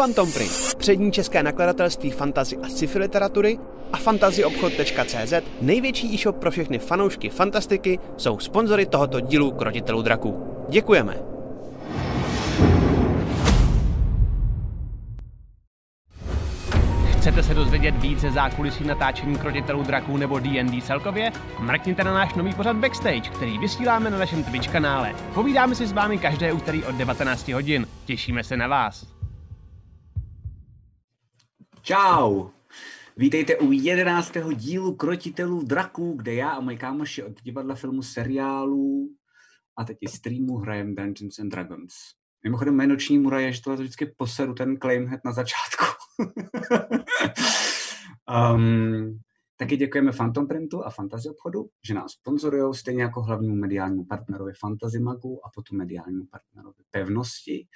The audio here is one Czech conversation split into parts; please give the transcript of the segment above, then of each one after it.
Phantom Print, přední české nakladatelství fantazy a sci-fi literatury a fantazyobchod.cz, největší e-shop pro všechny fanoušky fantastiky, jsou sponzory tohoto dílu Krotitelů draků. Děkujeme! Chcete se dozvědět více zákulisí natáčení Krotitelů draků nebo D&D celkově? Mrkněte na náš nový pořad Backstage, který vysíláme na našem Twitch kanále. Povídáme si s vámi každé úterý od 19 hodin. Těšíme se na vás. Čau! Vítejte u jedenáctého dílu Krotitelů draků, kde já a moji kámoši od divadla, filmu, seriálů a teď i streamu hrajem Dungeons and Dragons. Mimochodem mé noční mura je, že to vždycky poseru ten claim hned na začátku. um, taky děkujeme Phantom Printu a Fantasy obchodu, že nás sponzorují stejně jako hlavnímu mediálnímu partnerovi Fantasy Magu a potom mediálnímu partnerovi Pevnosti.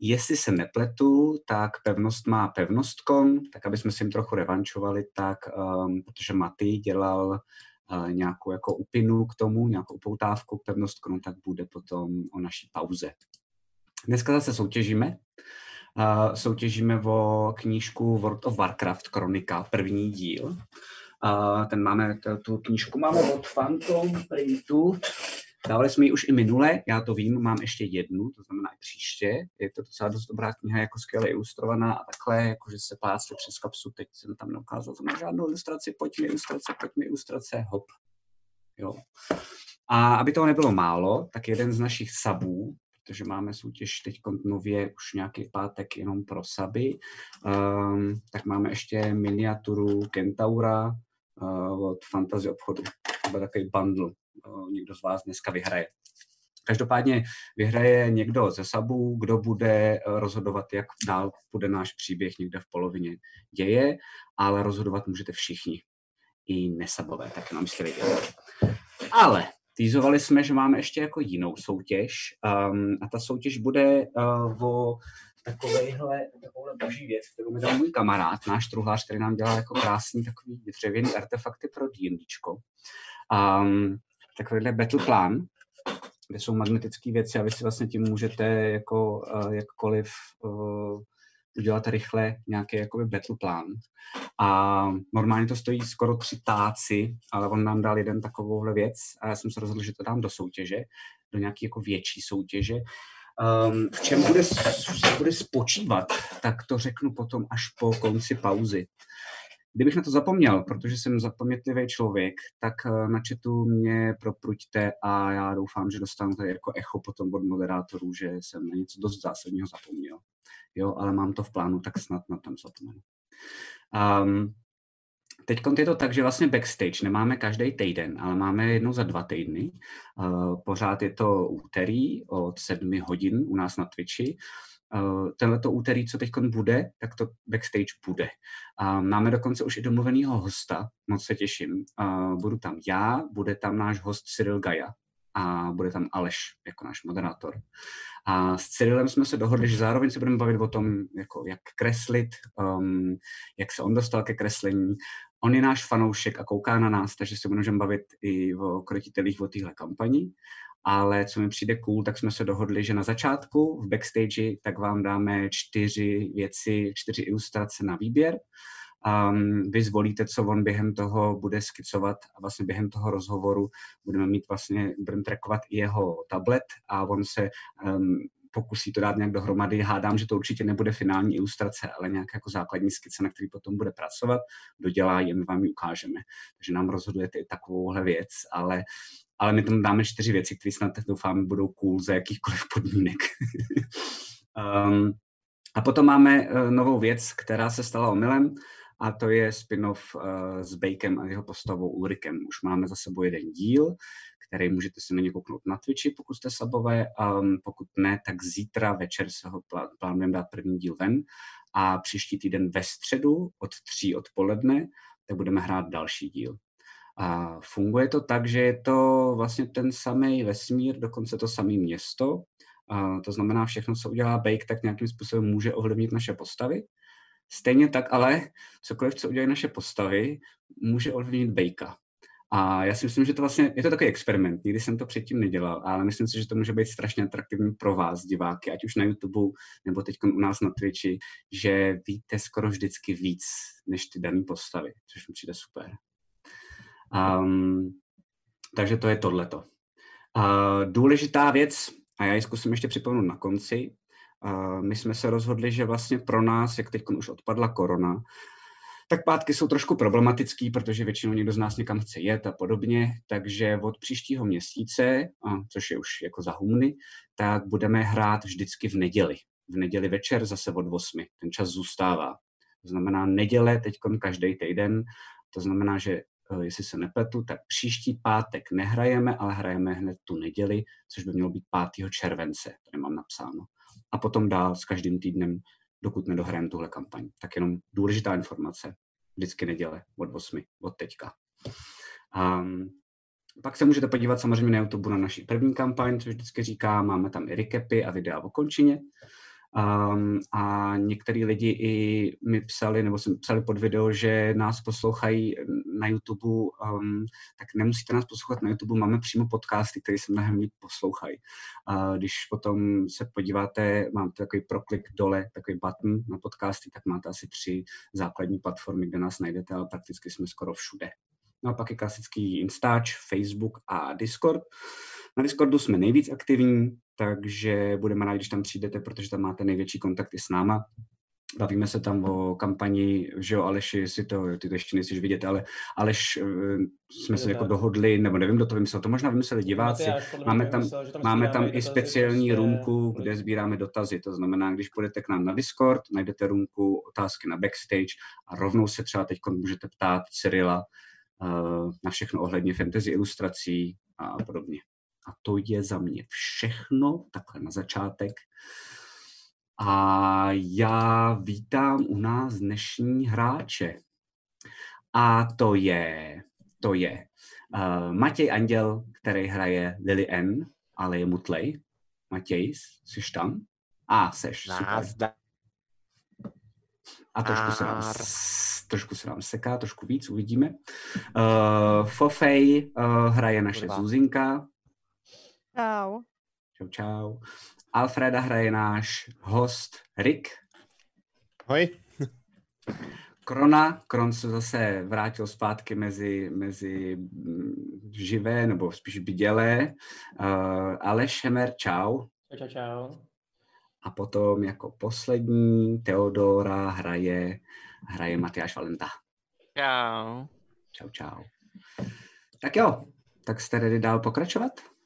Jestli se nepletu, tak Pevnost má pevnost.com, tak aby jsme si jim trochu revančovali, tak um, protože Maty dělal uh, nějakou jako upinu k tomu, nějakou upoutávku k pevnost.com, tak bude potom o naší pauze. Dneska zase soutěžíme. Uh, soutěžíme o knížku World of Warcraft Kronika, první díl. Ten máme, tu knížku máme od Phantom Printu. Dávali jsme ji už i minule, já to vím, mám ještě jednu, to znamená i příště. Je to docela dost dobrá kniha, jako skvěle ilustrovaná a takhle, jakože se plácli přes kapsu, teď jsem tam neukázal to žádnou ilustraci, pojď mi ilustrace, pojď mi ilustrace, hop. Jo. A aby toho nebylo málo, tak jeden z našich sabů, protože máme soutěž teď nově už nějaký pátek jenom pro saby. Um, tak máme ještě miniaturu Kentaura od Fantasy obchodu. To byl takový bundle. Někdo z vás dneska vyhraje. Každopádně vyhraje někdo ze sabů, kdo bude rozhodovat, jak dál bude náš příběh někde v polovině děje, ale rozhodovat můžete všichni, i nesabové, tak jenom jste věděli. Ale Týzovali jsme, že máme ještě jako jinou soutěž um, a ta soutěž bude uh, o takovejhle, takovouhle boží věc, kterou mi dal můj kamarád, náš truhlář, který nám dělá jako krásný takový dřevěný artefakty pro D&Dčko. Um, takovýhle battle plan, kde jsou magnetické věci a vy si vlastně tím můžete jako uh, jakkoliv uh, udělat rychle nějaký jakoby battle plán. A normálně to stojí skoro tři táci, ale on nám dal jeden takovouhle věc a já jsem se rozhodl, že to dám do soutěže, do nějaké jako větší soutěže. Um, v čem bude, se bude spočívat, tak to řeknu potom až po konci pauzy. Kdybych na to zapomněl, protože jsem zapamětlivý člověk, tak eh, na chatu mě propruďte a já doufám, že dostanu tady jako echo potom od moderátorů, že jsem na něco dost zásadního zapomněl. Jo, ale mám to v plánu, tak snad na tom zapomenu. Um, Teď je to tak, že vlastně backstage nemáme každý týden, ale máme jednou za dva týdny. Uh, pořád je to úterý od sedmi hodin u nás na Twitchi uh, tenhleto úterý, co teď bude, tak to backstage bude. Máme dokonce už i domluvenýho hosta, moc se těším. Uh, budu tam já, bude tam náš host Cyril Gaja a bude tam Aleš jako náš moderátor. A s Cyrilem jsme se dohodli, že zároveň se budeme bavit o tom, jako jak kreslit, um, jak se on dostal ke kreslení. On je náš fanoušek a kouká na nás, takže se budeme bavit i o krotitelích o téhle kampani ale co mi přijde cool, tak jsme se dohodli, že na začátku v backstage tak vám dáme čtyři věci, čtyři ilustrace na výběr. Um, vy zvolíte, co on během toho bude skicovat a vlastně během toho rozhovoru budeme mít vlastně, budeme trackovat i jeho tablet a on se um, pokusí to dát nějak dohromady. Hádám, že to určitě nebude finální ilustrace, ale nějaká jako základní skice, na který potom bude pracovat, dodělá, jen vám ji ukážeme. Takže nám rozhodujete i takovouhle věc, ale ale my tam dáme čtyři věci, které snad doufám budou cool za jakýchkoliv podmínek. um, a potom máme uh, novou věc, která se stala omylem, a to je spin-off uh, s Bakem a jeho postavou Ulrikem. Už máme za sebou jeden díl, který můžete si na ně kouknout na Twitchi, pokud jste sabové. Um, pokud ne, tak zítra večer se ho plá- plánujeme dát první díl ven. A příští týden ve středu od tří odpoledne, tak budeme hrát další díl. A funguje to tak, že je to vlastně ten samý vesmír, dokonce to samé město. A to znamená, všechno, co udělá Bake, tak nějakým způsobem může ovlivnit naše postavy. Stejně tak ale cokoliv, co udělají naše postavy, může ovlivnit Bakea. A já si myslím, že to vlastně je to takový experiment. Nikdy jsem to předtím nedělal, ale myslím si, že to může být strašně atraktivní pro vás, diváky, ať už na YouTube nebo teď u nás na Twitchi, že víte skoro vždycky víc než ty dané postavy, což mi přijde super. Um, takže to je tohleto. Uh, důležitá věc, a já ji zkusím ještě připomenout na konci, uh, my jsme se rozhodli, že vlastně pro nás, jak teď už odpadla korona, tak pátky jsou trošku problematický, protože většinou někdo z nás někam chce jet a podobně, takže od příštího měsíce, což je už jako za humny, tak budeme hrát vždycky v neděli. V neděli večer zase od 8. Ten čas zůstává. To znamená neděle teď každý týden, to znamená, že eh, jestli se nepletu, tak příští pátek nehrajeme, ale hrajeme hned tu neděli, což by mělo být 5. července, tady mám napsáno. A potom dál s každým týdnem dokud nedohrajeme tuhle kampaň. Tak jenom důležitá informace. Vždycky neděle od 8, od teďka. Um, pak se můžete podívat samozřejmě na YouTube na naší první kampaň, což vždycky říká, máme tam i recapy a videa o končině. Um, a některý lidi i mi psali, nebo jsem psali pod video, že nás poslouchají na YouTube, um, tak nemusíte nás poslouchat na YouTube, máme přímo podcasty, které se mnohem líp poslouchají. Uh, když potom se podíváte, mám takový proklik dole, takový button na podcasty, tak máte asi tři základní platformy, kde nás najdete, ale prakticky jsme skoro všude. No a pak je klasický Instač, Facebook a Discord. Na Discordu jsme nejvíc aktivní, takže budeme rádi, když tam přijdete, protože tam máte největší kontakty s náma. Bavíme se tam o kampani, že jo, Aleši, si to, ty to ještě nejsi vidět, ale Aleš, eh, jsme se jako dohodli, nebo nevím, kdo to vymyslel, to možná vymysleli diváci. Máme tam, máme tam i speciální růmku, kde sbíráme dotazy, to znamená, když půjdete k nám na Discord, najdete růmku otázky na backstage a rovnou se třeba teď můžete ptát Cyrila uh, na všechno ohledně fantasy ilustrací a podobně. A to je za mě všechno, takhle na začátek. A já vítám u nás dnešní hráče. A to je, to je uh, Matěj Anděl, který hraje Lily N, ale je mutlej. Matěj, jsi tam? A, seš, super. A trošku se, nám, trošku se nám seká, trošku víc, uvidíme. Uh, Fofej uh, hraje naše Kurva. Zuzinka, Čau. Čau, čau. Alfreda hraje náš host Rick. Hoj. Krona, Kron se zase vrátil zpátky mezi, mezi mm, živé, nebo spíš bydělé. Uh, Aleš Šemer, čau. Čau, čau. A potom jako poslední Teodora hraje, hraje Matyáš Valenta. Čau. Čau, čau. Tak jo, tak jste ready dál pokračovat?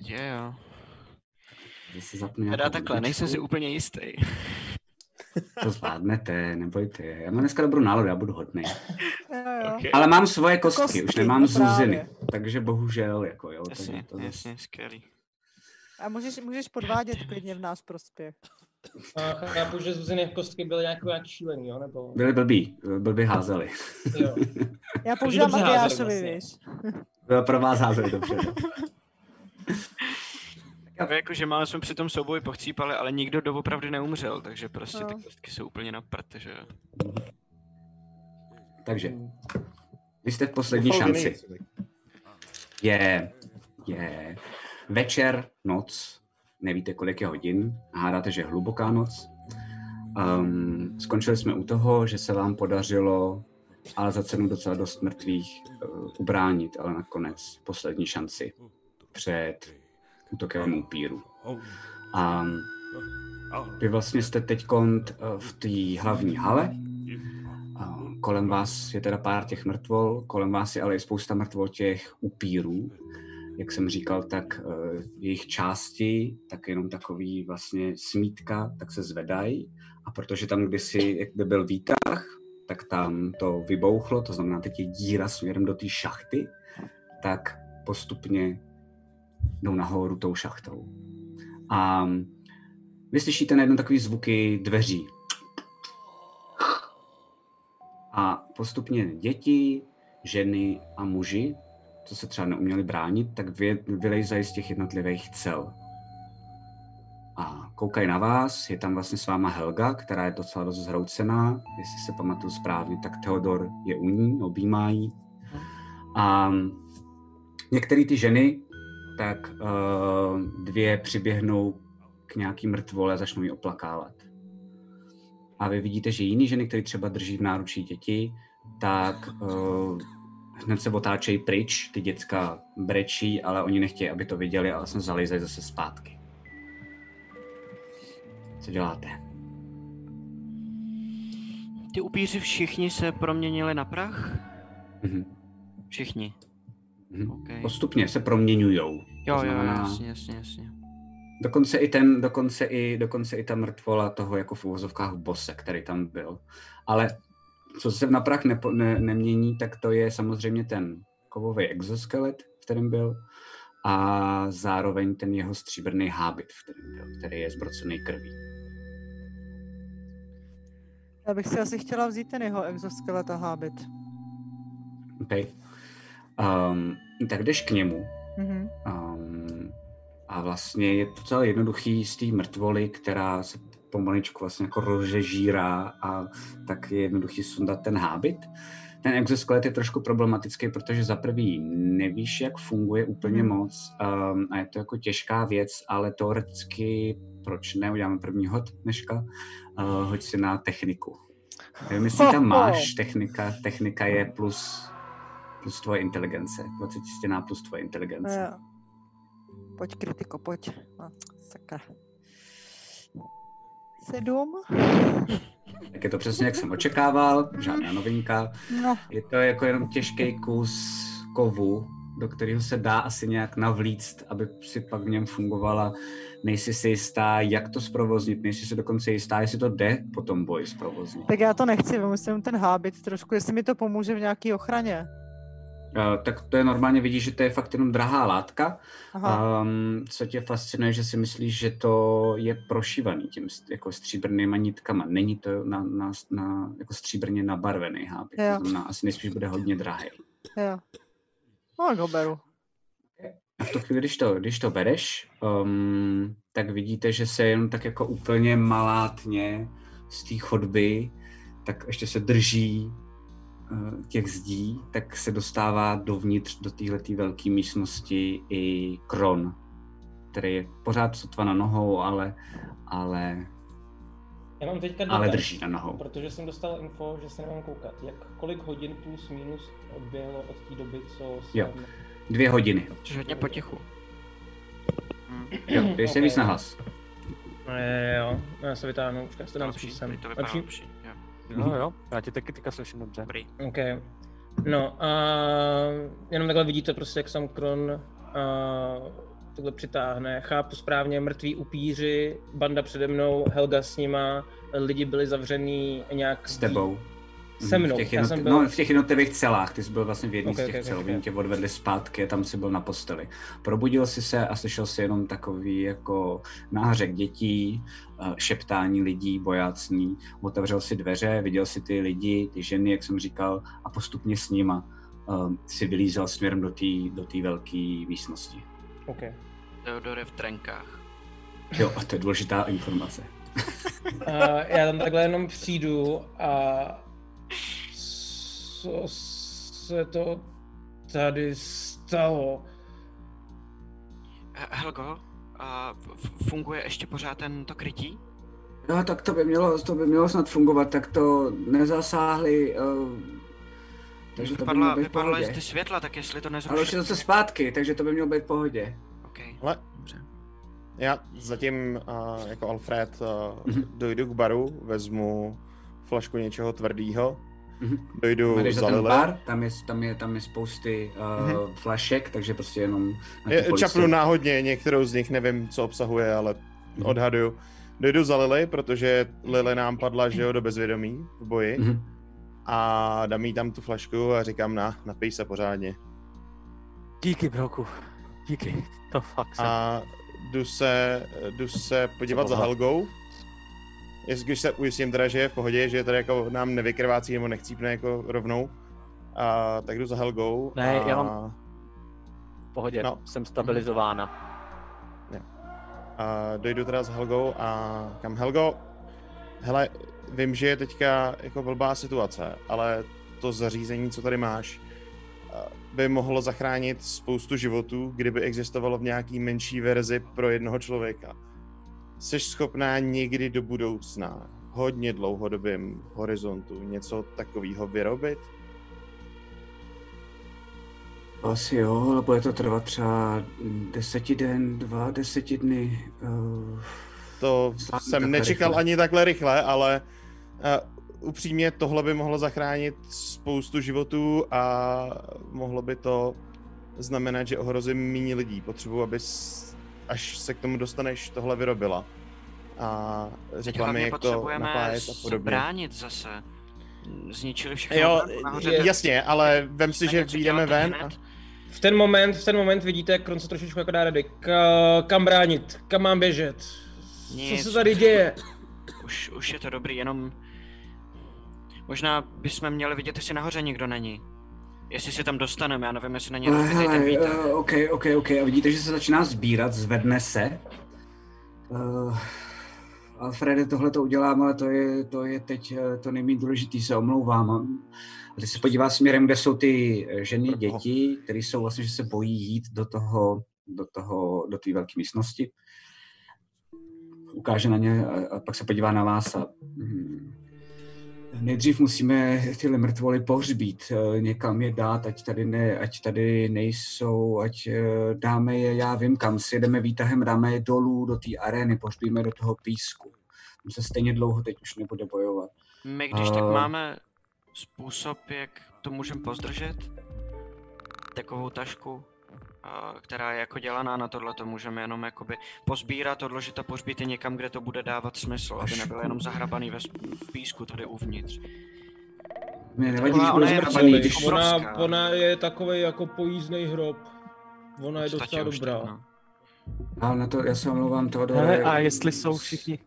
Je jo. Zase zapnu Teda takhle, nejsem si úplně jistý. To zvládnete, nebojte. Já mám dneska dobrou náladu, já budu hodný. Okay. Ale mám svoje kostky, kostky už nemám zuziny. Takže bohužel, jako jo. Jasně, to jasně, skvělý. A můžeš, můžeš podvádět klidně v nás prospěch. A chápu, že Zuziny kostky byly nějak, nějak šílený, jo? Nebo... Byly blbý, blbý házeli. Jo. Já používám Matyášovi, víš. Bylo pro vás házeli dobře. No. Jako, že máme jsme při tom souboji pochcípali, ale nikdo doopravdy neumřel, takže prostě No. ty kostky jsou úplně na prd, že jo. Takže, vy jste v poslední šanci. Je, je večer, noc, nevíte, kolik je hodin, hádáte, že je hluboká noc. Um, skončili jsme u toho, že se vám podařilo, ale za cenu docela dost mrtvých, uh, ubránit, ale nakonec poslední šanci před útokem upíru. A vy vlastně jste teď v té hlavní hale. Kolem vás je teda pár těch mrtvol, kolem vás je ale i spousta mrtvol těch upírů. Jak jsem říkal, tak uh, jejich části, tak jenom takový vlastně smítka, tak se zvedají. A protože tam kdysi, jak by byl výtah, tak tam to vybouchlo, to znamená, teď je díra směrem do té šachty, tak postupně jdou nahoru tou šachtou. A vy slyšíte najednou takový zvuky dveří. A postupně děti, ženy a muži, co se třeba neuměli bránit, tak vy, vylejzají z těch jednotlivých cel. A koukají na vás, je tam vlastně s váma Helga, která je docela dost zhroucená, jestli se pamatuju správně, tak Theodor je u ní, objímá jí. A Některé ty ženy, tak uh, dvě přiběhnou k nějaký mrtvole a začnou ji oplakávat. A vy vidíte, že jiný ženy, které třeba drží v náručí děti, tak uh, hned se otáčejí pryč, ty děcka brečí, ale oni nechtějí, aby to viděli a vlastně zalízají zase zpátky. Co děláte? Ty upíři všichni se proměnili na prach? Mhm. Všichni. Mhm. Okay. Postupně se proměňujou. Jo, To jo, znamená- jasně, jasně, jasně. Dokonce i ten, dokonce i, dokonce i ta mrtvola toho jako v úvozovkách bose, který tam byl. Ale co se na prach nepo, ne, nemění, tak to je samozřejmě ten kovový exoskelet, v kterém byl, a zároveň ten jeho stříbrný hábit, v kterém byl, který je zbrocený krví. Já bych si asi chtěla vzít ten jeho exoskelet a hábit. Okay. Um, tak jdeš k němu Mhm. Um, a vlastně je to celé jednoduchý z té mrtvoly, která se pomaličku vlastně jako rozžežírá a tak je jednoduchý sundat ten hábit. Ten exoskelet je trošku problematický, protože za prvý nevíš, jak funguje úplně Mhm. moc um, a je to jako těžká věc, ale teoreticky proč ne, uděláme první hod dneška, uh, hoď si na techniku. Nevím, jestli tam máš technika, technika je plus, plus tvoje inteligence, 20 stěná plus tvoje inteligence. Jo. Pojď, kritiko, pojď. No, sakra. Sedm? Tak je to přesně, jak jsem očekával, žádná novinka. No, Je to jako jenom těžký kus kovu, do kterého se dá asi nějak navlíct, aby si pak v něm fungovala. Nejsi si jistá, jak to zprovoznit, nejsi si dokonce jistá, jestli to jde po tom boji zprovoznit. tak já to nechci, jenom ten hábit trošku, jestli mi to pomůže v nějaké ochraně. Uh, tak to je normálně, vidíš, že to je fakt jenom drahá látka. Aha, Um, co tě fascinuje, že si myslíš, že to je prošívaný tím jako stříbrnýma nitkama. Není to na, na, na jako stříbrně nabarvený hábit. To znamená, asi nejspíš bude hodně drahý. jo. No, ho beru. A v tu chvíli, když to, když to bereš, um, tak vidíte, že se jenom tak jako úplně malátně z té chodby, tak ještě se drží těch zdí, tak se dostává dovnitř do téhleté velké místnosti i Kron, který je pořád sotva na nohou, ale, ale, Já mám teďka ale dotaz, drží na nohou. Protože jsem dostal info, že se nemám koukat. Jak kolik hodin plus minus odběhlo od té doby, co jsem... Jo. Dvě hodiny. Což hodně potichu. Jo, dej se Ok. víc na hlas. Eh, jo, já se vytáhnu, už to dám Lepší? No jo, já tě taky teďka slyším dobře. Dobrý. OK. No a jenom takhle vidíte prostě, jak sam Kron a takhle přitáhne. Chápu správně, mrtví upíři, banda přede mnou, Helga s nima, lidi byli zavřený nějak... S tebou. Se Mhm, mnou, V těch, já jednot... jsem byl- no, v těch jednotlivých celách, ty jsi byl vlastně v jedné Ok, z těch ok, ok, cel, ok. oni tě odvedli zpátky a tam si byl na posteli. Probudil jsi se a slyšel si jenom takový jako nářek dětí, eh, šeptání lidí, bojácní. Otevřel si dveře, viděl si ty lidi, ty ženy, jak jsem říkal, a postupně s nima um, si vylízel směrem do té do velké místnosti. OK. Theodor je v trenkách. Jo, a to je důležitá informace. A já tam takhle jenom přijdu a co se to tady stalo? He- Helgo, a funguje ještě pořád tento krytí? No, tak to by mělo, to by mělo snad fungovat, tak to nezasáhli, uh, takže to by mělo Vypadla, být v vypadla pohodě. ty světla, tak jestli to Ale už je nezrušili. zase zpátky, takže to by mělo být v pohodě. Okay. Ale Dobře. já zatím uh, jako Alfred uh, Mhm. dojdu k baru, vezmu flašku něčeho tvrdýho, Mhm. dojdu Jdeš za za ten Lily, bar, tam je, tam je, tam je spousty uh, flašek, takže prostě jenom na Je- čapnu náhodně, některou z nich nevím, co obsahuje, ale Mhm. odhaduju. Dojdu za Lily, protože Lily nám padla, že jo, do bezvědomí v boji Mhm. a dám jí tam tu flašku a říkám na, napij se pořádně. Díky, broku. Díky. To fakt jsem. A jdu se, jdu se podívat za. Helgou. Jestli když se ujistím teda, že je v pohodě, že tady jako nám nevykrvácí nebo nechcípne jako rovnou, a, tak jdu za Helgou. Ne, a, jenom- V pohodě, No. jsem stabilizována. a dojdu teda s Helgou a kam Helgo, hele, vím, že je teďka jako blbá situace, ale to zařízení, co tady máš, by mohlo zachránit spoustu životů, kdyby existovalo v nějaký menší verzi pro jednoho člověka. Jsi schopná někdy do budoucna, hodně dlouhodobým horizontu, něco takového vyrobit? Asi jo, ale bude to trvat třeba deseti den, dva, deseti dny. Uh, to jsem nečekal rychle. ani takhle rychle, ale uh, upřímně tohle by mohlo zachránit spoustu životů a mohlo by to znamenat, že ohrozím méně lidí. Potřebuji, abys, až se k tomu dostaneš, tohle vyrobila. A řekla mi, hlavně jak to napájet a podobně. bránit zase. Zničili všechno. Jo, nahoře, je- jasně, ale vem si, že vyjdeme ven a. V ten moment, v ten moment vidíte, jak Kron se trošičku jako dá rady. Ka, kam bránit? Kam mám běžet? Co Nic. se tady děje? Už, už je to dobrý, jenom... Možná bychom měli vidět, jestli nahoře nikdo není. Jestli se tam dostaneme, já nevím, jestli není Ale rozbitý ten výtah. uh, OK, OK, OK. A vidíte, že se začíná sbírat, zvedne se. Uh, Alfrede, tohle to udělám, ale to je, to je teď eh, to nejméně důležitý, se omlouvám. A ty se podívá směrem, kde jsou ty eh, ženy, děti, které jsou vlastně, že se bojí jít do toho, do toho, do té velké místnosti. Ukáže na ně a, a pak se podívá na vás a hm, Nejdřív musíme tyhle mrtvoly pohřbít, eh, někam je dát, ať tady, ne, ať tady nejsou, ať eh, dáme je, já vím kam, sjedeme výtahem, dáme je dolů do té arény, pohřbíme do toho písku. Tam se stejně dlouho teď už nebude bojovat. My když tak A- máme způsob, jak to můžeme pozdržet. Takovou tašku, která je jako dělaná na tohle, to můžeme jenom jakoby pozbírat, odložit a pohřbít je někam, kde to bude dávat smysl, aby nebyl jenom zahrabaný ve, v písku tady uvnitř. Mě nevadí, když ona bude je když... obrovská. Ona, ona je takový jako pojízdný hrob. Ona je docela dobrá. tak, no. Ale na to, já se omlouvám, to Hele, a jestli jsou všichni,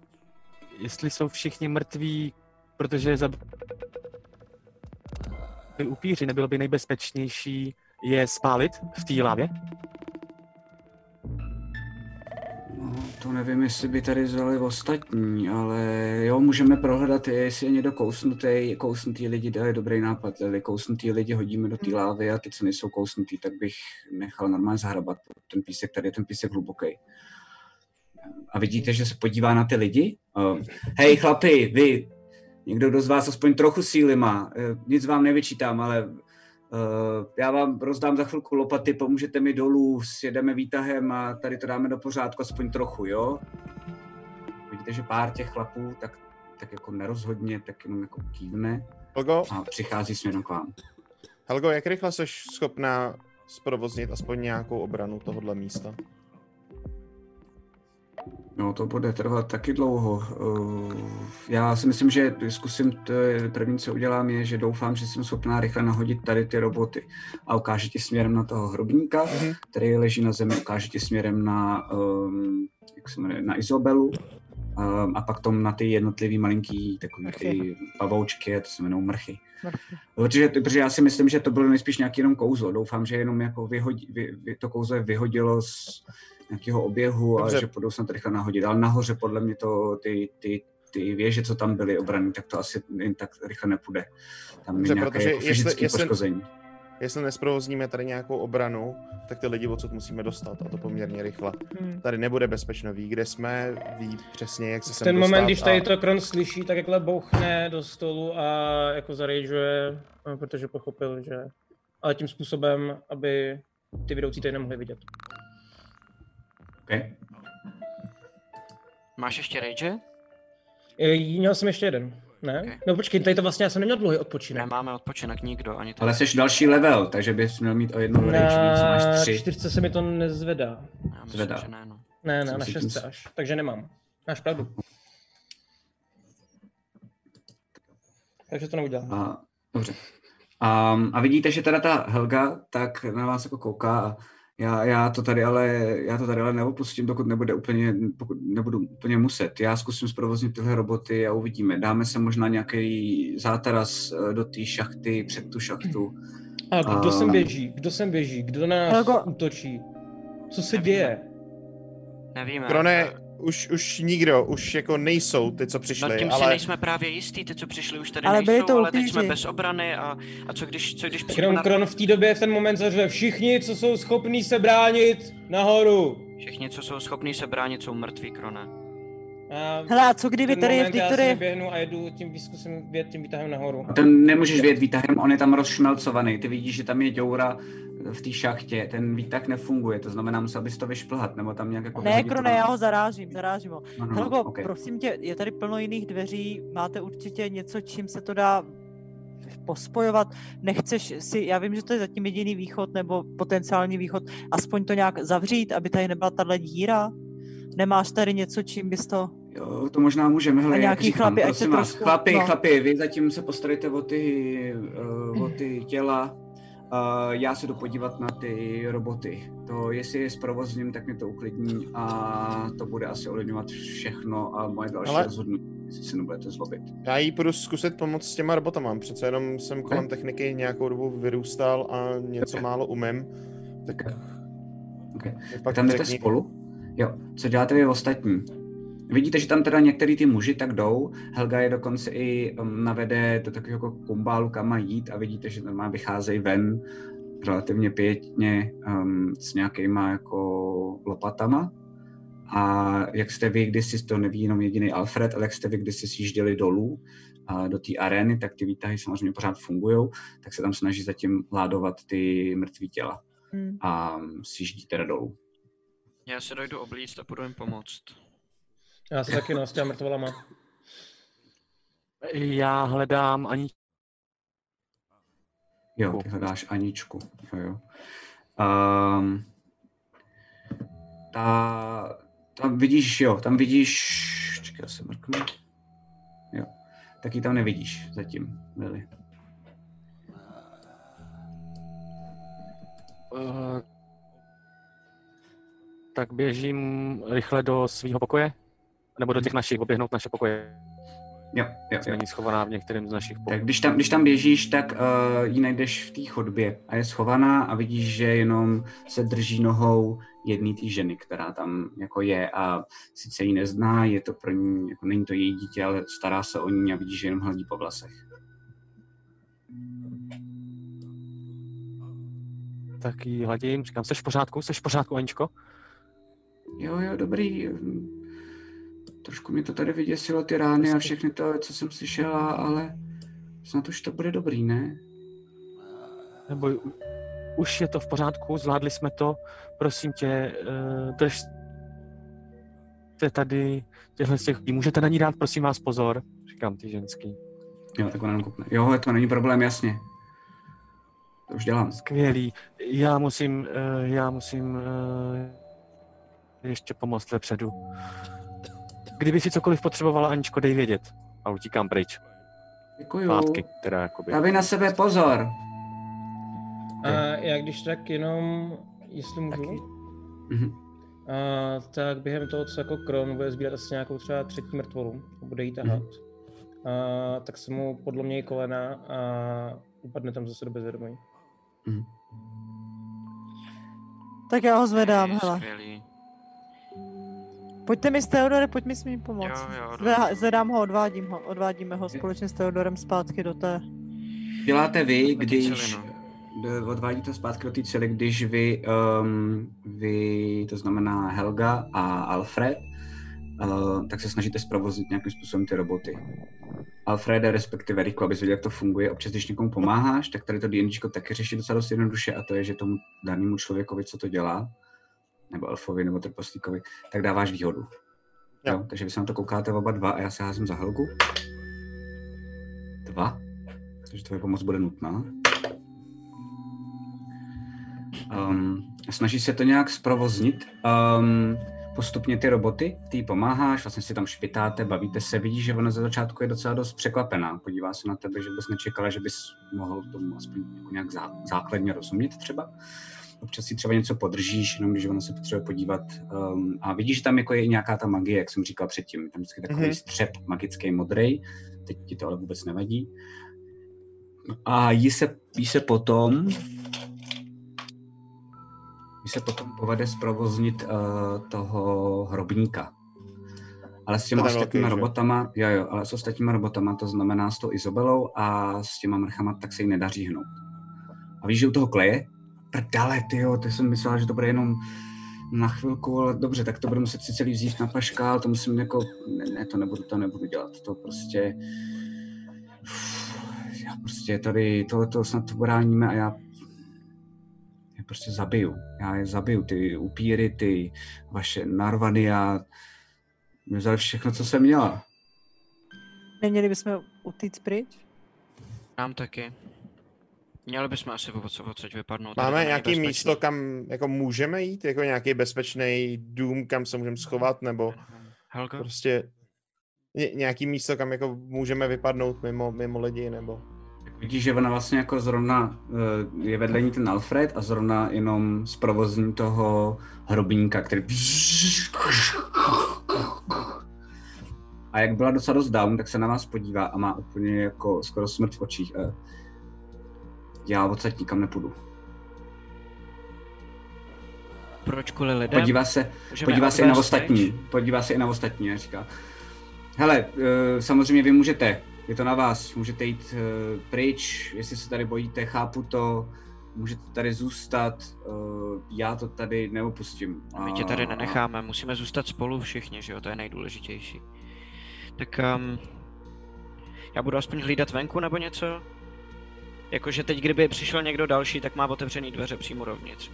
jestli jsou všichni mrtví, protože za upíři, nebylo by nejbezpečnější je spálit v té lávě? No, to nevím, jestli by tady vzali ostatní, ale jo, můžeme prohledat, jestli je někdo kousnutý, kousnutý lidi, to je dobrý nápad, ale kousnutý lidi hodíme do té lávy a ty, co nejsou kousnutý, tak bych nechal normálně zahrabat ten písek, tady je ten písek hluboký. A vidíte, že se podívá na ty lidi? Uh, hej chlapi, vy, někdo kdo z vás aspoň trochu síly má, uh, nic vám nevyčítám, ale já vám rozdám za chvilku lopaty, pomůžete mi dolů, sjedeme výtahem a tady to dáme do pořádku aspoň trochu, jo? Vidíte, že pár těch chlapů tak, tak jako nerozhodně, tak jenom jako kývne Helgo, a přichází směrem k vám. Helgo, jak rychle jsi schopná zprovoznit aspoň nějakou obranu tohohle místa? No, to bude trvat taky dlouho. Uh, já si myslím, že zkusím, to první, co udělám, je, že doufám, že jsem schopná rychle nahodit tady ty roboty a ukáže ti směrem na toho hrobníka, Mhm. který leží na zemi, ukáže ti směrem na, um, jak se jmenuje, na Izobelu, a pak tom na ty jednotlivý malinký takový ty pavoučky, to se jmenují mrchy. Mrchy. Protože, protože já si myslím, že to bylo nejspíš nějaký jenom kouzlo. Doufám, že jenom jako vyhodí, vy, vy, to kouzlo vyhodilo z nějakého oběhu Dobře. a že budou snad rychle nahodit. Ale nahoře podle mě to ty, ty, ty věže, co tam byly obraný, tak to asi jen tak rychle nepůjde. Tam Dobře, je nějaké protože jako fyzické jestli- poškození. Jestli nesprovozníme tady nějakou obranu, tak ty lidi odsud musíme dostat a to poměrně rychle. Hmm. Tady nebude bezpečno, ví, kde jsme, ví přesně, jak se sem ten moment, když tady a... to Kron slyší, tak jakhle bouchne do stolu a jako zarežuje, protože pochopil, že... Ale tím způsobem, aby ty vedoucí tady nemohli vidět. Okay. Máš ještě rage? E, Měl jsem ještě jeden, ne? Ok. No počkej, tady to vlastně já jsem neměl dlouhý odpočinek. Nemáme odpočinek nikdo, ani to. Ale jsi další level, takže bys měl mít o jedno rage víc, máš Na tři. čtyřce se mi to nezvedá. Já myslím, zvedá. že ne, no. Ne, ne, Jsem na tím šestce s- až, takže nemám. Máš pravdu. Takže to neudělám. A, dobře. A, a vidíte, že teda ta Helga tak na vás jako kouká a já, já, to tady ale, já to tady ale neopustím, dokud nebude úplně, pokud nebudu úplně muset. Já zkusím zprovoznit tyhle roboty a uvidíme. Dáme se možná nějaký zátaras eh, do té šachty, před tu šachtu. A kdo a- sem běží? Kdo sem běží? Kdo na nás Helgo- útočí? Co se Nevíme. děje? Nevíme. Krone, už, už nikdo, už jako nejsou ty, co přišli, Nad tím si ale nejsme právě jistí, ty, co přišli, už tady Ale nejsou, to ale teď jsme bez obrany a, a co když, co když jenom na... Kron v té době v ten moment zařve všichni, co jsou schopní se bránit, nahoru. Všichni, co jsou schopní se bránit, jsou mrtví, Krone. A Hele, a co kdyby ten tady, já když si tady, vyběhnu a jedu tím výzkusem věd, tím výtahem nahoru. A to nemůžeš vědět výtahem, on je tam rozšmelcovaný. Ty vidíš, že tam je děura v té šachtě, ten výtah nefunguje, to znamená, musel bys to vyšplhat, nebo tam nějak jako... ne, Krone, to. já ho zarážím, zarážím ho. No, no, Helgo, ok. prosím tě, je tady plno jiných dveří, máte určitě něco, čím se to dá pospojovat, nechceš si, já vím, že to je zatím jediný východ, nebo potenciální východ, aspoň to nějak zavřít, aby tady nebyla tahle díra? Nemáš tady něco, čím bys to... Jo, to možná můžeme, hele, A jak nějaký říkám, chlapi, ať prosím se vás, trošku- chlapi, no. chlapi, vy zatím se postarejte o ty, uh, o ty těla, já se jdu podívat na ty roboty. To, jestli je zprovozním, tak mě to uklidní a to bude asi ovlivňovat všechno a moje další Ale- rozhodnutí, jestli se nebudete zlobit. já jí půjdu zkusit pomoct s těma robotama. Přece jenom jsem kolem techniky nějakou dobu vyrůstal a něco málo umím. Tak Ok. mi Tak pak tam jdete řekni. spolu? Jo, co děláte vy ostatní? Vidíte, že tam teda některý ty muži tak jdou, Helga je dokonce i um, navede do takového jako kumbálu, kam má jít a vidíte, že tam vycházejí ven relativně pěkně um, s nějakýma jako lopatama. A jak jste vy kdysi, to neví jenom jediný Alfred, ale jak jste vy kdysi sjížděli dolů a do té arény, tak ty výtahy samozřejmě pořád fungují, tak se tam snaží zatím ládovat ty mrtvý těla Hm. a sjíždí teda dolů. Já se dojdu oblíct a půjdu jim pomoct. Já se taky no, s těma mrtvolama. Já hledám ani Jo, ty hledáš Aničku. Jo, jo. Um, ta, tam vidíš, jo, tam vidíš, čekaj, se mrknu. Jo, taky tam nevidíš zatím, Lily. Uh, tak běžím rychle do svého pokoje? Nebo do těch našich, oběhnout naše pokoje? Jo, jo, jo. není schovaná v některém z našich pokojů. Tak když tam, když tam běžíš, tak uh, ji najdeš v té chodbě a je schovaná a vidíš, že jenom se drží nohou jedné té ženy, která tam jako je a sice ji nezná, je to pro ní, jako není to její dítě, ale stará se o ní a vidíš, že jenom hladí po vlasech. Tak ji hladím, říkám, jsi v pořádku? Jsi v pořádku, Aničko? Jo, jo, dobrý. Trošku mě to tady vyděsilo, ty rány a všechny to, co jsem slyšela, ale snad už to bude dobrý, ne? Nebo už je to v pořádku, zvládli jsme to, prosím tě, uh, drž jste tady těchhle z těch lidí. Můžete na ní dát, prosím vás, pozor, říkám ty ženský. Jo, tak ona koukne. Jo, to není problém, jasně. To už dělám. Skvělý. Já musím, uh, já musím uh, ještě pomoct vepředu. Kdyby si cokoliv potřebovala, Aničko, dej vědět. A utíkám pryč. Děkuju. Zpátky, teda jakoby. Dávej na sebe pozor. A já když tak jenom, jestli můžu, Taky. Mhm. a, tak během toho, co jako Kron bude sbírat asi nějakou třeba třetí mrtvolu a bude jí tahat, a, tak se mu podlomnějí kolena a upadne tam zase do bezvědomí. Mhm. Tak já ho zvedám, hele. Skvělý. Pojďte mi s Teodore, pojď mi s mým pomoct. Jo, jo, Zvedá- Zvedám ho, odvádím ho, odvádíme ho společně s Teodorem zpátky do té... Děláte vy, když d- odvádíte zpátky do té cely, když vy, um, vy, to znamená Helga a Alfred, uh, tak se snažíte zprovoznit nějakým způsobem ty roboty. Alfrede, respektive Riku, abys věděl, jak to funguje. Občas, když někomu pomáháš, tak tady to D&Dčko taky řeší docela dost jednoduše a to je, že tomu danému člověkovi, co to dělá, nebo elfovi, nebo trpaslíkovi, tak dáváš výhodu. Jo. Jo, takže vy se na to koukáte oba dva a já se házím za Helgu. Dva. Takže tvoje pomoc bude nutná. Um, snaží se to nějak zprovoznit. Um, postupně ty roboty, ty jí pomáháš, vlastně si tam špitáte, bavíte se, vidíš, že ona ze začátku je docela dost překvapená. Podívá se na tebe, že bys nečekala, že bys mohl tomu aspoň jako nějak zá, základně rozumět třeba. Občas si třeba něco podržíš, jenom když ona se potřebuje podívat. Um, a vidíš, že tam jako je nějaká ta magie, jak jsem říkal předtím. Je Tam vždycky takový Mhm. střep magický modrej. Teď ti to ale vůbec nevadí. A jí se, jí se potom jí se potom povede zprovoznit uh, toho hrobníka. Ale s těma ostatníma robotama, jo jo, ale s ostatníma robotama, to znamená s tou Izobelou a s těma mrchama, tak se jí nedaří hnout. A víš, že u toho kleje? Prdale, tyjo, to jsem myslela, že to bude jenom na chvilku, ale dobře, tak to budu muset si celý vzít na paškál, to musím jako, ne, ne, to nebudu, to nebudu dělat, to prostě, já prostě tady, tohleto snad to bráníme a já je prostě zabiju. Já je zabiju, ty upíry, ty vaše narvany a mě vzali všechno, co jsem měla. Neměli bychom utíct pryč? Nám taky. Měli bychom asi odsud vypadnout. Máme bezpečný. místo, kam jako můžeme jít? Jako nějaký bezpečný dům, kam se můžeme schovat? Nebo Helga? prostě ně, nějaký místo, kam jako můžeme vypadnout mimo, mimo lidi? Nebo... Vidíš, že ona vlastně jako zrovna eh, je vedle ní ten Alfred a zrovna jenom zprovozní toho hrobníka, který a jak byla docela dost down, tak se na vás podívá a má úplně jako skoro smrt v očích. A já odsaď nikam nepůjdu. Proč kvůli lidem? Podívá se, Můžeme podívá se i na ostatní. pryč? Podívá se i na ostatní a říká, hele, eh, samozřejmě vy můžete, je to na vás, můžete jít eh, pryč, jestli se tady bojíte, chápu to, můžete tady zůstat, eh, já to tady neopustím. My tě tady A- nenecháme, musíme zůstat spolu všichni, že jo, to je nejdůležitější. Tak um, já budu aspoň hlídat venku nebo něco? Jakože teď, kdyby přišel někdo další, tak má otevřený dveře přímo dovnitř.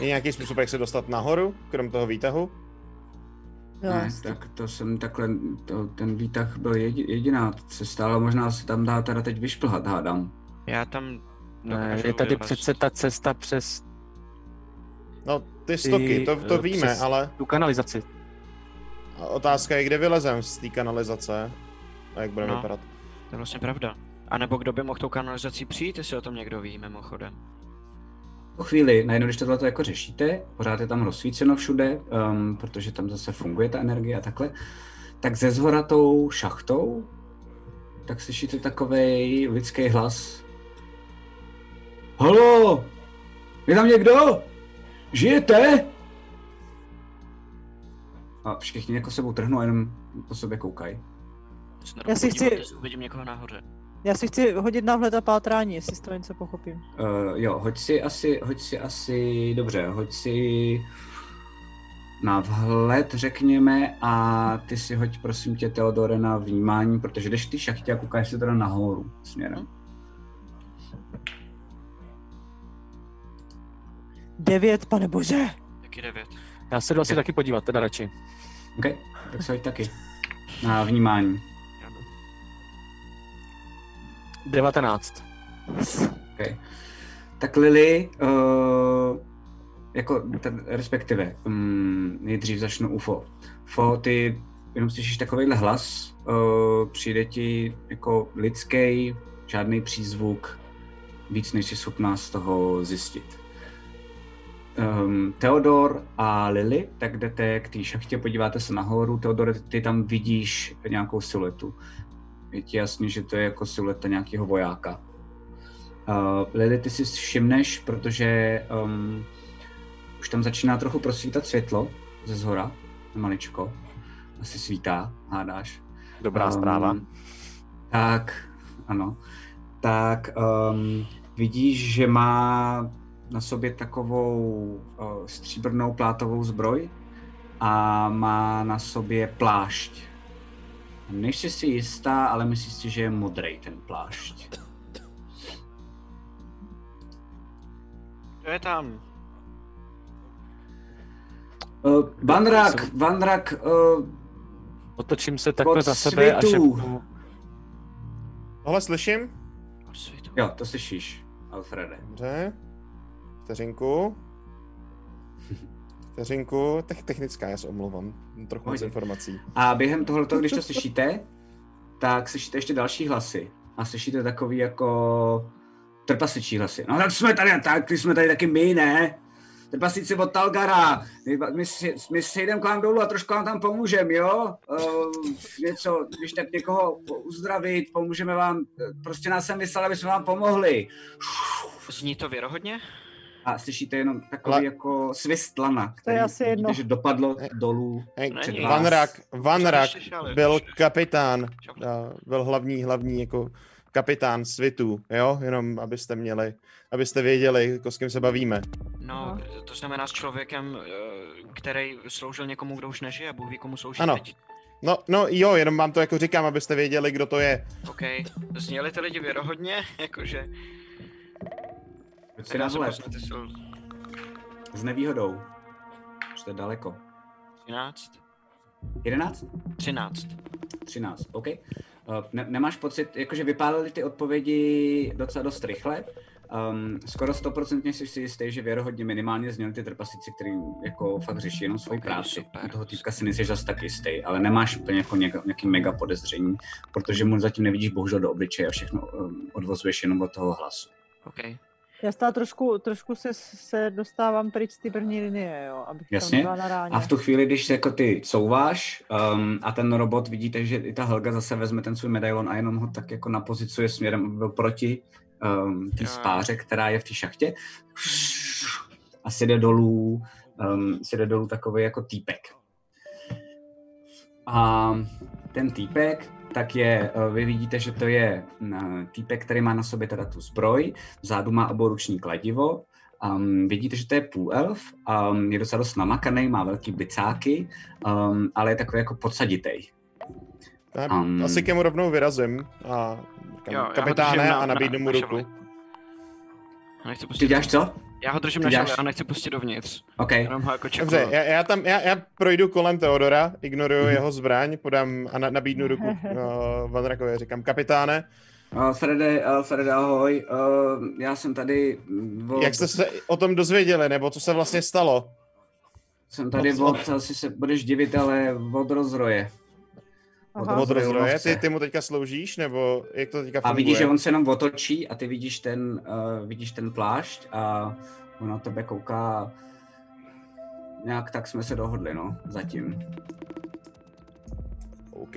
Je nějaký způsob, jak se dostat nahoru, krom toho výtahu? Ne, tak to jsem takhle, to, ten výtah byl jedi, jediná cesta, ale možná se tam dá teda teď vyšplhat, hádám. Já tam Ne, je tady přece ta cesta přes No, ty stoky, to, to eh, víme, ale tu kanalizaci. otázka je, kde vylezem z té kanalizace a jak bude No. vypadat. To je vlastně pravda. A nebo kdo by mohl tou kanalizací přijít, jestli o tom někdo ví, mimochodem. Po chvíli, najednou, když tohle jako řešíte, pořád je tam rozsvíceno všude, um, protože tam zase funguje ta energie a takhle, tak ze zhora tou šachtou, tak slyšíte takovej lidský hlas. Halo! Je tam někdo? Žijete? A všichni jako sebou trhnou a jenom po sobě koukají. Já si chci- Uvidím někoho nahoře. Já si chci hodit na vhled a pátrání, jestli z toho něco pochopím. Uh, jo, hoď si asi, hoď si asi, dobře, hoď si na vhled, řekněme, a ty si hoď, prosím tě, Teodore, na vnímání, protože jdeš té šachtě a koukáš se teda nahoru směrem. Devět, pane bože! Taky devět. Já se jdu asi taky podívat, teda radši. OK, tak se hoď taky. Na vnímání. 19. Okay. Tak Lily, uh, jako ten, respektive, um, nejdřív začnu UFO. Fo, ty jenom slyšíš takovýhle hlas, uh, přijde ti jako lidský, žádný přízvuk, víc než jsi schopná z toho zjistit. Um, Theodor a Lily, tak jdete k té šachtě, podíváte se nahoru. Theodor, ty tam vidíš nějakou siluetu. Je ti jasný, že to je jako silueta nějakého vojáka. Uh, Lily, ty si všimneš, protože um, už tam začíná trochu prosvítat světlo ze zhora, maličko. Asi svítá, hádáš. Dobrá zpráva. Tak, ano. Tak um, vidíš, že má na sobě takovou uh, stříbrnou plátovou zbroj a má na sobě plášť. Nejsi si jistá, ale myslíš si, že je modrý ten plášť. Kdo je tam? Uh, Vanrak, Vanrak, uh, Otočím se takhle za sebe a šepnu. Tohle slyším? Jo, to slyšíš, Alfrede. Dobře. Vteřinku. Vteřinku. Tech, technická, já se omlouvám. Trochu moc informací. A během tohoto, když to slyšíte, tak slyšíte ještě další hlasy. A slyšíte takový jako trpasičí hlasy. No tak jsme tady, tak jsme tady taky my, ne? Trpasíci od Talgara. My, my, si, my si jdem k vám dolů a trošku vám tam pomůžeme, jo? Uh, něco, když tak někoho uzdravit, pomůžeme vám. Prostě nás sem vyslali, aby jsme vám pomohli. Zní to věrohodně? A slyšíte jenom takový Ale- jako svist lana, který je asi vidíte, jedno. že dopadlo dolů Není. před vás. Vanrak, Vanrak Ještě šále, byl kapitán, a byl hlavní, hlavní jako kapitán svitu, jo, jenom abyste měli, abyste věděli, jako s kým se bavíme. No, to- to znamená s člověkem, eh, který sloužil někomu, kdo už nežije, Bůh ví, komu slouží Ano. teď. No, no jo, jenom vám to jako říkám, abyste věděli, kdo to je. OK, zněli ty lidi věrohodně, jakože... Ty jsou S nevýhodou. Už to je daleko. 13? 11? 13. 13, OK. Uh, ne, nemáš pocit, jakože vypálili ty odpovědi docela dost rychle. Um, skoro stoprocentně jsi si jistý, že věrohodně minimálně zněli ty trpaslíci, který jako fakt řeší jenom svoji Ok, práci. super. U toho týpka si nejsi zase tak jistý, ale nemáš úplně jako něka, nějaký mega podezření, protože mu zatím nevidíš bohužel do obličeje a všechno um, odvozuješ jenom od toho hlasu. OK. Já stále trošku, trošku se, se dostávám pryč z té první linie, jo, abych Jasně. tam byla na ráně. A v tu chvíli, když jako ty couváš um, a ten robot, vidíte, že i ta Helga zase vezme ten svůj medailon a jenom ho tak jako napozicuje směrem, aby byl proti um, té spáře, která je v té šachtě. A si jde dolů, um, si jde dolů takový jako týpek. A ten týpek, tak je, eh, vy vidíte, že to je mm, týpek, který má na sobě teda tu zbroj, vzadu má oboruční kladivo, Um, vidíte, že to je půlelf, um, je docela dost namakaný, má velký bicáky, um, ale je takový jako podsaditej. Já Um, Asi ke mu rovnou vyrazím a říkám, Jo, kapitáne na- a na- nabídnu mu ruku. Ty děláš co? Já ho držím na šavli a nechci pustit dovnitř. OK. Jenom ho jako. Dobře, já, já, tam, já, já projdu kolem Teodora, ignoruju Mhm. jeho zbraň, podám a na, nabídnu ruku uh, Vanrakovi, říkám, kapitáne, Uh, Frede, uh, Frede, ahoj. Uh, já jsem tady... mm, Od, jak jste se o tom dozvěděli, nebo co se vlastně stalo? Jsem tady od, asi se budeš divit, ale od rozroje. Aha. Od rozroje, ty, ty mu teďka sloužíš, nebo jak to teďka A funguje? vidíš, že on se jenom otočí a ty vidíš ten, uh, vidíš ten plášť a on na tebe kouká. Nějak tak jsme se dohodli, no, zatím. OK.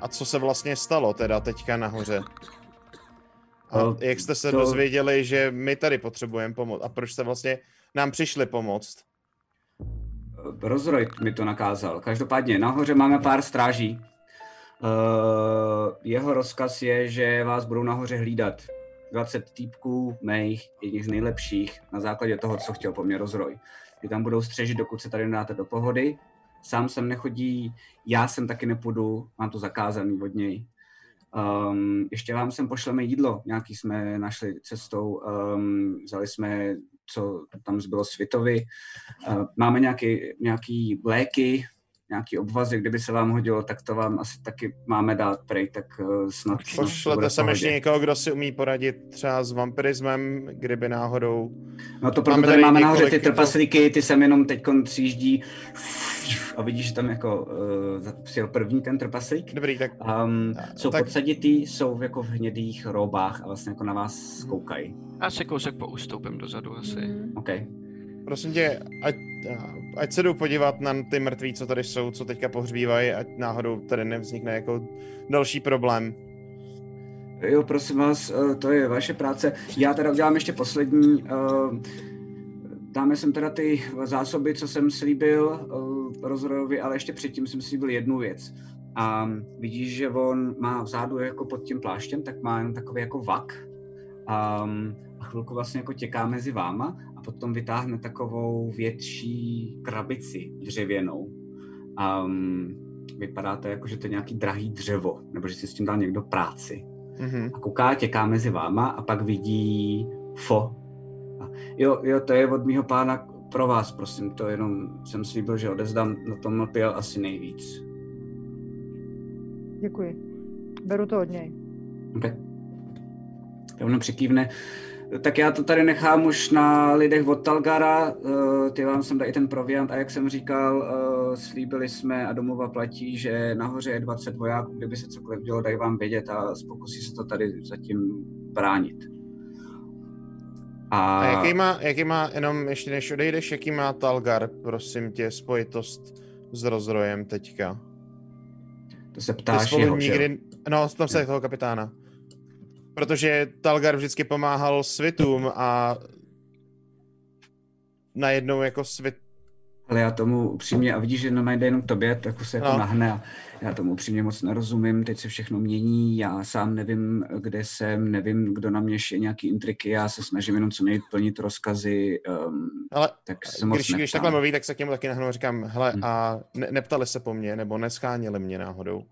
A co se vlastně stalo teda teďka nahoře? A No, jak jste se to- dozvěděli, že my tady potřebujeme pomoc? A proč jste vlastně nám přišli pomoct? Rozroj mi to nakázal. Každopádně nahoře máme pár stráží. Uh, jeho rozkaz je, že vás budou nahoře hlídat. 20 týpků, mých, jedních z nejlepších, na základě toho, co chtěl po mně rozroj. Ty tam budou střežit, dokud se tady nedáte do pohody. Sám sem nechodí, já sem taky nepůjdu, mám to zakázaný od něj. Um, ještě vám sem pošleme jídlo, nějaký jsme našli cestou, um, vzali jsme, co tam zbylo světovi, Uh, máme nějaký, nějaký léky, nějaký obvazy, kdyby se vám hodilo, tak to vám asi taky máme dát prej, tak uh, snad, Pošlete sem ještě někoho, kdo si umí poradit třeba s vampirismem, kdyby náhodou... No to proto Máme tady tady máme nahoře ty jako- trpaslíky, ty sem jenom teď sjíždí a vidíš, že tam jako uh, přijel první ten trpaslík. Dobrý, tak Um, jsou tak- podsaditý, jsou jako v hnědých robách a vlastně jako na vás koukají. Já se kousek poustoupím dozadu asi. Mm. OK. Prosím tě, ať, ať se jdou podívat na ty mrtví, co tady jsou, co teďka pohřbívají, ať náhodou tady nevznikne jako další problém. Jo, prosím vás, eh, to je vaše práce. Já teda udělám ještě poslední. eh, Dáme sem teda ty zásoby, co jsem slíbil eh, rozrojovi, ale ještě předtím jsem slíbil jednu věc. A vidíš, že on má vzadu jako pod tím pláštěm, tak má jenom takový jako vak. Um, a chvilku vlastně jako těká mezi váma a potom vytáhne takovou větší krabici dřevěnou. Um, vypadá to jako, že to je nějaký drahý dřevo, nebo že si s tím dal někdo práci Mhm. a kouká, těká mezi váma a pak vidí fo. A jo, jo, to je od mýho pána pro vás, prosím, to jenom jsem slíbil, že odezdám, na tom lpěl asi nejvíc. Děkuji. Beru to od něj. Okay. Rovno přikývne. Tak já to tady nechám už na lidech od Talgara, eh, ty vám sem dají ten proviant a jak jsem říkal, eh, slíbili jsme a domluva platí, že nahoře je 20 vojáků, kdyby se cokoliv dělo, dají vám vědět a pokusí se to tady zatím bránit. A, A jaký má, jaký má, jenom ještě než odejdeš, jaký má Talgar, prosím tě, spojitost s rozrojem teďka? to se ptáš jeho, že nikdy, no, tam se toho kapitána. Protože Talgar vždycky pomáhal svitům a najednou jako svět... Ale já tomu upřímně, a vidíš, že normálně jde jenom k tobě, tak se jako No. nahne a já tomu upřímně moc nerozumím, teď se všechno mění, já sám nevím, kde jsem, nevím, kdo na mě šije nějaký intriky, já se snažím jenom co nejvíc plnit rozkazy, um, Ale tak se moc když, když neptám. takhle mluví, tak se k němu taky nahnu a říkám, hele, Hm. a ne, neptali se po mně, nebo nescháněli mě náhodou.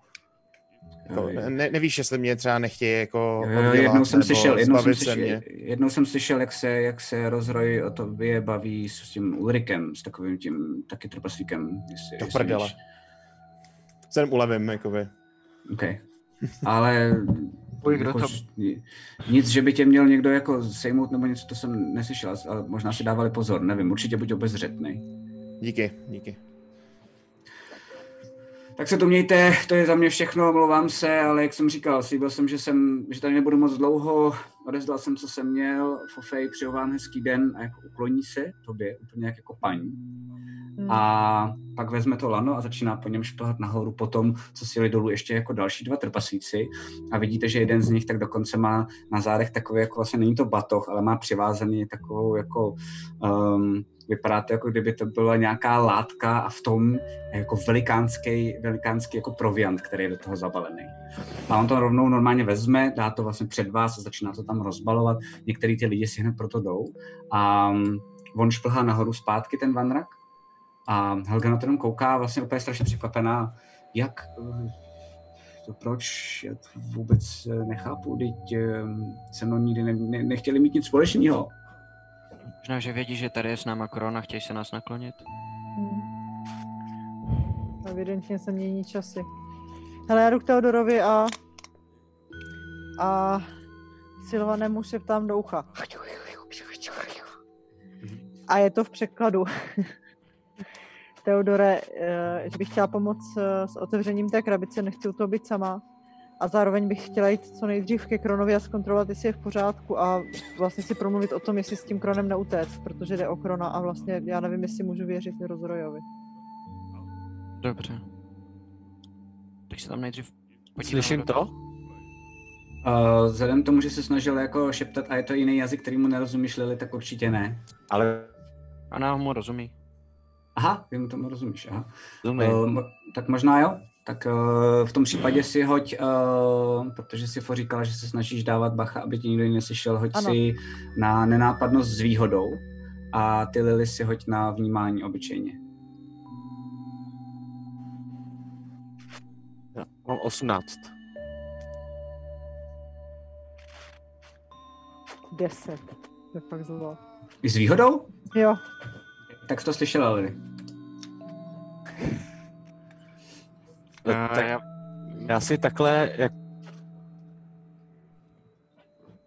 Jako, ne, nevíš, jestli mě třeba nechtějí jako Jo, jo, oddělat, jednou jsem slyšel, jednou jsem slyšel, jednou jsem slyšel, jak se, jak se rozroj o tobě baví s, s tím Ulrikem, s takovým tím taky trpaslíkem. Jestli, Do jestli prdele. víš. Se jenom ulevím, jakoby. OK. Ale Boj, kdo to- ni- nic, že by tě měl někdo jako sejmout nebo něco, to jsem neslyšel, ale možná si dávali pozor, nevím, určitě buď obezřetný. Díky, díky. Tak se to mějte, to je za mě všechno, omlouvám se, ale jak jsem říkal, slíbil jsem, že, jsem, že tady nebudu moc dlouho, odezdal jsem, co jsem měl, Fofej, přeju vám hezký den a jako ukloní se tobě, úplně jak jako paní. Hmm. A pak vezme to lano a začíná po něm šplhat nahoru potom, co si jeli dolů ještě jako další dva trpaslíci. A vidíte, že jeden z nich tak dokonce má na zádech takový, jako vlastně není to batoh, ale má přivázaný takovou jako, um, vypadá to jako kdyby to byla nějaká látka a v tom je jako velikánský, velikánský jako proviant, který je do toho zabalený. A on to rovnou normálně vezme, dá to vlastně před vás a začíná to tam rozbalovat. Některý ty lidi si hned proto jdou. A um, on šplhá nahoru zpátky ten vanrak a Helga na to jenom kouká vlastně úplně strašně překvapená, jak, eh, to proč, já to vůbec eh, nechápu, teď eh, se mnou nikdy ne, ne, nechtěli mít nic společného. Možná, že vědí, že tady je s náma korona, chtějí se nás naklonit. Hmm. Evidentně se mění časy. Hele, já jdu k Teodorovi a a Silvanému šeptám do ucha. A je to v překladu. Teodore, eh, že bych chtěla pomoct eh, s otevřením té krabice, nechci u toho být sama. A zároveň bych chtěla jít co nejdřív ke Kronovi a zkontrolovat, jestli je v pořádku a vlastně si promluvit o tom, jestli s tím Kronem neutéct, protože jde o Krona a vlastně já nevím, jestli můžu věřit Rozrojovi. Dobře. Tak se tam nejdřív podíváme Slyším to? Uh, vzhledem k tomu, že se snažil jako šeptat a je to jiný jazyk, který mu nerozumíš, Lili, tak určitě ne. Ale A nám mu rozumí. Aha, ty mu tomu rozumíš, aha. rozumím. Uh, tak možná jo. Tak uh, v tom případě si hoď, uh, protože si říkala, že se snažíš dávat bacha, aby ti nikdo jiný neslyšel, hoď Ano. si na nenápadnost s výhodou a ty Lily si hoď na vnímání obyčejně. Já mám 18. Deset. To je fakt zlo. I s výhodou? Jo, Tak jsi to slyšela, Lily. No, tak já, já si takhle jak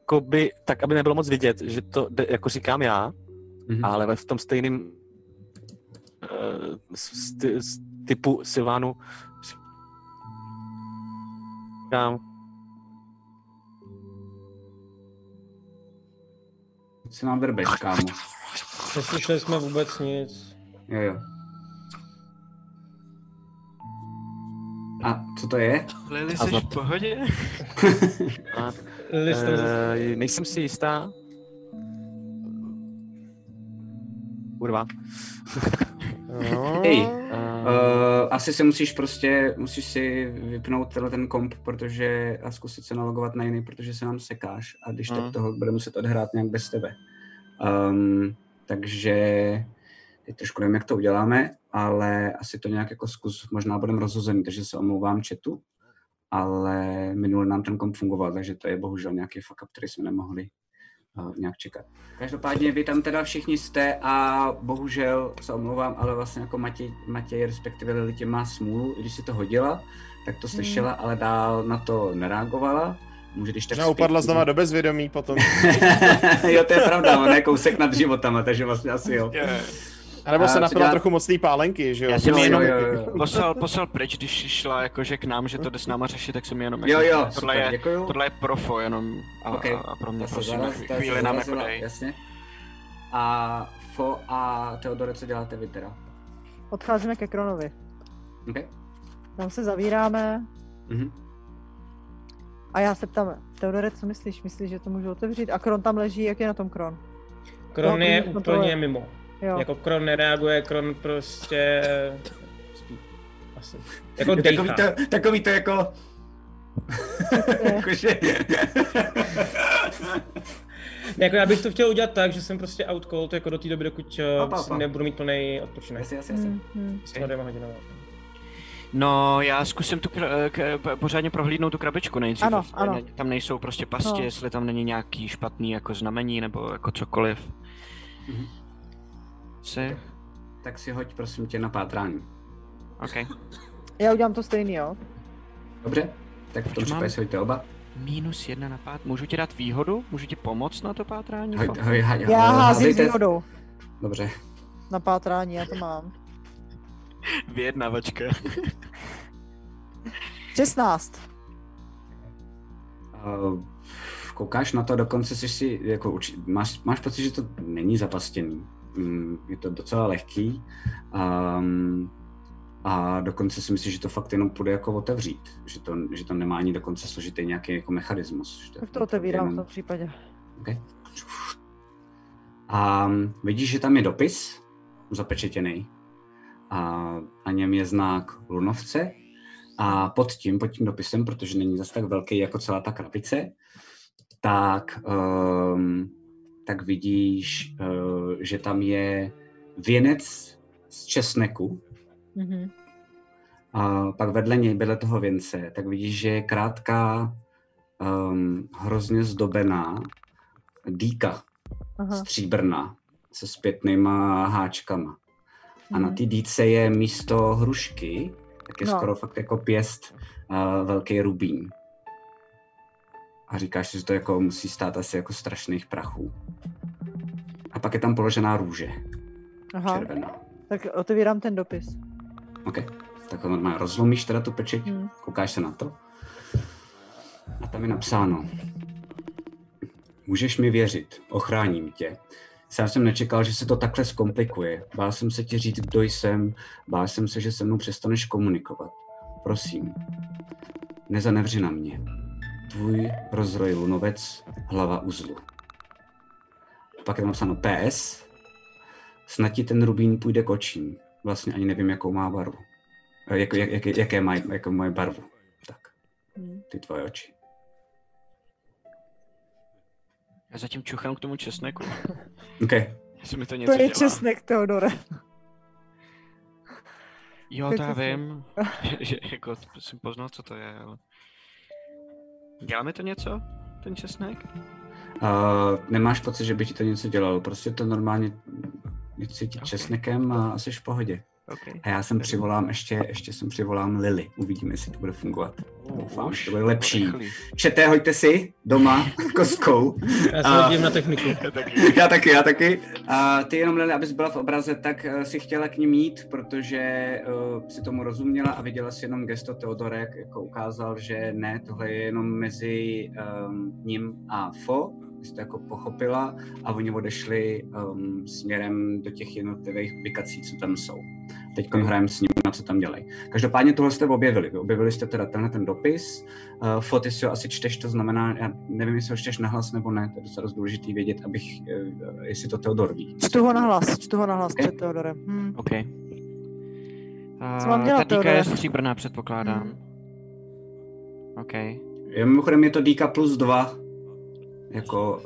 Jakoby, tak, aby nebylo moc vidět, že to jde, jako říkám já, Mhm. ale ve- v tom stejném uh, st- s- typu Silvánu říkám, Si nám verbeš, kámo. Neslyšeli jsme vůbec nic. Jo, jo. A co to je? Lily, jsi v pohodě? a, uh, nejsem si jistá. Kurva. Hej, Uh, Uh, asi si musíš prostě, musíš si vypnout tenhle ten komp, protože a zkusit se nalogovat na jiný, protože se nám sekáš a když Hmm. tak toho bude muset odhrát nějak bez tebe. Um, takže teď trošku nevím, jak to uděláme, ale asi to nějak jako zkus, možná budeme rozhozený, takže se omlouvám chatu, ale minule nám ten komp fungoval, takže to je bohužel nějaký fuck up, který jsme nemohli uh, nějak čekat. Každopádně vy tam teda všichni jste a bohužel se omlouvám, ale vlastně jako Matěj, Matěj respektive Lilitě má smůlu, i když si to hodila, tak to slyšela, ale dál na to nereagovala. Může když tak možná upadla zpět- znova do bezvědomí potom. jo, to je pravda, on je kousek nad životama, takže vlastně asi jo. A nebo se napila trochu moc té pálenky, že jo? Já jsem Jo, jenom jo, jo, jo. poslal, poslal pryč, když šla jakože k nám, že to jde s náma řešit, tak jsem jenom Jo, jako, jo, tohle, super, je, děkuju. tohle je profo jenom a, Ok. a, a pro mě prosím, zaraz- chvíli nám jako dej. Jasně. A Fo a Teodore, co děláte vy teda? odcházíme ke Kronovi. Okay. Tam se zavíráme Mhm. a já se ptám, Teodore, co myslíš? Myslíš, že to můžu otevřít? A Kron tam leží, jak je na tom Kron? Kron No, je úplně mimo. Jo. Jako Kron nereaguje, Kron prostě spí. Asi. Jako Takový to, takový to jako... Jakože... Jako já bych to chtěl udělat tak, že jsem prostě out cold jako do té doby, dokud uh, Opa, opa. nebudu mít plný odpočinek. Jasně, jasně, jasně. Hmm, hmm. Dvěma hodinama. No, já zkusím tu kra- k- p- pořádně prohlídnout tu krabičku nejdřív. Ano, jestli ano. ne- Tam nejsou prostě pasti, No. jestli tam není nějaký špatný jako znamení nebo jako cokoliv. Mhm. Si? Tak si hoď prosím tě na pátrání. OK. Já udělám to stejný, jo? Dobře? Tak v tom případě si hoďte oba. Minus jedna na pát. Můžu ti dát výhodu? Můžu ti pomoct na to pátrání? Hoj, hoj, hoj, Já házím s výhodou Dobře. na pátrání, já to mám. Vyjednavačka. 16. Uh, koukáš na to, dokonce jsi si, jako, uči- máš, máš pocit, že to není zapastěný. Mm, je to docela lehký. Um, a dokonce si myslím, že to fakt jenom půjde jako otevřít. Že to, že to nemá ani dokonce složitý nějaký jako mechanismus. Že Tak je to otevírám v jenom- tom případě. Okay. A vidíš, že tam je dopis zapečetěný. A na něm je znak lunovce. A pod tím, pod tím dopisem, protože není zase tak velký jako celá ta krabice, tak, um, tak vidíš, uh, že tam je věnec z česneku, Mhm. a pak vedle něj, vedle toho věnce, tak vidíš, že je krátká, um, hrozně zdobená dýka Aha. stříbrná se zpětnýma háčkama. A na Mhm. té dýce je místo hrušky, tak je No. skoro fakt jako pěst uh, velký rubín. A říkáš si, že to jako musí stát asi jako strašných prachů. A pak je tam položená růže, Aha, červená. tak otevírám ten dopis. OK. Tak normálně rozlomíš teda tu pečeť, Hmm. koukáš se na to. A tam je napsáno. Můžeš mi věřit, ochráním tě. Sám jsem nečekal, že se to takhle zkomplikuje. Bál jsem se ti říct, kdo jsem, bál jsem se, že se mnou přestaneš komunikovat. Prosím, nezanevři na mě. Tvůj rozroj lunovec, hlava uzlu. Pak je tam napsáno PS. Snad ti ten rubín půjde k očím. Vlastně ani nevím, jakou má barvu. Eh, Jak, jak, jak, jaké má jako moje barvu. Tak, Hmm. ty tvoje oči. Já zatím čuchám k tomu česneku. OK. Jestli mi to něco To je dělá. česnek, Teodore. Jo, To já vím. že, že, jako jsem poznal, co to je, ale... Dělá mi to něco, ten česnek? Uh, nemáš pocit, že by ti to něco dělalo. Prostě to normálně cítit Ok. česnekem a jsi v pohodě. OK. A já jsem přivolám ještě, ještě jsem přivolám Lily. Uvidíme, jestli to bude fungovat. Doufám, Už, že to bude lepší. rychlý. Čete, hoďte si doma koskou. Já se A- hodím na techniku. já taky, já taky. A ty jenom, Lily, abys byla v obraze, tak uh, si chtěla k ním jít, protože uh, si tomu rozuměla a viděla si jenom gesto Teodore, jak jako ukázal, že ne, tohle je jenom mezi um, ním a Fo, ty jsi to jako pochopila a oni odešli um, směrem do těch jednotlivých ubikací, co tam jsou. Teď hrajeme s nimi, na co tam dělají. Každopádně tohle jste objevili. Vy objevili jste teda tenhle ten dopis. Uh, Fo, ty si ho asi čteš, to znamená, já nevím, jestli ho čteš nahlas nebo ne, to je docela dost důležitý vědět, abych, uh, jestli to Teodor ví. Čtu ho na hlas, čtu ho na hlas Ok. před Teodorem. Hm. OK. Co mám dělat, ta je stříbrná, předpokládám. Hmm. OK. Mimochodem je to díka plus dva, jako,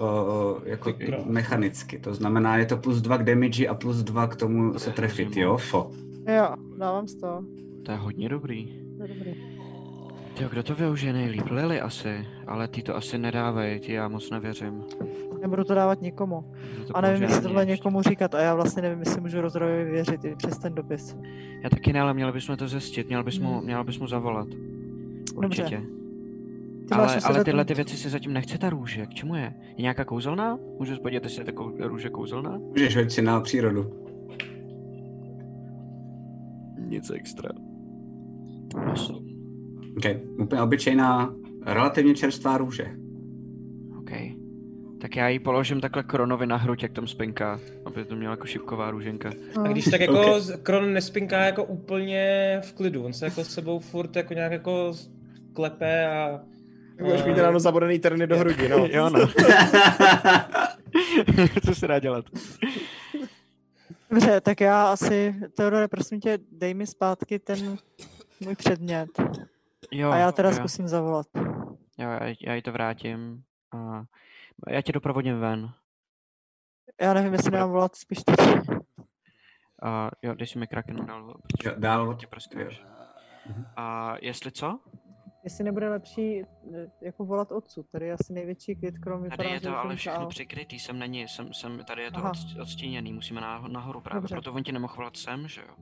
uh, jako mechanicky. To znamená, je to plus dva k damage a plus dva k tomu se trefit, jo, fo. Jo, dávám z toho. To je hodně dobrý. To je dobrý. Jo, kdo to využije nejlíp? Lily asi, ale ty to asi nedávají, ti já moc nevěřím. Nebudu to dávat nikomu. To A nevím, jestli tohle někomu říkat. A já vlastně nevím, jestli můžu rozrojovi věřit i přes ten dopis. Já taky ne, ale měli bychom to zjistit, měl bys mu, Hmm. měl bys mu zavolat. Dobře. Ty Ale, ale tyhle ty věci si zatím nechce ta růže, k čemu je? Je nějaká kouzelná? Můžu se podívat, jestli je takovou růže kouzelná? Můžeš hodit si na přírodu. Nic extra. Okay. Úplně obyčejná, relativně čerstvá růže. OK. Tak já ji položím takhle Kronovi na hruď, jak tam spinká, aby to měla jako šipková růženka. No. A když tak jako Ok. okay. Kron nespinká jako úplně v klidu, on se jako s sebou furt jako nějak jako klepe a... Budeš mít ráno zabodený terny do hrudi, no. jo no. Co se dá dělat? Dobře, tak já asi, Teodore, prosím tě, dej mi zpátky ten můj předmět. Jo, A já teda jo, zkusím zavolat. Jo, já, já jí to vrátím. A já tě doprovodím ven. Já nevím, jestli nemám volat spíš teď. A jo, když si mi Krakenu dal. Jo, dál. Tě prostě. Jo. A jestli co? Jestli nebude lepší eh, jako volat odsud, tady je asi největší klid, krom vypadá, Tady je to ale všechno dál. přikrytý, sem není, sem, sem, tady je to Aha. od, odstíněný, musíme na, nahoru právě, Dobře. proto on ti nemohl volat sem, že jo?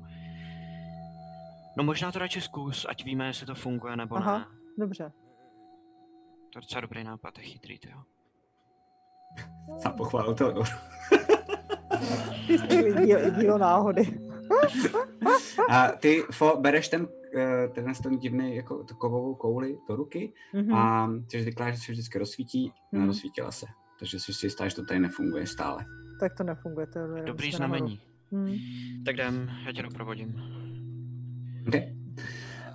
No možná to radši zkus, ať víme, jestli to funguje nebo Aha. ne. Dobře. To je docela dobrý nápad, je chytrý, ty jo. Sám pochválil to. Dílo náhody. A ty, Fo, bereš ten, eh, ten, ten divný jako kovovou kouli do ruky Mhm. a ty zvyklá, že se vždycky rozsvítí, Mhm. nerozsvítila se. Takže jsi si jistá, že to tady nefunguje stále. Tak to nefunguje, to je Dobrý nahoru. znamení. Hmm. Tak jdem, já tě doprovodím. Okay.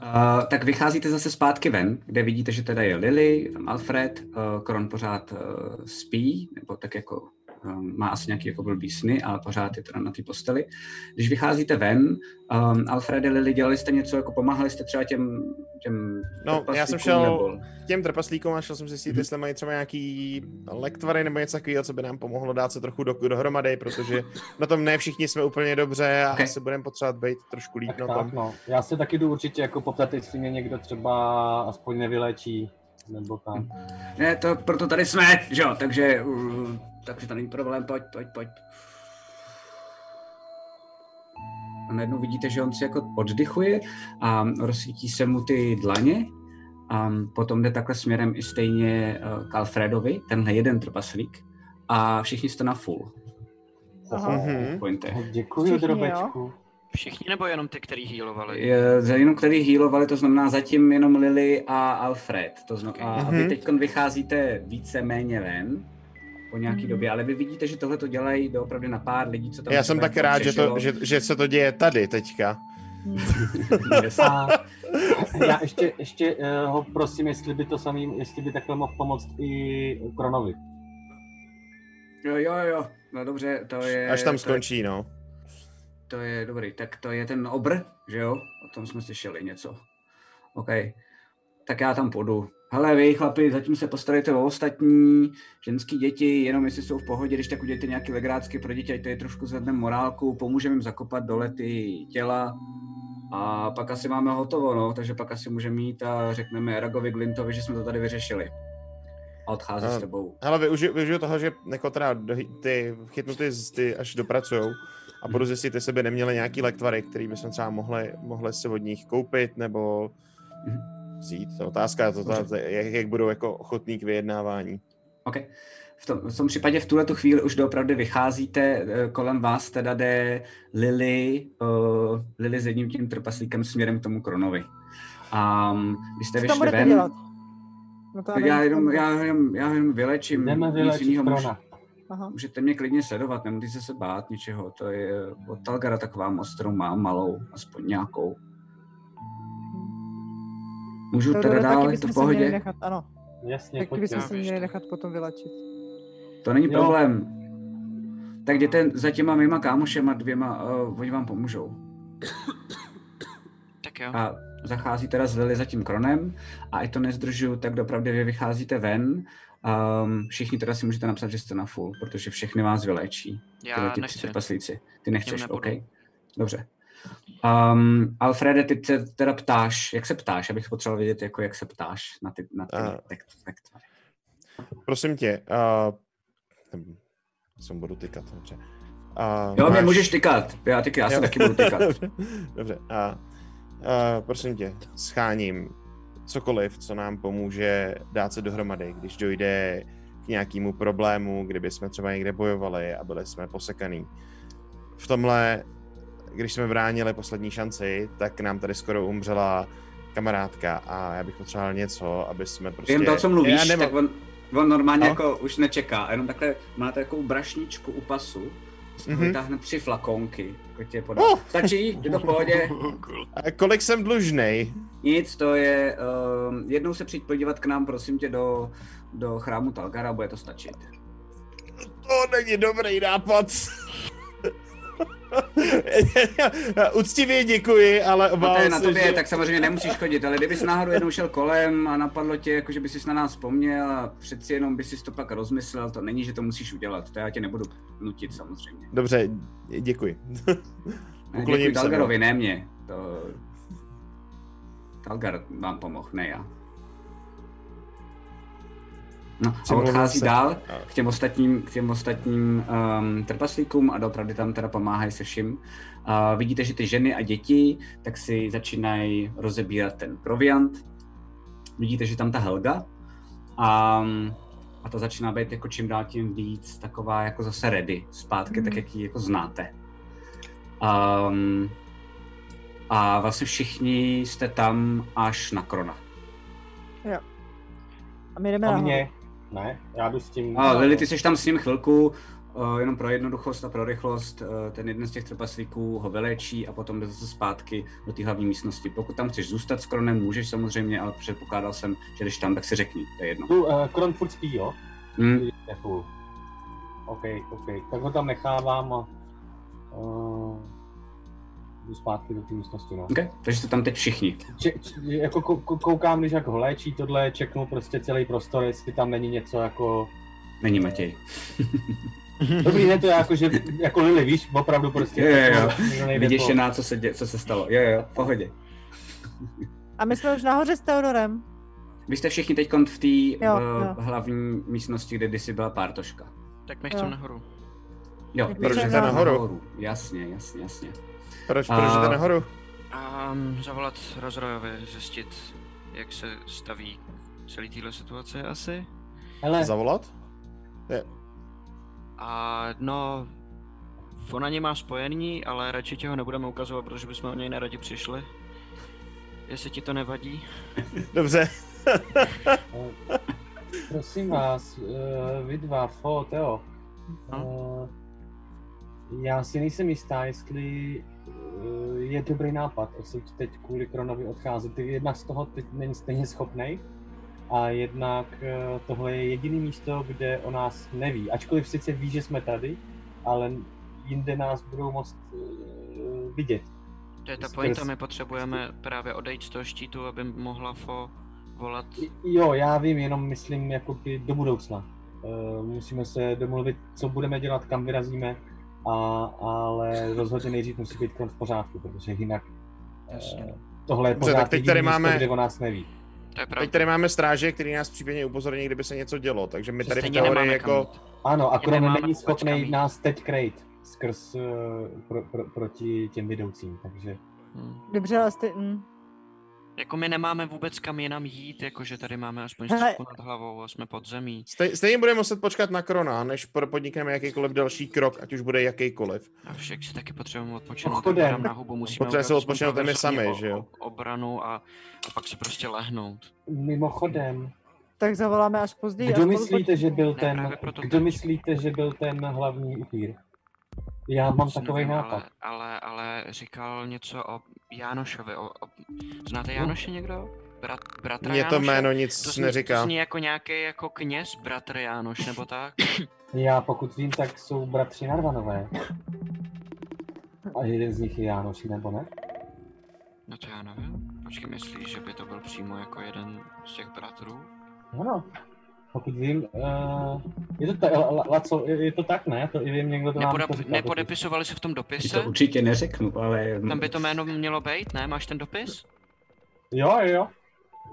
Uh, tak vycházíte zase zpátky ven, kde vidíte, že teda je Lily, je tam Alfred, uh, Kron pořád uh, spí, nebo tak jako um, má asi nějaký jako blbý sny, ale pořád je teda na té posteli. Když vycházíte ven, um, Alfred a Lily, dělali jste něco, jako pomáhali jste třeba těm, těm No, já jsem šel nebo... k těm trpaslíkům a šel jsem zjistit, Mhm. jestli mají třeba nějaký lektvary nebo něco takového, co by nám pomohlo dát se trochu do, dohromady, protože na tom ne všichni jsme úplně dobře a Ok. asi budeme potřebovat být trošku líp Tak, na tak, tom. no. Já se taky jdu určitě jako poptat, jestli mě někdo třeba aspoň nevylečí, nebo tak. Ne, to proto tady jsme, že jo, takže, uh, takže to není problém, pojď, pojď, pojď. A najednou vidíte, že on si jako oddychuje a rozsvítí se mu ty dlaně a potom jde takhle směrem i stejně uh, k Alfredovi, tenhle jeden trpaslík a všichni jste na full Aha. Tak Děkuji, Všichni, drobečku. Všichni nebo jenom ty, který healovali? Je, jenom který healovali, to znamená zatím jenom Lily a Alfred. To znamená, a, a vy Mhm. teď vycházíte více méně ven po nějaký Mhm. době, ale vy vidíte, že tohle to dělají doopravdy na pár lidí, co tam Já jsem taky jako rád, že, to, že, že se to děje tady teďka. A já ještě, ještě uh, ho prosím, jestli by to samý, jestli by takhle mohl pomoct i Kronovi. jo, jo, jo, no dobře, to je... Až tam to je- skončí, no. To je dobrý, tak to je ten obr, že jo? O tom jsme slyšeli něco. OK, tak já tam půjdu. Hele, vy chlapi, zatím se postarejte o ostatní, ženský děti, jenom jestli jsou v pohodě, když tak udělejte nějaký legrácky pro děti, ať to je trošku zvedne morálku, pomůžeme jim zakopat dole ty těla a pak asi máme hotovo, no, takže pak asi můžeme jít a řekneme Eragovi Glintovi, že jsme to tady vyřešili. A odchází A- s tebou. Hele, využiju, využiju toho, že jako teda ty chytnu ty, z- ty až dopracujou a budu zjistit, jestli by neměli nějaký lektvary, který bychom třeba mohli, mohli si od nich koupit nebo vzít. To otázka je to, ta, jak, jak budou jako ochotní k vyjednávání. OK. V tom, v tom případě v tuhle tu chvíli už doopravdy vycházíte, eh, kolem vás teda jde Lily, uh, Lily s jedním tím trpaslíkem směrem k tomu Kronovi. A um, když jste vyšli ven, dělat? No to já jenom, já, jenom, já jenom vylečím. Jdeme vylečit Krona. Aha. Můžete mě klidně sledovat, nemusíte se bát ničeho. To je od Talgara taková moc, kterou mám malou, aspoň nějakou. Můžu To, teda dál, je to v pohodě? nechat, ano, Jasně, pojďte. bychom se měli nechat potom vylečit. To není Jo. problém. Tak jděte za těma mýma kámošema dvěma, uh, oni vám pomůžou. Tak jo. A zachází teda s Lily za tím kronem a ať to nezdržuju, tak dopravdy vy vycházíte ven. Um, všichni teda si můžete napsat, že jste na full, protože všechny vás vylečí. Já ty nechci. tři trpaslíci. Ty nechceš. OK. Dobře. Um, Alfrede, ty se teda ptáš, jak se ptáš, abych potřeboval vědět, jako jak se ptáš na ty, na ty A- tak, tak. Prosím tě, uh, jsem budu tykat, dobře. Uh, Jo, mě můžeš tykat, já, tyky, já se taky budu tykat. Dobře. A, a prosím tě, scháním cokoliv, co nám pomůže dát se dohromady, když dojde k nějakému problému, kdyby jsme třeba někde bojovali a byli jsme posekaný. V tomhle, když jsme bránili poslední šanci, tak nám tady skoro umřela kamarádka a já bych potřeboval něco, aby jsme prostě... Jen to, co mluvíš, já nemám, tak on, on normálně No. jako už nečeká, jenom takhle má takovou brašničku u pasu, Mhm. vytáhne tři flakonky, tě podá. Oh. Stačí? Je to v pohodě? A kolik jsem dlužnej? Nic, to je, um, jednou se přijď podívat k nám, prosím tě, do, do chrámu Talgara, bude to stačit. To není dobrý nápad. Úctivě děkuji, ale No obávám to je na tobě, že... tak samozřejmě nemusíš chodit, ale kdybys náhodou jednou šel kolem a napadlo tě, jako že bys si na nás vzpomněl a přeci jenom bys si to pak rozmyslel, to není, že to musíš udělat, to já tě nebudu nutit samozřejmě. Dobře, děkuji. Ukloním Děkuji se, Dalgarovi, ne mě. To... Dalgar vám pomohl, ne já. No, a odchází se. dál A- k těm ostatním, k těm ostatním um, trpaslíkům a doopravdy tam teda pomáhají se vším. Uh, vidíte, že ty ženy a děti tak si začínají rozebírat ten proviant. Vidíte, že tam ta Helga a, a ta začíná být jako čím dál tím víc taková jako zase ready zpátky, tak Mhm. jak ji jako znáte. Um, a vlastně všichni jste tam až na Krona. A my jdeme A nahoru. mě? Ne, já jdu s tím. A Lili, ty jsi tam s ním chvilku, uh, jenom pro jednoduchost a pro rychlost, uh, ten jeden z těch trpaslíků ho vylečí a potom jde zase zpátky do té hlavní místnosti. Pokud tam chceš zůstat s Kronem, můžeš samozřejmě, ale předpokládal jsem, že když tam, tak si řekni, to je jedno. Tu, uh, Kron furt spí, jo? Hmm. OK, OK. Tak ho tam nechávám a uh, jdu zpátky do té místnosti, no. Okay. Takže jste tam teď všichni. Če, če, jako kou- kou- koukám, když jako léčí tohle, čeknu prostě celý prostor, jestli tam není něco jako... Není Matěj. Dobrý, ne to je jako, že jako Lily, víš, opravdu prostě. Jo, jo, jo. Vyděšená, co se, dě, co se stalo. Jo, jo, v pohodě. A my jsme už nahoře s Teodorem. Vy jste všichni teď v té jo. hlavní místnosti, kde kdysi byla pártoška. Tak my chceme nahoru. Jo, vy jdete jdete nahoru? Jasně, jasně, jasně. Proč, A- proč jde nahoru? A um, zavolat Rozrojovi, zjistit, jak se staví k celý téhle situace asi. Hele, Zavolat? A no, on na ně má spojení, ale radši tě ho nebudeme ukazovat, protože bychom o něj neradi přišli. Jestli ti to nevadí. Dobře. eh, prosím vás, uh, vy dva, Fo, Teo. No. Uh, já si nejsem jistá, jestli je dobrý nápad, jestli teď kvůli Kronovi odcházet. Ty jedna z toho teď není stejně schopnej a jednak uh, tohle je jediný místo, kde o nás neví. Ačkoliv sice ví, že jsme tady, ale jinde nás budou moct uh, vidět. To je ta pointa, my potřebujeme právě odejít z toho štítu, aby mohla Fo volat. Jo, já vím, jenom myslím jakoby do budoucna. Musíme se domluvit, co budeme dělat, kam vyrazíme, a, ale rozhodně nejdřív musí být v pořádku, protože jinak uh, tohle je Dobře, pořád tak teď tady místo, máme- kde o nás neví. To je Teď tady máme stráže, který nás případně upozorní, kdyby se něco dělo, takže my tady v teorii jako... Ano, a Že Kron nemáme není schopný nás teď krejt skrz uh, pro, pro, proti těm vidoucím, takže Hm. Dobře, ale jste... Mm. Jako my nemáme vůbec kam jinam jít, jakože tady máme aspoň střechu nad hlavou a jsme pod zemí. Stej, stejně budeme muset počkat na Krona, než podnikneme jakýkoliv další krok, ať už bude jakýkoliv. A však si taky potřebujeme odpočinout. Nám na hubu musíme Potřebujeme si udělat odpočinout my sami, že jo? o- obranu a, a pak si prostě lehnout. mimochodem, Tak zavoláme až později. kdo až myslíte, že byl Ne, ten, proto kdo teď. myslíte, že byl ten hlavní upír? Já mám takový nápad. Ale, ale, ale říkal něco o Jánošovi. O, o, znáte No. Jánoše někdo? Brat, bratra Mně to Jánoše? jméno nic to zní, neříká. To zní jako nějaký jako kněz, bratr Jánoš, nebo tak? Já pokud vím, tak jsou bratři Narvanové. A jeden z nich je Jánoš, nebo ne? No to já nevím. Počkej, myslíš, že by to byl přímo jako jeden z těch bratrů? Ano. Pokud vím, uh, je to, ta, La- Laco, je, je to tak, ne? To i vím, někdo to nám to nepodepisovali se v tom dopise? to určitě neřeknu, ale... Tam by to jméno mělo být, ne? Máš ten dopis? Jo, jo, jo.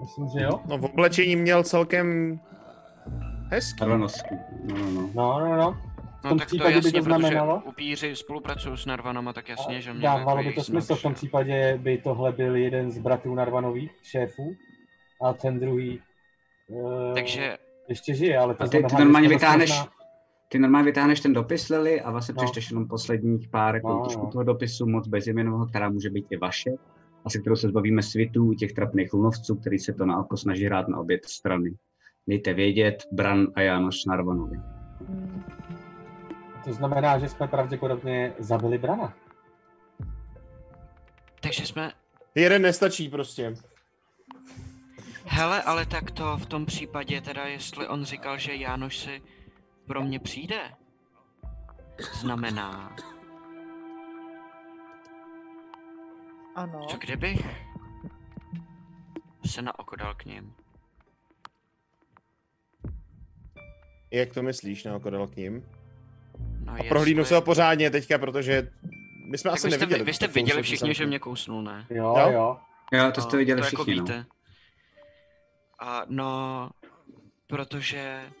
Myslím, že jo. No v oblečení měl celkem hezký. No, no, no. No, no, no. V No tom tak to případě by jasně, to znamenalo? protože upíři spolupracují s Narvanama, tak jasně, že měli Dávalo by to smysl, v tom že? případě by tohle byl jeden z bratrů Narvanových, šéfů, a ten druhý uh, Takže ještě žije, ale to A ty, ty normálně vytáhneš, možná- ty normálně vytáhneš ten dopis, Lily, a vlastně No. přečteš jenom posledních pár No, koutičků no. toho dopisu, moc bezjmenového, která může být i vaše, a se kterou se zbavíme svitů těch trapných lunovců, který se to na oko snaží hrát na obě strany. Dejte vědět, Bran a Jánoš Narvanovi. To znamená, že jsme pravděpodobně zabili Brana. takže jsme... Jeden nestačí prostě. Hele, ale tak to v tom případě teda, jestli on říkal, že Jánoš si pro mě přijde, znamená, Ano. Co kdybych se na oko dal k ním? Jak to myslíš, na oko dal k ním? No, A prohlídnu se ho pořádně teďka, protože my jsme Tak asi vy jste, neviděli. vy jste viděli všichni, že mě kousnul, ne? Jo, Jo? jo. To jste No, viděli to všichni, jako no. A no, protože,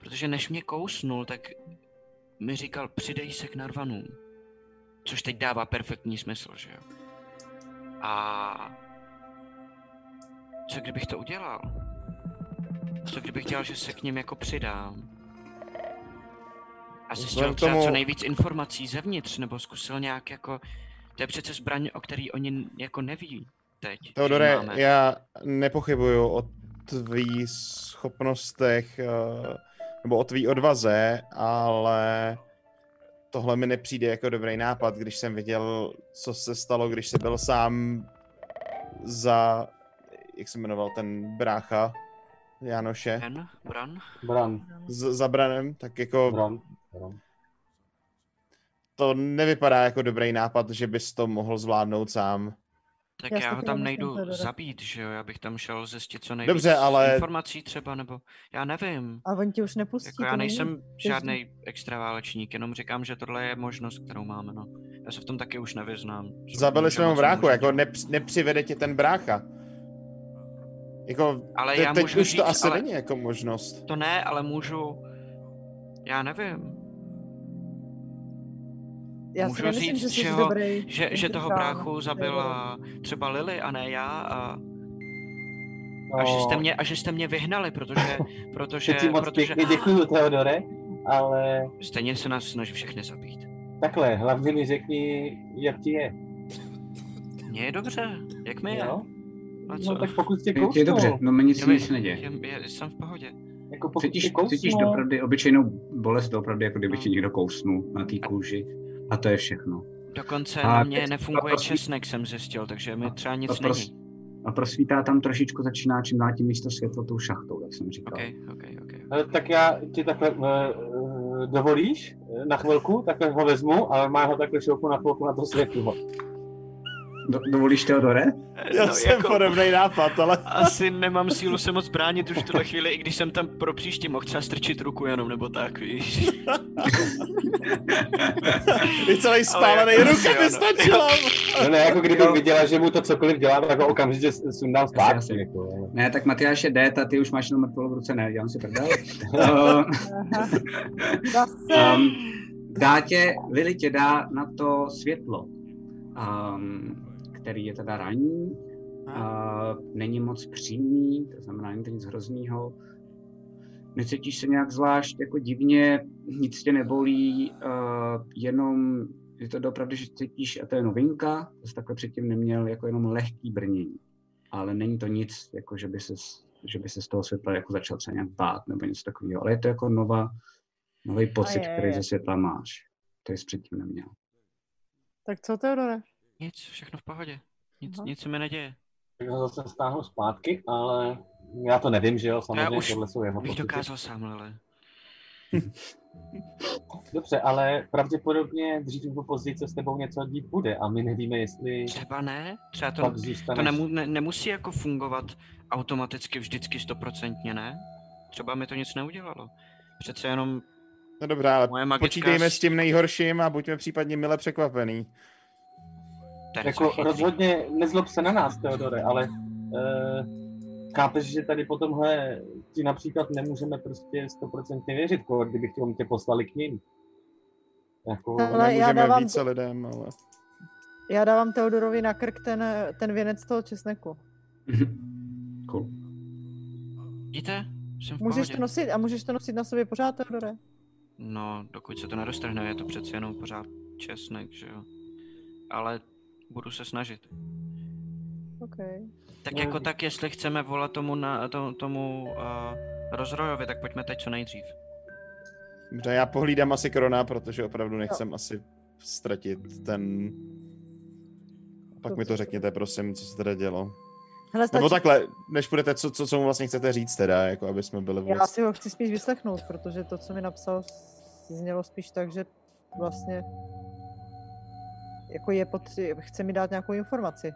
protože než mě kousnul, tak mi říkal, přidej se k narvanům. Což teď dává perfektní smysl, že jo? A co kdybych to udělal? Co kdybych dělal, že se k ním jako přidám? A zjistil třeba tomu- co nejvíc informací zevnitř, nebo zkusil nějak jako... To je přece zbraň, o který oni jako neví teď. Teodore, máme. já nepochybuju o tvých schopnostech eh, nebo o tvý odvaze, ale tohle mi nepřijde jako dobrý nápad, když jsem viděl, co se stalo, když jsi byl sám za, jak se jmenoval ten brácha Janoše, Bran? Bran? Bran. z, za Branem, tak jako Bran. Bran. to nevypadá jako dobrý nápad, že bys to mohl zvládnout sám. Tak Já já, ho tam nejdu zabít, že jo? Já bych tam šel zjistit co nejvíc Dobře, ale- informací třeba, nebo já nevím. A oni tě už nepustí. Jako já nejsem žádný extra válečník, jenom říkám, že tohle je možnost, kterou máme, no. Já se v tom taky už nevyznám. Zabili jsme mu bráchu, jako nepř, nepřivede tě ten brácha. Jako, Ale te, já teď můžu už říct, to asi ale- není jako možnost. To ne, ale můžu... Já nevím. Já můžu si nemyslím, říct, že že ho- dobrý. Že, že toho bráchu zabila třeba Lily a ne já a, No, a, že jste mě, a že jste mě vyhnali, protože, protože, Teď ti moc protože pěkně děkuju, Teodore, ale stejně se nás snaží všechny zabít. takhle, hlavně mi řekni, jak ti je. Mně je dobře, jak mi je. A co? No tak pokud tě Je, kousnul, je dobře, no mi nic, nic neděje. je, je, jsem v pohodě. jako pokud Cítíš, cítíš dopravdy obyčejnou bolest, dopravdy, jako kdyby ti někdo kousnul na té kůži. A to je všechno. Dokonce A na mě nefunguje a prosím- česnek, jsem zjistil, takže mi třeba nic a pros- není. A prosvítá tam trošičku začíná čím dál tím místo světlo tou šachtou, jak jsem říkal. OK, OK, OK. Ale tak já ti takhle uh, dovolíš eh, na chvilku, takhle ho vezmu a má ho takhle šoupu na chvilku na to světlo. Do, dovolíš Teodore? Já No, jsem jako- podobný nápad, ale... Asi nemám sílu se moc bránit už v tuhle chvíli, i když jsem tam pro příště mohl třeba strčit ruku jenom, nebo tak, víš. Ty celý spálený jako ruka by stačila. No ne, jako kdybych viděla, že mu to cokoliv dělá, tak ho okamžitě sundám zpátky. Jako. Ne, tak Matyáš je D, a ty už máš jenom mrtvolu v ruce, ne, dělám si prdel. Zase. um, dá tě, Lily tě dá na to světlo, um, který je teda ranní, uh, není moc přímý, to znamená, není to nic hroznýho. Necítíš se nějak zvlášť jako divně, nic tě nebolí, uh, jenom je to opravdu, že cítíš, a to je novinka, to jsi takhle předtím neměl, jako jenom lehký brnění. Ale není to nic, jako že by se, že by se z toho světla jako začal třeba nějak bát nebo něco takového. Ale je to jako nová, nový pocit, je, který je. ze světla máš. To jsi předtím neměl. Tak co, Teodore? Nic, všechno v pohodě. Nic, nic se mi neděje. Tak ho zase stáhnu zpátky, ale já to nevím, že jo, samozřejmě už tohle jsou jeho Bych pocity. dokázal sám, ale Dobře, ale pravděpodobně dřív nebo později se s tebou něco dít bude a my nevíme, jestli třeba ne, třeba to, to nemu, ne, nemusí jako fungovat automaticky vždycky stoprocentně, ne? Třeba mi to nic neudělalo. Přece jenom No dobré, ale moje magická... počítejme s- s tím nejhorším a buďme případně mile překvapený. Jako chytrý. rozhodně nezlob se na nás, Teodore, ale uh, chápeš, že tady po tomhle ti například nemůžeme prostě stoprocentně věřit, jako kdybych tě, tě poslali k ním. Jako, Ale já Nemůžeme dávám- více lidem, ale... Já dávám Teodorovi na krk ten, ten věnec toho česneku. cool. Vidíte? Jsem v Můžeš pohodě. to nosit a můžeš to nosit na sobě pořád, Teodore? No, dokud se to nedostrhne, je to přeci jenom pořád česnek, že jo. Ale budu se snažit. OK. Tak No, jako tak, jestli chceme volat tomu, na, to, tomu uh, rozrojovi, tak pojďme teď co nejdřív. Dobře, já pohlídám asi korona, protože opravdu nechcem asi ztratit ten... Pak mi to řekněte, prosím, co se teda dělo. Hele, stačí, Nebo takhle, než budete, co, co, co mu vlastně chcete říct teda, jako aby jsme byli já vůbec... si ho chci spíš vyslechnout, protože to, co mi napsal, znělo spíš tak, že vlastně jako je potřeba, chce mi dát nějakou informaci.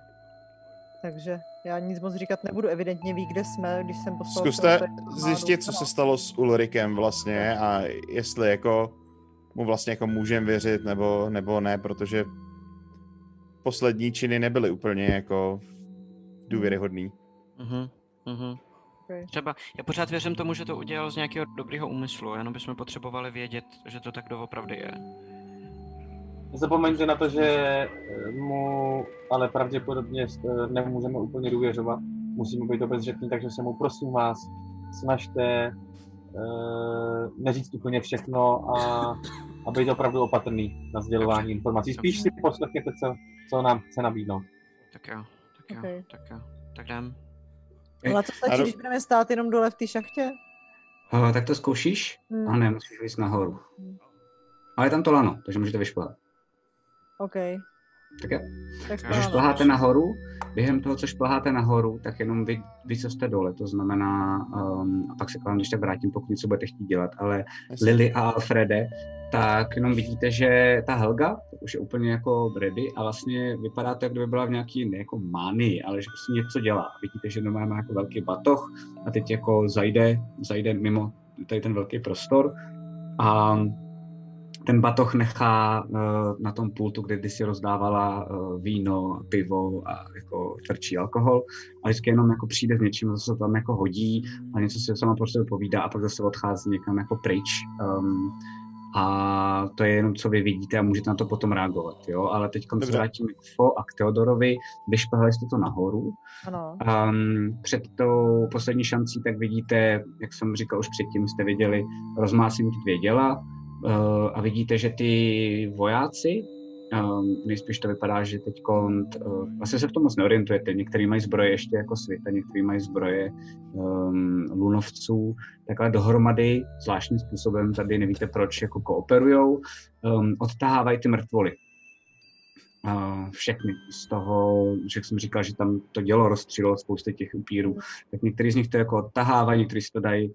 Takže já nic moc říkat nebudu, evidentně ví, kde jsme, když jsem poslal... Zkuste zjistit, co se stalo s Ulrikem vlastně a jestli jako mu vlastně jako můžeme věřit nebo, nebo ne, protože poslední činy nebyly úplně jako důvěryhodný. Mhm, mhm. Okay. Třeba, já pořád věřím tomu, že to udělal z nějakého dobrého úmyslu, jenom bychom potřebovali vědět, že to tak doopravdy je. Nezapomeňte na to, že eh, mu ale pravděpodobně eh, nemůžeme úplně důvěřovat. Musíme být obezřetní, takže se mu prosím vás snažte uh, neříct úplně všechno a, a být opravdu opatrný na sdělování Dobře. informací. Spíš si poslechněte, co, co nám chce nabídnout. Tak jo, tak jo, Okay. tak jo. Tak jdem. Ale co stačí, když budeme stát jenom dole v té šachtě? Uh, tak to zkoušíš? Hmm. A ne, musíš jít nahoru. Hmm. Ale je tam to lano, takže můžete vyšplhat. OK. Tak jo. Tak Takže Když spáváme. šplháte nahoru, během toho, co šplháte nahoru, tak jenom vy, vy co jste dole, to znamená, um, a pak se k vám tak vrátím, pokud něco budete chtít dělat, ale Lily a Alfrede, tak jenom vidíte, že ta Helga už je úplně jako ready a vlastně vypadá to, jak kdyby byla v nějaký ne jako mánii, ale že prostě něco dělá. Vidíte, že normálně má jako velký batoh a teď jako zajde, zajde mimo tady ten velký prostor a ten batoh nechá uh, na tom pultu, kde kdysi rozdávala uh, víno, pivo a jako tvrdší alkohol a vždycky jenom jako přijde s něčím, co se tam jako hodí a něco si sama prostě povídá a pak zase odchází někam jako pryč. Um, a to je jenom, co vy vidíte a můžete na to potom reagovat, jo? Ale teď se Dobře. vrátíme k Fo a k Teodorovi. Vyšplhali jste to nahoru. Ano. Um, před tou poslední šancí tak vidíte, jak jsem říkal už předtím, jste viděli rozmácení dvě děla a vidíte, že ty vojáci, um, nejspíš to vypadá, že teď vlastně se v tom moc neorientujete, některý mají zbroje ještě jako světa, některý mají zbroje um, lunovců, takhle dohromady zvláštním způsobem, tady nevíte proč, jako kooperujou, um, odtahávají ty mrtvoly. Uh, všechny z toho, že jsem říkal, že tam to dělo rozstřílilo spousty těch upírů, tak některý z nich to jako odtahávají, některý si to dají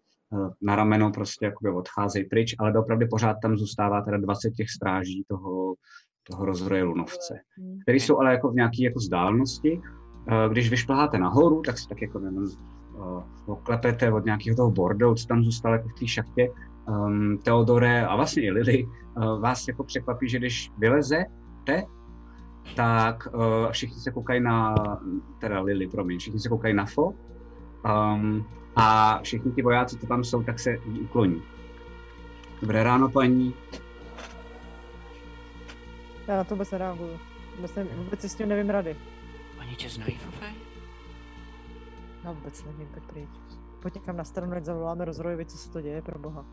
na rameno, prostě jakoby odcházejí pryč, ale opravdu pořád tam zůstává teda 20 těch stráží toho, toho rozhroje lunovce, který jsou ale jako v nějaké jako vzdálenosti. Uh, když vyšplháte nahoru, tak si tak jako nevím, uh, oklepete od nějakého toho bordelu, co tam zůstalo jako v té šachtě, um, Teodore a vlastně i Lily, vás jako překvapí, že když vylezete, tak všichni se koukají na, teda Lily, promiň, všichni se koukají na Fo um, a všichni ti vojáci, co tam jsou, tak se jí ukloní. Dobré ráno, paní. Já na to vůbec nereaguju. Vůbec, ne, vůbec si s tím nevím rady. Oni tě znají, Fofej? Já vůbec nevím, tak pryč. Pojď někam na stranu, ať zavoláme rozrojovi, co se to děje, pro boha.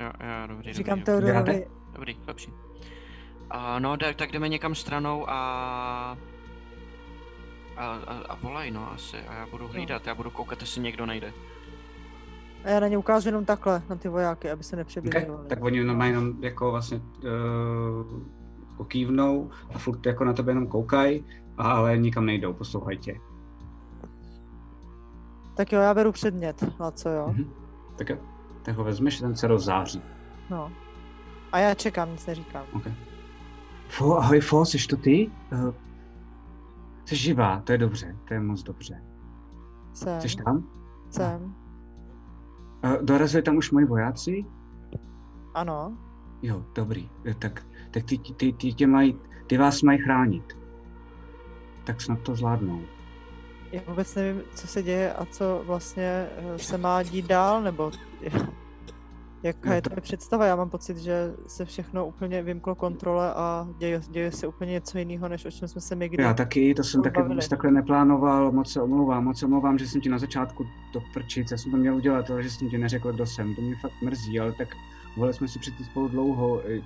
Jo, jo, dobrý, Říkám dobrý, dobrý, Teodorovi, dobrý, lepší. A no, tak, tak jdeme někam stranou a... A, a, a volej, no, asi. A já budu hlídat, já budu koukat, jestli někdo najde. a já na ně ukážu jenom takhle, na ty vojáky, aby se Okay. nepřebližovali. Tak oni normálně jenom jako vlastně uh, jako kývnou a furt jako na tebe jenom koukají, ale nikam nejdou, poslouchají tě. Tak jo, já beru předmět, a co jo? Mhm. Tak jo, tak ho vezmeš, ten se rozzáří. No. A já čekám, nic neříkám. Okay. Fo, ahoj Fo, jsi to ty? Uh, jsi živá, to je dobře, to je moc dobře. Jsem, Jsi tam? jsem, Uh, dorazili tam už moji vojáci? ano. Jo, dobrý. Eh, Tak, tak ty, ty, ty, tě mají, ty vás mají chránit. Tak snad to zvládnou. Já vůbec nevím, co se děje a co vlastně eh, se má dít dál, nebo jaká je to- tvoje představa. Já mám pocit, že se všechno úplně vymklo kontrole a děje, děje se úplně něco jiného, než o čem jsme se my kdy... Já taky, to jsem taky vůbec takhle neplánoval, moc se omlouvám, moc se omlouvám, že jsem ti na začátku to prčit, já jsem to měl udělat, ale že jsem ti neřekl, kdo jsem, to mě fakt mrzí, ale tak volili jsme si předtím spolu dlouho, e, e,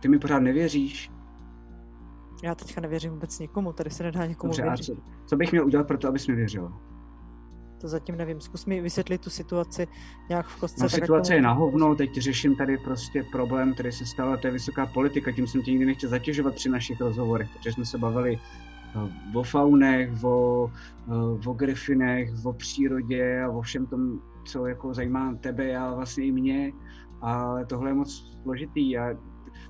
ty mi pořád nevěříš, Já teďka nevěřím vůbec nikomu, tady se nedá někomu dobře, věřit. co, co bych měl udělat pro to, abys mi věřil? To zatím nevím. Zkus mi vysvětlit tu situaci nějak v kostce. No tak situace tomu- je na hovno, teď řeším tady prostě problém, který se a to je vysoká politika, tím jsem tě nikdy nechtěl zatěžovat při našich rozhovorech, protože jsme se bavili eh, o faunech, o, eh, o grifinech, o přírodě a o všem tom, co jako zajímá tebe a vlastně i mě. ale tohle je moc složitý a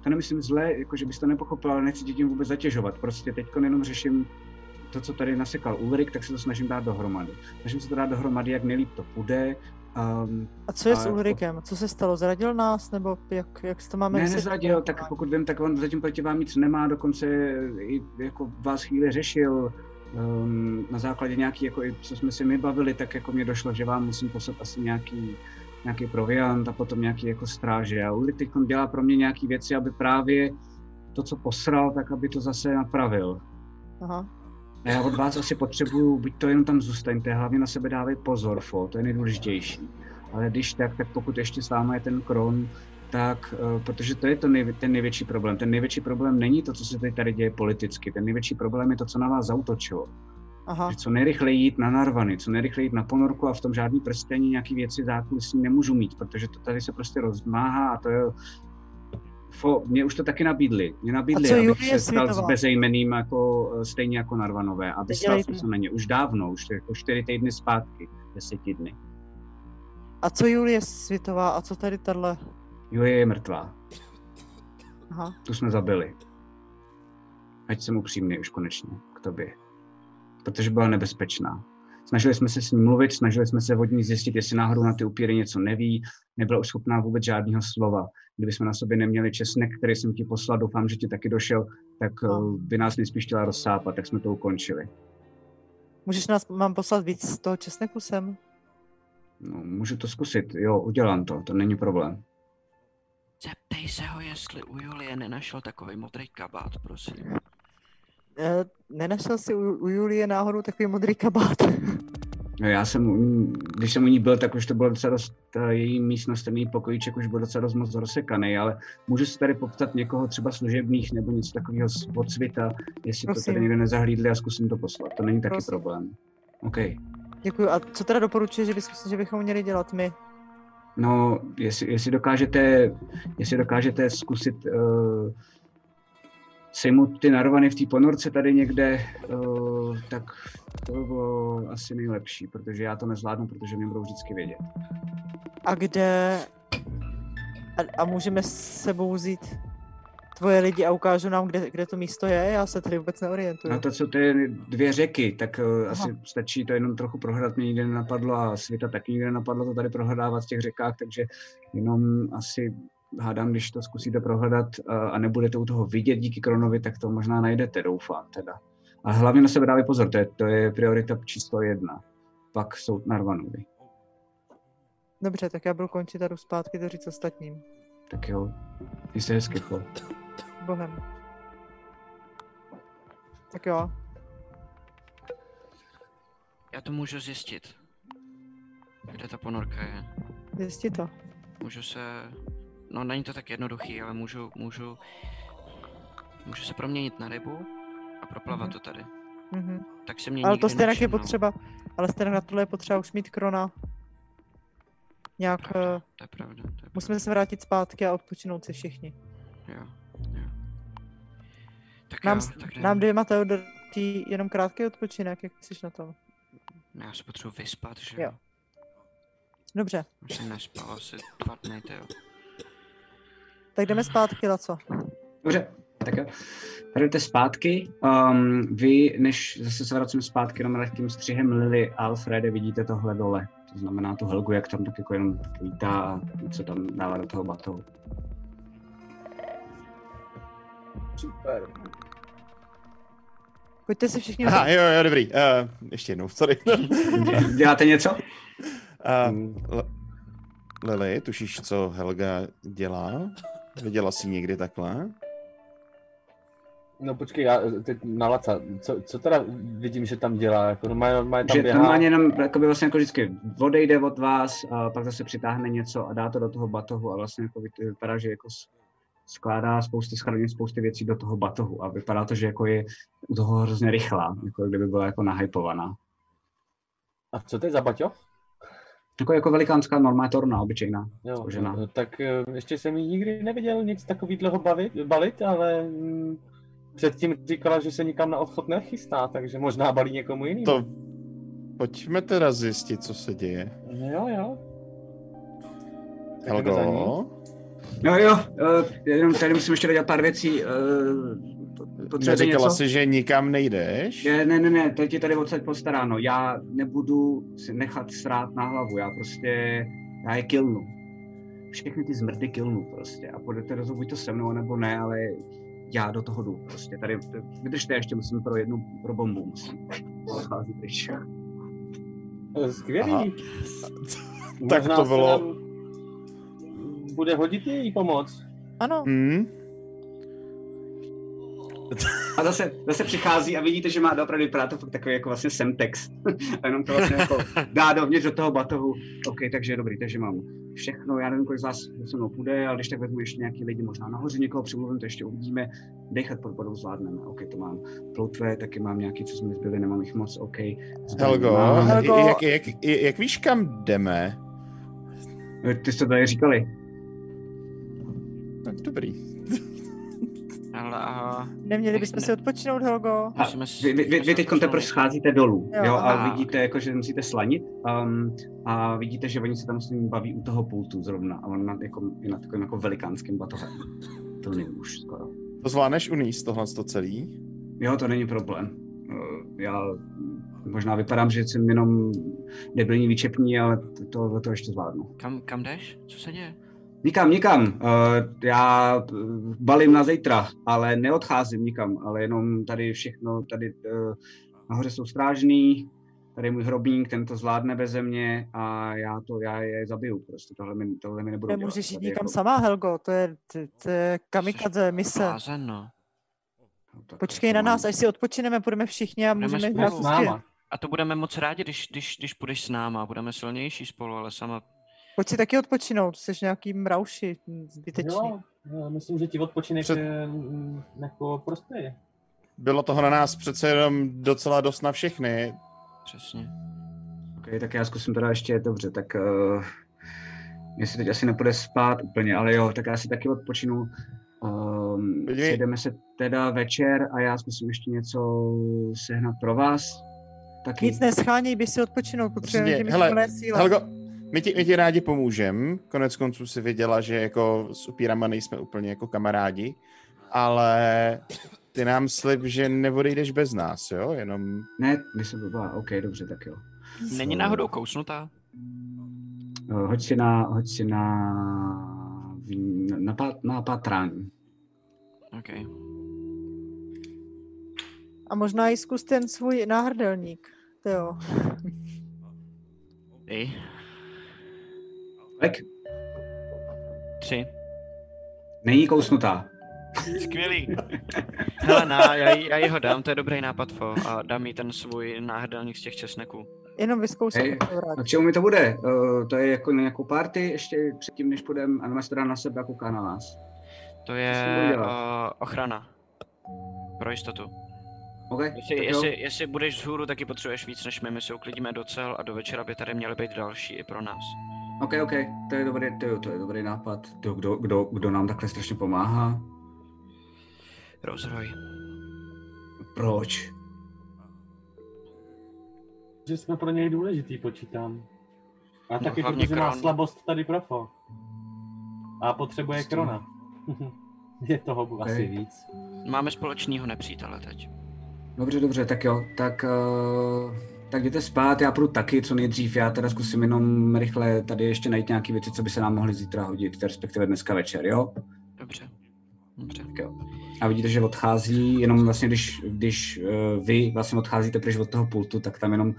to nemyslím zle, jako že bys to nepochopil, ale nechci tě tím vůbec zatěžovat. Prostě teď jenom řeším to, co tady nasekal Ulrik, tak se to snažím dát dohromady. Snažím se to dát dohromady, jak nejlíp to půjde. Um, A co je A s Ulrikem? Co se stalo? Zradil nás? Nebo jak, jak si to máme ne, vysvětlit? nezradil, tak pokud vím, tak on zatím proti vám nic nemá, dokonce i jako vás chvíli řešil. Um, na základě nějaký, jako i co jsme si my bavili, tak jako mě došlo, že vám musím poslat asi nějaký, nějaký proviant a potom nějaký jako stráže. A Ulrik teď dělá pro mě nějaký věci, aby právě to, co posral, tak aby to zase napravil. Aha. A já od vás asi potřebuju, buď to jenom tam zůstaňte, hlavně na sebe dávej pozor, fo, to je nejdůležitější. Ale když tak, tak pokud ještě s váma je ten kron, tak, uh, protože to je to nej, ten největší problém. Ten největší problém není to, co se teď tady děje politicky. Ten největší problém je to, co na vás zautočilo. Aha. Že co nejrychleji jít na narvany, co nejrychleji jít na ponorku a v tom žádný prstení nějaký věci zákulisí nemůžu mít, protože to tady se prostě rozmáhá a to je Fo, mě už to taky nabídli. Mě nabídli, abych Julie se stal s bezejmeným jako, eh, stejně jako Narvanové. A vyslal jsem se na ně už dávno, už jako čtyři týdny zpátky, deseti dny. A co Julie Světová? A co tady tahle? Julie je mrtvá. Aha. Tu jsme zabili. Ať jsem upřímný už konečně k tobě. Protože byla nebezpečná. Snažili jsme se s ní mluvit, snažili jsme se od ní zjistit, jestli náhodou na ty upíry něco neví. Nebyla už schopná vůbec žádného slova. Kdyby jsme na sobě neměli česnek, který jsem ti poslal, doufám, že ti taky došel, tak No. eh, by nás nejspíš chtěla rozsápat, tak jsme to ukončili. Můžeš nás, mám poslat víc z toho česneku sem? No, můžu to zkusit, jo, udělám to, to není problém. Zeptej se ho, jestli u Julie nenašel takový modrý kabát, prosím. E, nenašel jsi u, u Julie náhodou takový modrý kabát? No já jsem, když jsem u ní byl, tak už to bylo docela dost, její místnost, ten její pokojíček už byl docela dost moc rozsekaný, ale můžu si tady poptat někoho třeba služebných nebo něco takového z odsvita, jestli to Prosím. tady někde nezahlídli a zkusím to poslat. To není taky Prosím. problém. OK. Děkuji. A co teda doporučuješ, že, bys, že bychom měli dělat my? No, jestli, jestli dokážete, jestli dokážete zkusit uh, sejmout ty narvany v té ponorce tady někde, uh, tak to by bylo asi nejlepší, protože já to nezvládnu, protože mě budou vždycky vědět. A kde... A, a můžeme s sebou vzít tvoje lidi a ukážu nám, kde, kde to místo je? Já se tady vůbec neorientuju. Na to, co to je dvě řeky, tak uh, asi stačí to jenom trochu prohledat, mě nikdy nenapadlo a světa taky nikdy nenapadlo to tady prohledávat v těch řekách, takže jenom asi hádám, když to zkusíte prohledat uh, a nebudete u toho vidět díky Kronovi, tak to možná najdete, doufám teda. A hlavně na sebe dávej pozor, to je, to je priorita číslo jedna. Pak jsou Narvanovi. Dobře, tak já budu končit a jdu zpátky to říct ostatním. Tak jo, jsi hezky, Flo. Bohem. Tak jo. Já to můžu zjistit. Kde ta ponorka je. Zjistí to. Můžu se... No není to tak jednoduchý, ale můžu, můžu... Můžu se proměnit na rybu a proplavat Mhm. to tady. Mhm. Tak se mě Ale to stejně je potřeba, ale stejně na tohle je potřeba už mít krona. Nějak, eh, To je pravda, to je musíme se vrátit zpátky a odpočinout si všichni. Jo, jo. Tak Nám, jo, tak jdem. nám dvěma Teodortí jenom krátký odpočinek, jak jsi na tom. Ne, Já se potřebuji vyspat, že Jo. Dobře, Už jsem nespal asi dva dny, tyjo. Tak jdeme zpátky, Laco. Dobře, tak jo. Tady jdete zpátky. Um, vy, než zase se vracím zpátky jenom lehkým střihem Lily a Alfrede, vidíte tohle dole. To znamená tu Helgu, jak tam tak jako jenom vítá a něco tam dává do toho batohu. Super. Pojďte si všichni... Aha, jo, jo, dobrý. Uh, ještě jednou, sorry. Dě- Děláte něco? Uh, Lily, tušíš, co Helga dělá? Viděla jsi někdy takhle? No počkej, já teď na Laca, co, co teda vidím, že tam dělá? Jako normálně, normálně tam Že běhá? normálně jenom jakoby vlastně jako vždycky odejde od vás, a pak zase přitáhne něco a dá to do toho batohu a vlastně jako vy- vypadá, že jako skládá spousty schraní, spousty věcí do toho batohu a vypadá to, že jako je u toho hrozně rychlá, jako kdyby byla jako nahypovaná. A co to je za baťo? Jako, jako velikánská normální torna, obyčejná, Jo, no, tak eh, ještě jsem jí nikdy neviděl nic takového bavit, balit, ale mm, předtím říkala, že se nikam na odchod nechystá, takže možná balí někomu jinému. To pojďme teda zjistit, co se děje. Jo, jo. Helgo, No jo, uh, jenom tady musím ještě dodělat pár věcí. Uh, potřebujete Neříkala něco? jsi, že nikam nejdeš? Ne, ne, ne, ne, teď je tady odsaď postaráno. Já nebudu si nechat srát na hlavu, já prostě, já je kilnu. Všechny ty zmrdy kilnu prostě a budete rozhodnout buď to se mnou nebo ne, ale já do toho jdu prostě. Tady, vydržte ještě, musím pro jednu, pro bombu musím. Skvělý. Aha. Tak Možná to bylo- Bude hodit její pomoc. Ano, Hmm? A zase, zase přichází a vidíte, že má opravdu vypadá to fakt takový jako vlastně semtex. a jenom to vlastně jako dá dovnitř do toho batohu. OK, takže dobrý, takže mám všechno, já nevím, kolik z vás se mnou půjde, ale když tak vezmu ještě nějaký lidi možná nahoře, někoho přemluvím, to ještě uvidíme. Dechat pod vodou zvládneme. OK, to mám ploutve, taky mám nějaký, co jsme zbyli, nemám jich moc, OK. Zbraně Helgo, mám. Helgo. Jak, jak, jak, jak víš, kam jdeme? Ty jste to tady říkali. Tak dobrý. Ale a... neměli bychom si odpočinout, Helgo? A vy, vy, vy, vy teď teprve scházíte dolů, Jo, jo, a aha. vidíte, jako, že musíte slanit um, a vidíte, že oni se tam s ním baví u toho pultu zrovna a on na, jako, je na takovým jako velikánským batohem. To není už skoro. To zvládneš uníst tohle to celý? Jo, to není problém. Uh, Já možná vypadám, že jsem jenom debilní výčepní, ale to, to, to ještě zvládnu. Kam, kam jdeš? Co se děje? Nikam, nikam. Uh, já uh, balím na zítra, ale neodcházím nikam, ale jenom tady všechno, tady uh, nahoře jsou strážný, tady je můj hrobník, ten to zvládne beze mě a já to, já je zabiju prostě, tohle mi, tohle mi nebudou Nemůžeš jít dělat. nikam Tady sama, Helgo, to je, to, to je kamikadze mise. No. jako- tak Počkej to na nás, až si odpočineme, půjdeme všichni a Budeme můžeme hrát S náma. A to budeme moc rádi, když, když, když půjdeš s náma. Budeme silnější spolu, ale sama... Pojď si taky odpočinout, jsi nějaký mrauši zbytečný. Jo, myslím, že ti odpočinek Před- Před... jako prospěje. Bylo toho na nás přece jenom docela dost na všechny. Přesně. Okay, tak já zkusím teda ještě, dobře, tak uh, mě se teď asi nepůjde spát úplně, ale jo, tak já si taky odpočinu. Um, sejdeme se teda večer a já zkusím ještě něco sehnat pro vás. Taky. Nic nescháněj, běž si odpočinout, potřebujeme hele. Helgo, my ti, my ti rádi pomůžem. Konec konců si věděla, že jako s upírama nejsme úplně jako kamarádi, ale ty nám slib, že neodejdeš bez nás, jo? Jenom Ne, nejsem blbá, OK, dobře, tak jo. Není náhodou kousnutá? Uh, hoď si na, hoď si na, na, na, pát- na pátrání. OK. A možná i zkus ten svůj náhrdelník. To jo. Ty. Tak, Tři. není kousnutá. Skvělý. Hele, na, já, jí- já jí ho dám, to je dobrý nápad, Fo, a dám jí ten svůj náhrdelník z těch česneků. Jenom vrát. A k čemu mi to bude? Uh, to je jako na nějakou party ještě předtím, než půjdeme, a dá na sebe a kouká na nás. To je uh, ochrana. Pro jistotu. OK, Jestli, jestli, jestli budeš vzhůru, taky potřebuješ víc než my, my se uklidíme docel a do večera by tady měly být další i pro nás. OK, OK, to je dobrý, to je, to je dobrý nápad. To, kdo, kdo, kdo nám takhle strašně pomáhá? Rozroj. Proč? Že jsme pro něj důležitý, počítám. A taky hlavně protože má slabost tady profo. A potřebuje Prostě. krona. Je toho Ok. asi víc. Máme společného nepřítele teď. Dobře, dobře, tak jo, tak, uh, tak jděte spát, já půjdu taky co nejdřív, já teda zkusím jenom rychle tady ještě najít nějaké věci, co by se nám mohly zítra hodit, respektive dneska večer, jo? Dobře. Dobře. Tak jo. A vidíte, že odchází, jenom vlastně, když, když uh, vy vlastně odcházíte pryč od toho pultu, tak tam jenom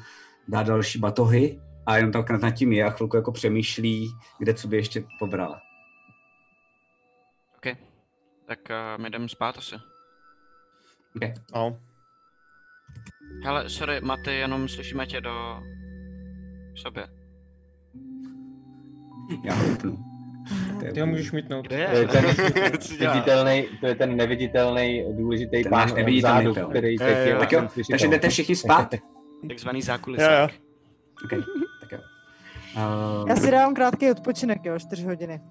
dá další batohy a jenom tam nad tím je a chvilku jako přemýšlí, kde co by ještě pobrala. OK. Tak uh, my jdeme spát asi. Okay. no, Hele, sorry, Maty, jenom slyšíme tě do sobě. Já je- Ty ho můžeš mítnout. To je ten viditelný, to je ten neviditelný, důležitý Ten pán neviditelný vzadu, pil. který teď je jo. Tak jo, takže jdete všichni spát? Takzvaný jo, jo. zákulisák. Okay. Tak jo. Uh, Já si dávám krátký odpočinek, jo, 4 hodiny.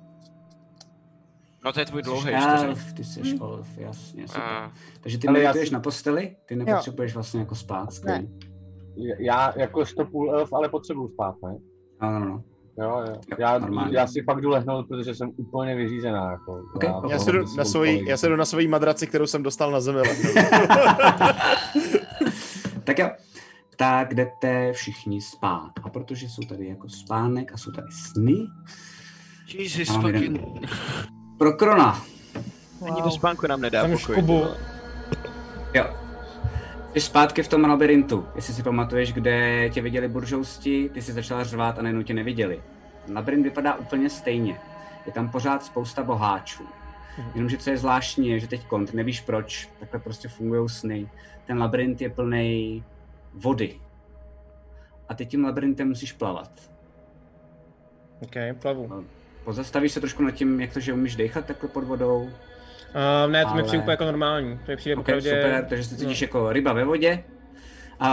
No to je tvůj dlouhý elf, ty jsi elf, jasně, super. Uh, Takže ty Ale já medituješ si- na posteli? Ty nepotřebuješ vlastně jako spát, skvělý. Já jakožto půl elf, ale potřebuju spát, ne? Ano, no, no. Jo, jo. Já, normálně. já si fakt jdu lehnout, protože jsem úplně vyřízená. Jako. Ok, já. Já se jdu na svoji, já se jdu na svoji madraci, kterou jsem dostal na zemi. Tak jo, tak jdete všichni spát. A protože jsou tady jako spánek a jsou tady sny, Jesus fucking... pro Krona. Ani do spánku nám nedá Tam pokoj. škubu. Jo. Jsi zpátky v tom labirintu. Jestli si pamatuješ, kde tě viděli buržousti, ty jsi začala řvát a najednou tě neviděli. Labirint vypadá úplně stejně. Je tam pořád spousta boháčů. Jenomže co je zvláštní, je, že teď kont, nevíš proč, takhle prostě fungují sny. Ten labirint je plný vody. A ty tím labirintem musíš plavat. OK, plavu. Pozastavíš se trošku nad tím, jak to, že umíš dechat takhle pod vodou. Uh, ne, to mi Ale- přijde úplně jako normální. To mi přijde Ok, opravdu... super, takže se cítíš jako ryba ve vodě.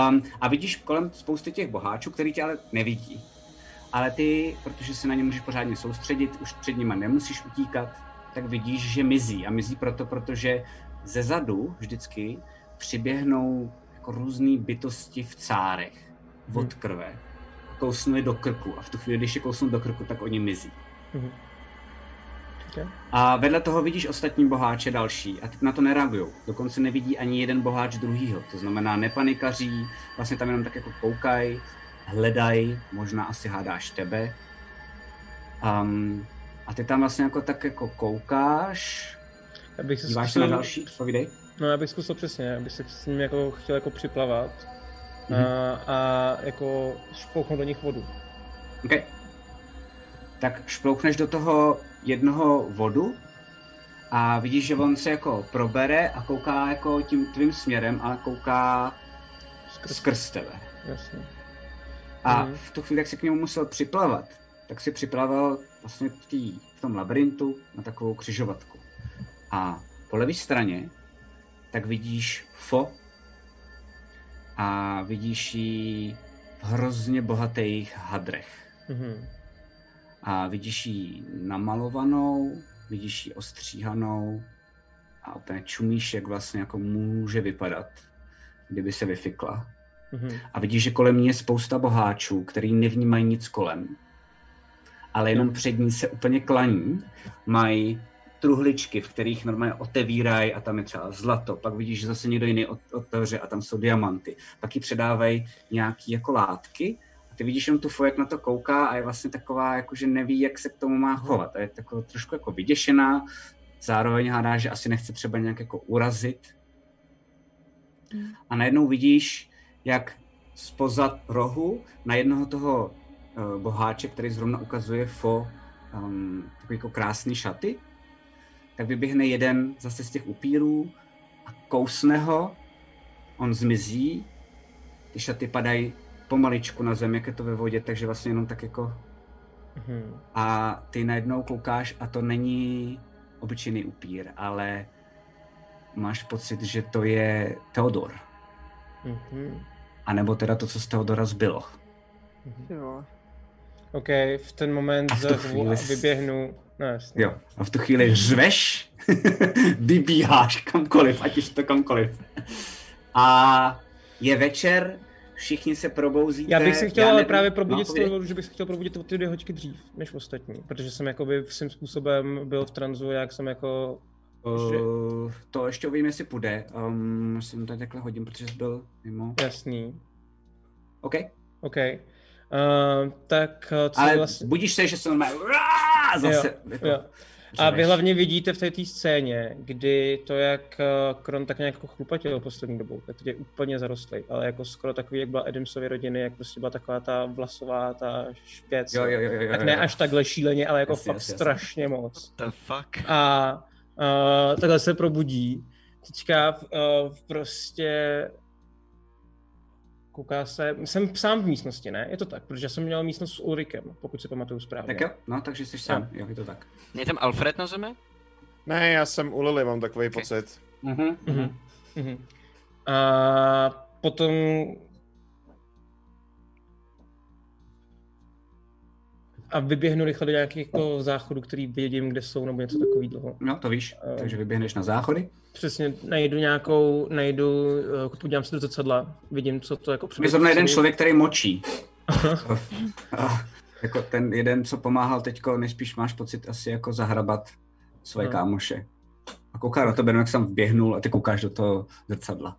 Um, a vidíš kolem spousty těch boháčů, který tě ale nevidí. Ale ty, protože se na ně můžeš pořádně soustředit, už před nima nemusíš utíkat, tak vidíš, že mizí. A mizí proto, protože ze zadu vždycky přiběhnou jako různé bytosti v cárech od krve. Kousnou je do krku a v tu chvíli, když je kousnou do krku, tak oni mizí. Mhm. Okay. A vedle toho vidíš ostatní boháče další a ty na to nereagují. Dokonce nevidí ani jeden boháč druhýho. To znamená, nepanikaří, vlastně tam jenom tak jako koukají, hledají, možná asi hádáš tebe. Um, a ty tam vlastně jako tak jako koukáš, Já bych se díváš se na zkusil- další, povídej. No, já bych zkusil přesně, abych se s ním jako chtěl jako připlavat Mhm. a, a jako špouchnout do nich vodu. OK. Tak šploukneš do toho jednoho vodu a vidíš, že on se jako probere a kouká jako tím tvým směrem, ale kouká skrz, skrz tebe. Jasně. A Mhm. v tu chvíli, jak se k němu musel připlavat, tak si připlaval vlastně v, tý, v tom labirintu na takovou křižovatku. A po levé straně tak vidíš Fo a vidíš ji v hrozně bohatých hadrech. Mhm. A vidíš ji namalovanou, vidíš ji ostříhanou a úplně čumíš, jak vlastně jako může vypadat, kdyby se vyfikla. Mhm. A vidíš, že kolem ní je spousta boháčů, který nevnímají nic kolem, ale jenom před ní se úplně klaní. Mají truhličky, v kterých normálně otevírají a tam je třeba zlato. Pak vidíš, že zase někdo jiný ot- otevře a tam jsou diamanty. Pak ji předávají nějaký jako látky ty vidíš jenom tu fo, jak na to kouká a je vlastně taková, jako že neví, jak se k tomu má chovat. A je taková trošku jako vyděšená, zároveň hádá, že asi nechce třeba nějak jako urazit. A najednou vidíš, jak spoza rohu na jednoho toho uh, boháče, který zrovna ukazuje fo um, takový jako krásný šaty, tak vyběhne jeden zase z těch upírů a kousne ho, on zmizí, ty šaty padají pomaličku na zem, jak je to ve vodě, takže vlastně jenom tak jako Mhm. a ty najednou koukáš a to není obyčejný upír, ale máš pocit, že to je Theodor. Mhm. A nebo teda to, co z Theodora zbylo. Jo. OK, v ten moment A v tu chvíli vyběhnu. No jasně. Jo. A v tu chvíli řveš, vybíháš kamkoliv, ať už to kamkoliv. A je večer, všichni se probouzíte. Já bych si chtěl ale právě probudit no, z toho, že bych si chtěl probudit o ty dvě hoďky dřív, než ostatní, protože jsem jakoby svým způsobem byl v tranzu, jak jsem jako... že- Uh, to ještě uvidím, jestli půjde. Um, musím to takhle hodím, protože jsi byl mimo. Jasný. OK. OK. Uh, tak uh, co Ale vlastně... budíš se, že se normálně zase. Jo, jako, jo. A vy hlavně vidíte v té té scéně, kdy to, jak eh, Kron tak nějak jako chlupatil poslední dobou, tak teď je úplně zarostlý, ale jako skoro takový, jak byla Adamsovy rodiny, jak prostě byla taková ta vlasová, ta špěc. Jo, jo, jo, jo, tak jo, ne jo. až takhle šíleně, ale jako Jasně, fakt jasně, jasně. strašně moc. The fuck? A uh, takhle se probudí. Teďka uh, prostě kouká se, jsem sám v místnosti, ne? Je to tak, protože jsem měl místnost s Ulrikem, pokud si pamatuju správně. Tak jo, no, takže jsi sám, jo, je to tak. Je tam Alfred na zemi? Ne, já jsem u Lily, mám takový okay. pocit. Mhm, Mhm. Mhm. A potom a vyběhnu rychle do nějakých jako záchodů, který vědím, kde jsou, nebo něco takového. No, to víš, Ehm. takže vyběhneš na záchody. Přesně, najdu nějakou, najdu, eh, podívám se do zrcadla, vidím, co to jako Je zrovna jeden člověk, který močí. A- Jako ten jeden, co pomáhal teďko, nejspíš máš pocit asi jako zahrabat svoje No. kámoše. A kouká na tebe, jak jsem vběhnul a ty koukáš do toho zrcadla.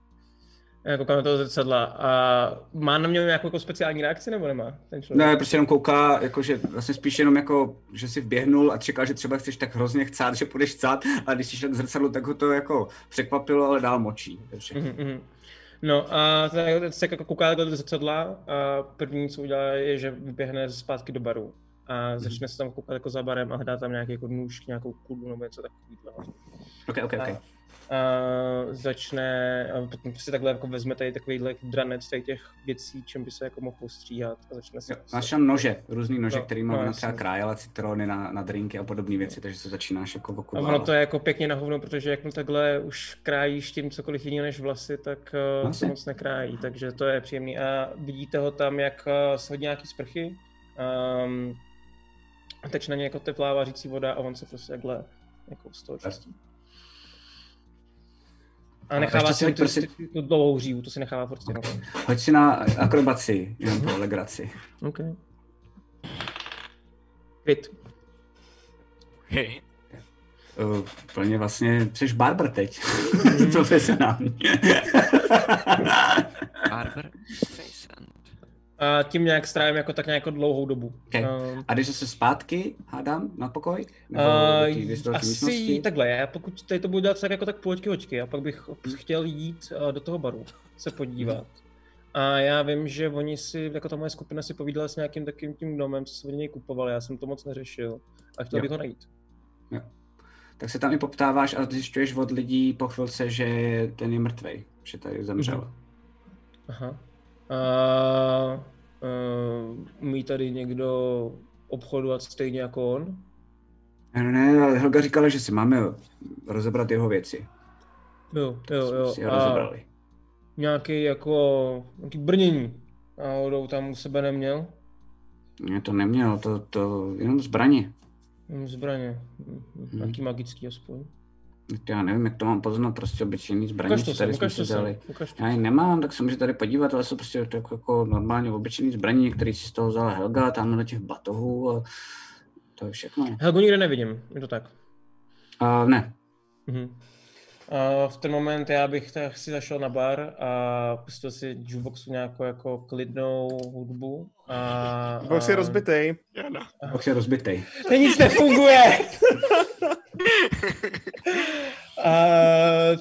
Já koukám na toho zrcadla a má na mě nějakou jako speciální reakci nebo nemá ten člověk? Ne, prostě jenom kouká, jakože vlastně spíš jenom jako, že si vběhnul a čekal, že třeba chceš tak hrozně chcát, že půjdeš chcát, a když jsi šel k zrcadlu, tak ho to jako překvapilo, ale dál močí. Mhm, mhm. No a tak se jako kouká do zrcadla a první, co udělá, je, že vyběhne zpátky do baru a začne se tam koukat jako za barem a hledá tam nějaký jako nůž, nějakou kulu nebo něco takového. Ok, ok, ok. A začne, a potom si takhle jako vezme tady takovýhle dranec tady těch věcí, čím by se jako mohl postříhat a začne se... Máš tam nože, různý nože, No, který no, má jasně. třeba krájela, citrony na, na drinky a podobné věci, takže se začínáš jako A ono to je jako pěkně na hovno, protože jak mu takhle už krájíš tím cokoliv jiného než vlasy, tak uh, se moc nekrájí, takže to je příjemný. A vidíte ho tam, jak uh, se hodí nějaký sprchy, um, a teď na něj jako teplá vařící voda a on se prostě takhle jako z toho čistí. A nechává si hoď, tu, prosím. tu, dlouhou hřívu, to si nechává furt jenom. Hoď si na akrobaci, jenom pro legraci. OK. Kvit. Hej. Uh, plně vlastně, jsi barber teď, profesionální. Barber. A tím nějak strávím jako tak nějakou dlouhou dobu. Okay. Um, A jdeš zase zpátky, hádám, na pokoj? Nebo Uh, asi místnosti? takhle, já pokud tady to budu dělat tak jako tak půlčky hoďky, a pak bych chtěl jít uh, do toho baru, se podívat. A já vím, že oni si, jako ta moje skupina si povídala s nějakým takovým tím domem, co se od něj kupovali, já jsem to moc neřešil a chtěl Jo. bych ho najít. Jo. Tak se tam i poptáváš a zjišťuješ od lidí po chvilce, že ten je mrtvej, že tady zemřel. Mhm. Aha. A uh, umí tady někdo obchodovat stejně jako on? Ne, ale Helga říkala, že si máme rozebrat jeho věci. Jo, jo, jo. Si ho A rozebrali. nějaký jako, nějaký brnění. Náhodou tam u sebe neměl? Ne, to neměl, to, to jenom zbraně. Hm, Zbraně. Hm, hm, Nějaký magický aspoň. Já nevím, jak to mám poznat, prostě obyčejný zbraně, Ukaž to co sem, tady jsme si to Já je nemám, tak se může tady podívat, ale jsou prostě tak jako normálně obyčejný zbraně, který si z toho vzala Helga, tam na těch batohů a to je všechno. Helgu nikde nevidím, je to tak. A ne, Mhm. A v ten moment já bych tak si zašel na bar a pustil si jukeboxu nějakou jako klidnou hudbu. A, Box je rozbitej. box je rozbitej. To nic nefunguje! A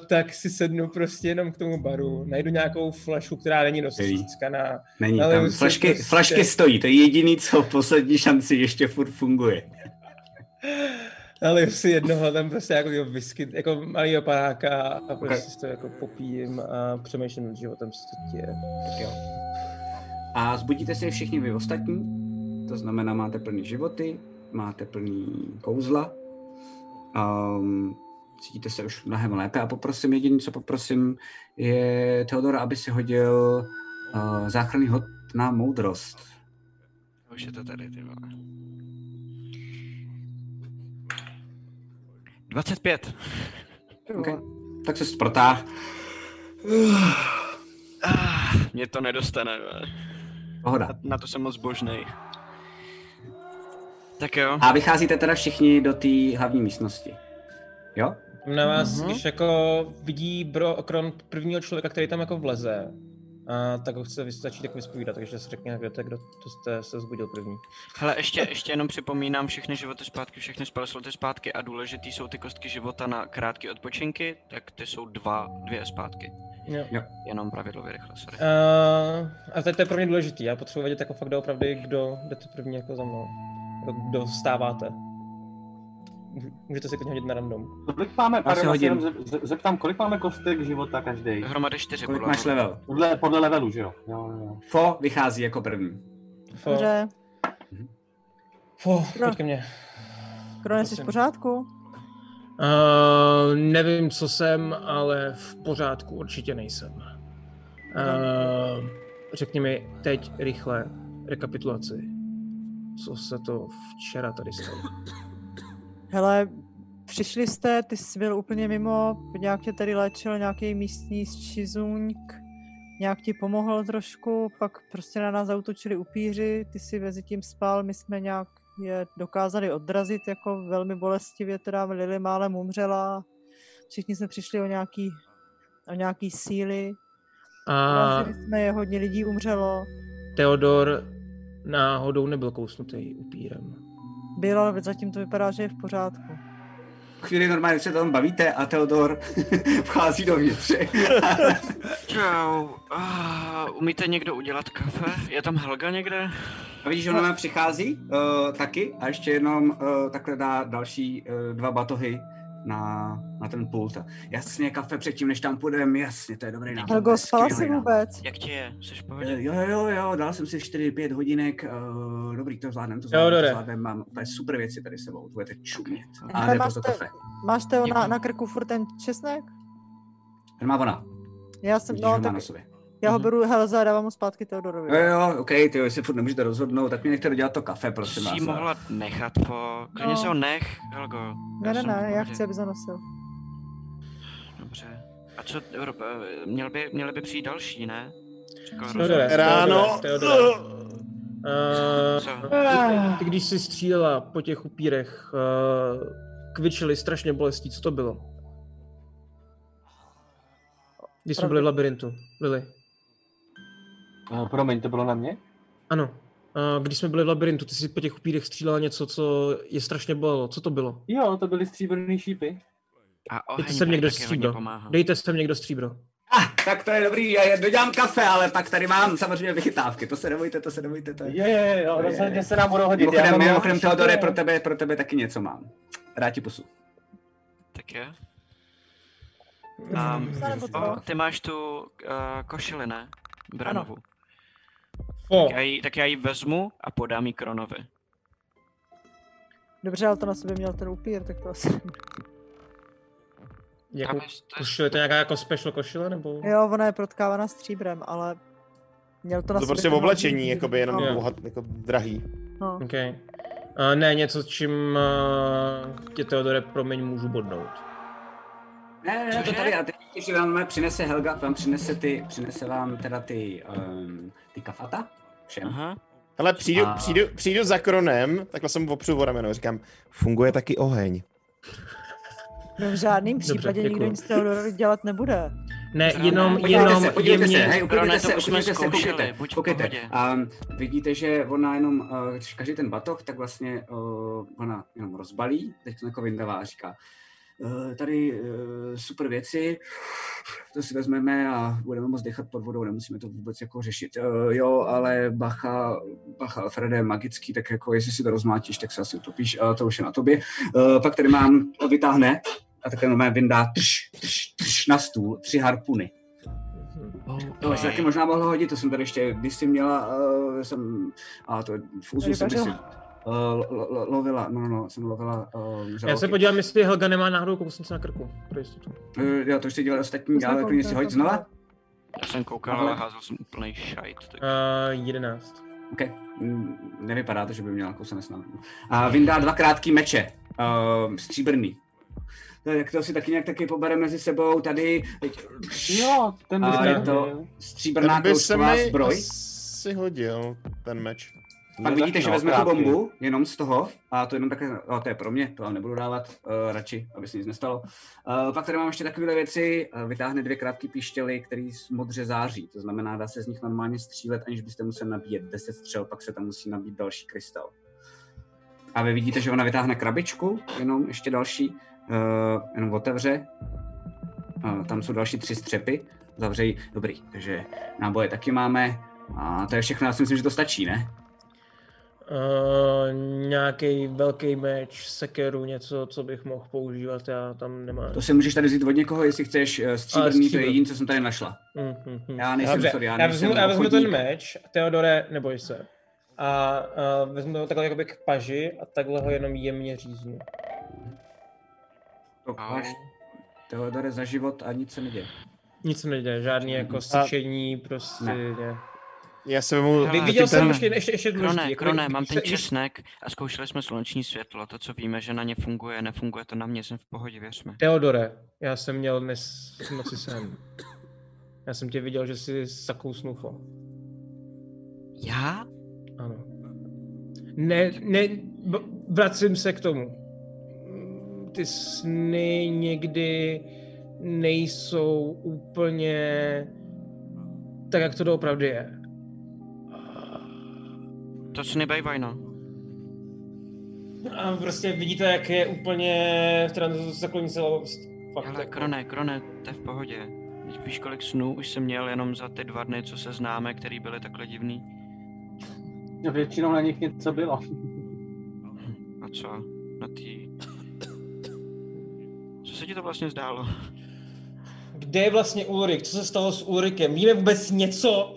tak si sednu prostě jenom k tomu baru, najdu nějakou flašku, která není dost střískaná. Není Ale tam, flašky, prostě- flašky stojí, to je jediný, co poslední šanci ještě furt funguje. Ale si jednoho tam prostě jako whisky, jako malýho panáka a prostě Ok. si to jako popijím a přemýšlím nad životem, co to. Tak jo. A zbudíte se všichni vy ostatní, to znamená, máte plný životy, máte plný kouzla, um, cítíte se už mnohem lépe a poprosím, jediný, co poprosím, je Teodora, aby si hodil uh, záchranný hod na moudrost. Už je to tady, ty vole. 25. Okay. Tak se protáh. Ah, mě to nedostane. Pohoda. Na, na to jsem moc božnej. Tak jo. A vycházíte teda všichni do té hlavní místnosti. Jo? Na vás, Mhm. když jako vidí bro, kron prvního člověka, který tam jako vleze, a tak ho chce začít jako vyspovídat, takže se řekne, kdo, to kdo to jste se zbudil první. Hele, ještě, ještě jenom připomínám všechny životy zpátky, všechny spale sloty zpátky a důležitý jsou ty kostky života na krátké odpočinky, tak ty jsou dva, dvě zpátky. Jo. Jo. Jenom pravidlově rychle, sorry. Uh, a teď to je pro mě důležitý, já potřebuji vědět jako fakt doopravdy, kdo jdete první jako za mnou. Jako. Můžu- Můžete si klidně hodit na random. Kolik máme, pardon, se hodím. ze- ze- zeptám, kolik máme kostek života každý? Hromady čtyři, Kolik podle máš mě. level? Podle, podle levelu, že jo? jo, jo. Fo vychází jako první. Fo, Dobře. fo, Kro- pojď ke mně. Krone, jsi v pořádku? Uh, nevím, co jsem, ale v pořádku určitě nejsem. Uh, řekni mi teď rychle rekapitulaci. Co se to včera tady stalo? Hele, přišli jste, ty jsi byl úplně mimo, nějak tě tady léčil nějaký místní šizůňk nějak ti pomohl trošku, pak prostě na nás zautočili upíři, ty si mezi tím spal, my jsme nějak je dokázali odrazit jako velmi bolestivě, teda Lily málem umřela, všichni jsme přišli o nějaký, o nějaký síly, A jsme je, hodně lidí umřelo, Theodor náhodou nebyl kousnutý upírem. bylo, ale zatím to vypadá, že je v pořádku. chvíli normálně se tam bavíte a Theodor vchází dovnitř. Čau. Uh, umíte někdo udělat kafe? Je tam Helga někde? A vidíš, že ona přichází uh, taky a ještě jenom uh, takhle dá další uh, dva batohy na, na ten pult. A Jasně, kafe předtím, než tam půjdeme, jasně, to je dobrý nápad. to Helgo, spala jsi vůbec? Jak ti je? Jsi Eh, pohodě? Jo, jo, jo, dal jsem si 4-5 hodinek, uh, dobrý, to zvládnem, to zvládnem, Teodore. to zvládnem, mám úplně super věci tady s sebou, budete čumět. A Hele, jde máš to te- kafe. Máš Teo na, na krku furt ten česnek? Ten má ona, Já jsem, vidíš, no, tak na sobě. Já ho Mhm. beru Helza a dávám mu zpátky Teodorovi. Jo, jo, ok, ty jo, jestli furt nemůžete rozhodnout, tak mi nechte dodělat to kafe, prosím Jsi vás. jí mohla nechat po... Klidně No. si ho nech, Helgo. Ne, ne, ne, já chci, aby zanosil. Dobře. A co, eh, měl by, měly by přijít další, ne? Říkal Teodore. Ráno. Teodore, Teodore. Uh, ty, ty, když jsi střílela po těch upírech, uh, kvičeli strašně bolestí, co to bylo? Když jsme byli v labirintu, Lily. Uh, promiň, to bylo na mě? Ano. Uh, když jsme byli v labirintu, ty jsi po těch upírech střílela něco, co je strašně bolelo. Co to bylo? Jo, to byly stříbrný šípy. A Dejte oheň sem tady někdo stříbro. Dejte sem někdo stříbro. Ah, tak to je dobrý, já je- dodělám kafe, ale pak tady mám samozřejmě vychytávky, to se nebojte, to se nebojte, to je... Jo, jo, jo, rozhodně se nám budou hodit. Mimochodem, mimochodem Teodore, pro tebe, pro tebe taky něco mám. Rád ti pusu. Tak je. Um, nebo co? O, ty máš tu uh, košili, ne? Branovu. Fo. Tak já, ji, tak já ji vezmu a podám ji Kronovi. Dobře, ale to na sobě měl ten upír, tak to asi... Jako Tam je- to je- košile, to je nějaká jako special košile, nebo? Jo, ona je protkávaná stříbrem, ale měl to na To sobě prostě v oblečení, hlavní- jakoby jenom no, bohat, jako drahý. no. OK. Uh, ne, něco, čím uh, tě Teodore, promiň, můžu bodnout. Ne, ne, ne, to tady, a teď že vám přinese Helga, vám přinese ty, přinese vám teda ty, um, ty kafata, všem. Aha. Ale přijdu, A- přijdu, přijdu za Kronem, takhle jsem mu opřu o rameno, říkám, funguje taky oheň. No v žádném Dobře, případě nikdo děkuju. nic Teodorovi dělat nebude. Ne, jenom, ne. Podívejte jenom se, podívejte jemně. se, hej, uklidněte se, uklidněte se, koukejte, koukejte. Um, vidíte, že ona jenom, uh, když každý ten batoh, tak vlastně uh, ona jenom rozbalí, teď to jako vyndává a říká, tady uh, super věci, to si vezmeme a budeme moct dechat pod vodou, nemusíme to vůbec jako řešit. Uh, jo, ale bacha, bacha Alfrede je magický, tak jako jestli si to rozmátíš, tak se asi utopíš, uh, to už je na tobě. Pak tady mám, vytáhne a takhle normálně vyndá trš, trš, trš na stůl, tři harpuny. To by se taky možná mohlo hodit, to jsem tady ještě, když jsi měla, uh, jsem, a to v úzu jsem si uh, lo, lo, lovila, no, no, no, jsem lovila uh, Já žraloky. se podívám, jestli Helga nemá náhodou kousnice na krku. Pro jistotu. Uh, jo, to ještě dělali ostatní, ale klidně si hoď znova. Já jsem koukal, ale házel jsem úplný šajt. Tak... Uh, 11. OK, mm, nevypadá to, že by měla kousenec na A vyndá dva krátký meče, uh, stříbrný. Tak to si taky nějak taky pobere mezi sebou tady. Jo, ten by a je to stříbrná Ten by se mi zbroj. asi hodil, ten meč. Pak No, vidíte, že no, vezme tu bombu, jenom z toho, a to jenom takhle, a to je pro mě, to vám nebudu dávat, uh, radši, aby se nic nestalo. Uh, pak tady mám ještě takové věci, uh, vytáhne dvě krátké píštěly, které modře září, to znamená, dá se z nich normálně střílet, aniž byste museli nabíjet 10 střel, pak se tam musí nabít další krystal. A vy vidíte, že ona vytáhne krabičku, jenom ještě další, uh, jenom otevře, uh, tam jsou další tři střepy, zavře ji, dobrý, takže náboje taky máme, a to je všechno, já si myslím, že to stačí, ne? Uh, nějaký velký meč, sekeru, něco, co bych mohl používat, já tam nemám. To si můžeš tady vzít od někoho, jestli chceš eh, stříbrný, to je jediné, co jsem tady našla. Mm, mm, mm. Já nejsem, Dobře, sorry, já já nejsem vezmu, já vezmu ten meč, Teodore, neboj se. A uh, vezmu ho takhle jakoby k paži a takhle ho jenom jemně říznu. To máš, Teodore, za život a nic se neděje. Nic se neděje, žádný jako syčení, prostě Ne. ne. Já se vemu... Vy- Viděl jsem ten- ještě, ještě, ještě důležitý. Krone, jako krone, mám ten česnek a zkoušeli jsme sluneční světlo. To, co víme, že na ně funguje, nefunguje to na mě, jsem v pohodě, věř mi. Teodore, já jsem měl dnes v noci sen. Já jsem tě viděl, že jsi zakousnul fo. Já? Ano. Ne, ne, vracím se k tomu. Ty sny někdy nejsou úplně tak, jak to doopravdy je. To si nebejvaj, no. A prostě vidíte, jak je úplně v trans- zakloní se Fakt, Ale jako- Krone, Krone, to je v pohodě. Víš, kolik snů už jsem měl jenom za ty dva dny, co se známe, který byly takhle divný. No, Většinou na nich něco bylo. A co? Na tý... Co se ti to vlastně zdálo? Kde je vlastně Ulrik? Co se stalo s Ulrikem? Víme vůbec něco?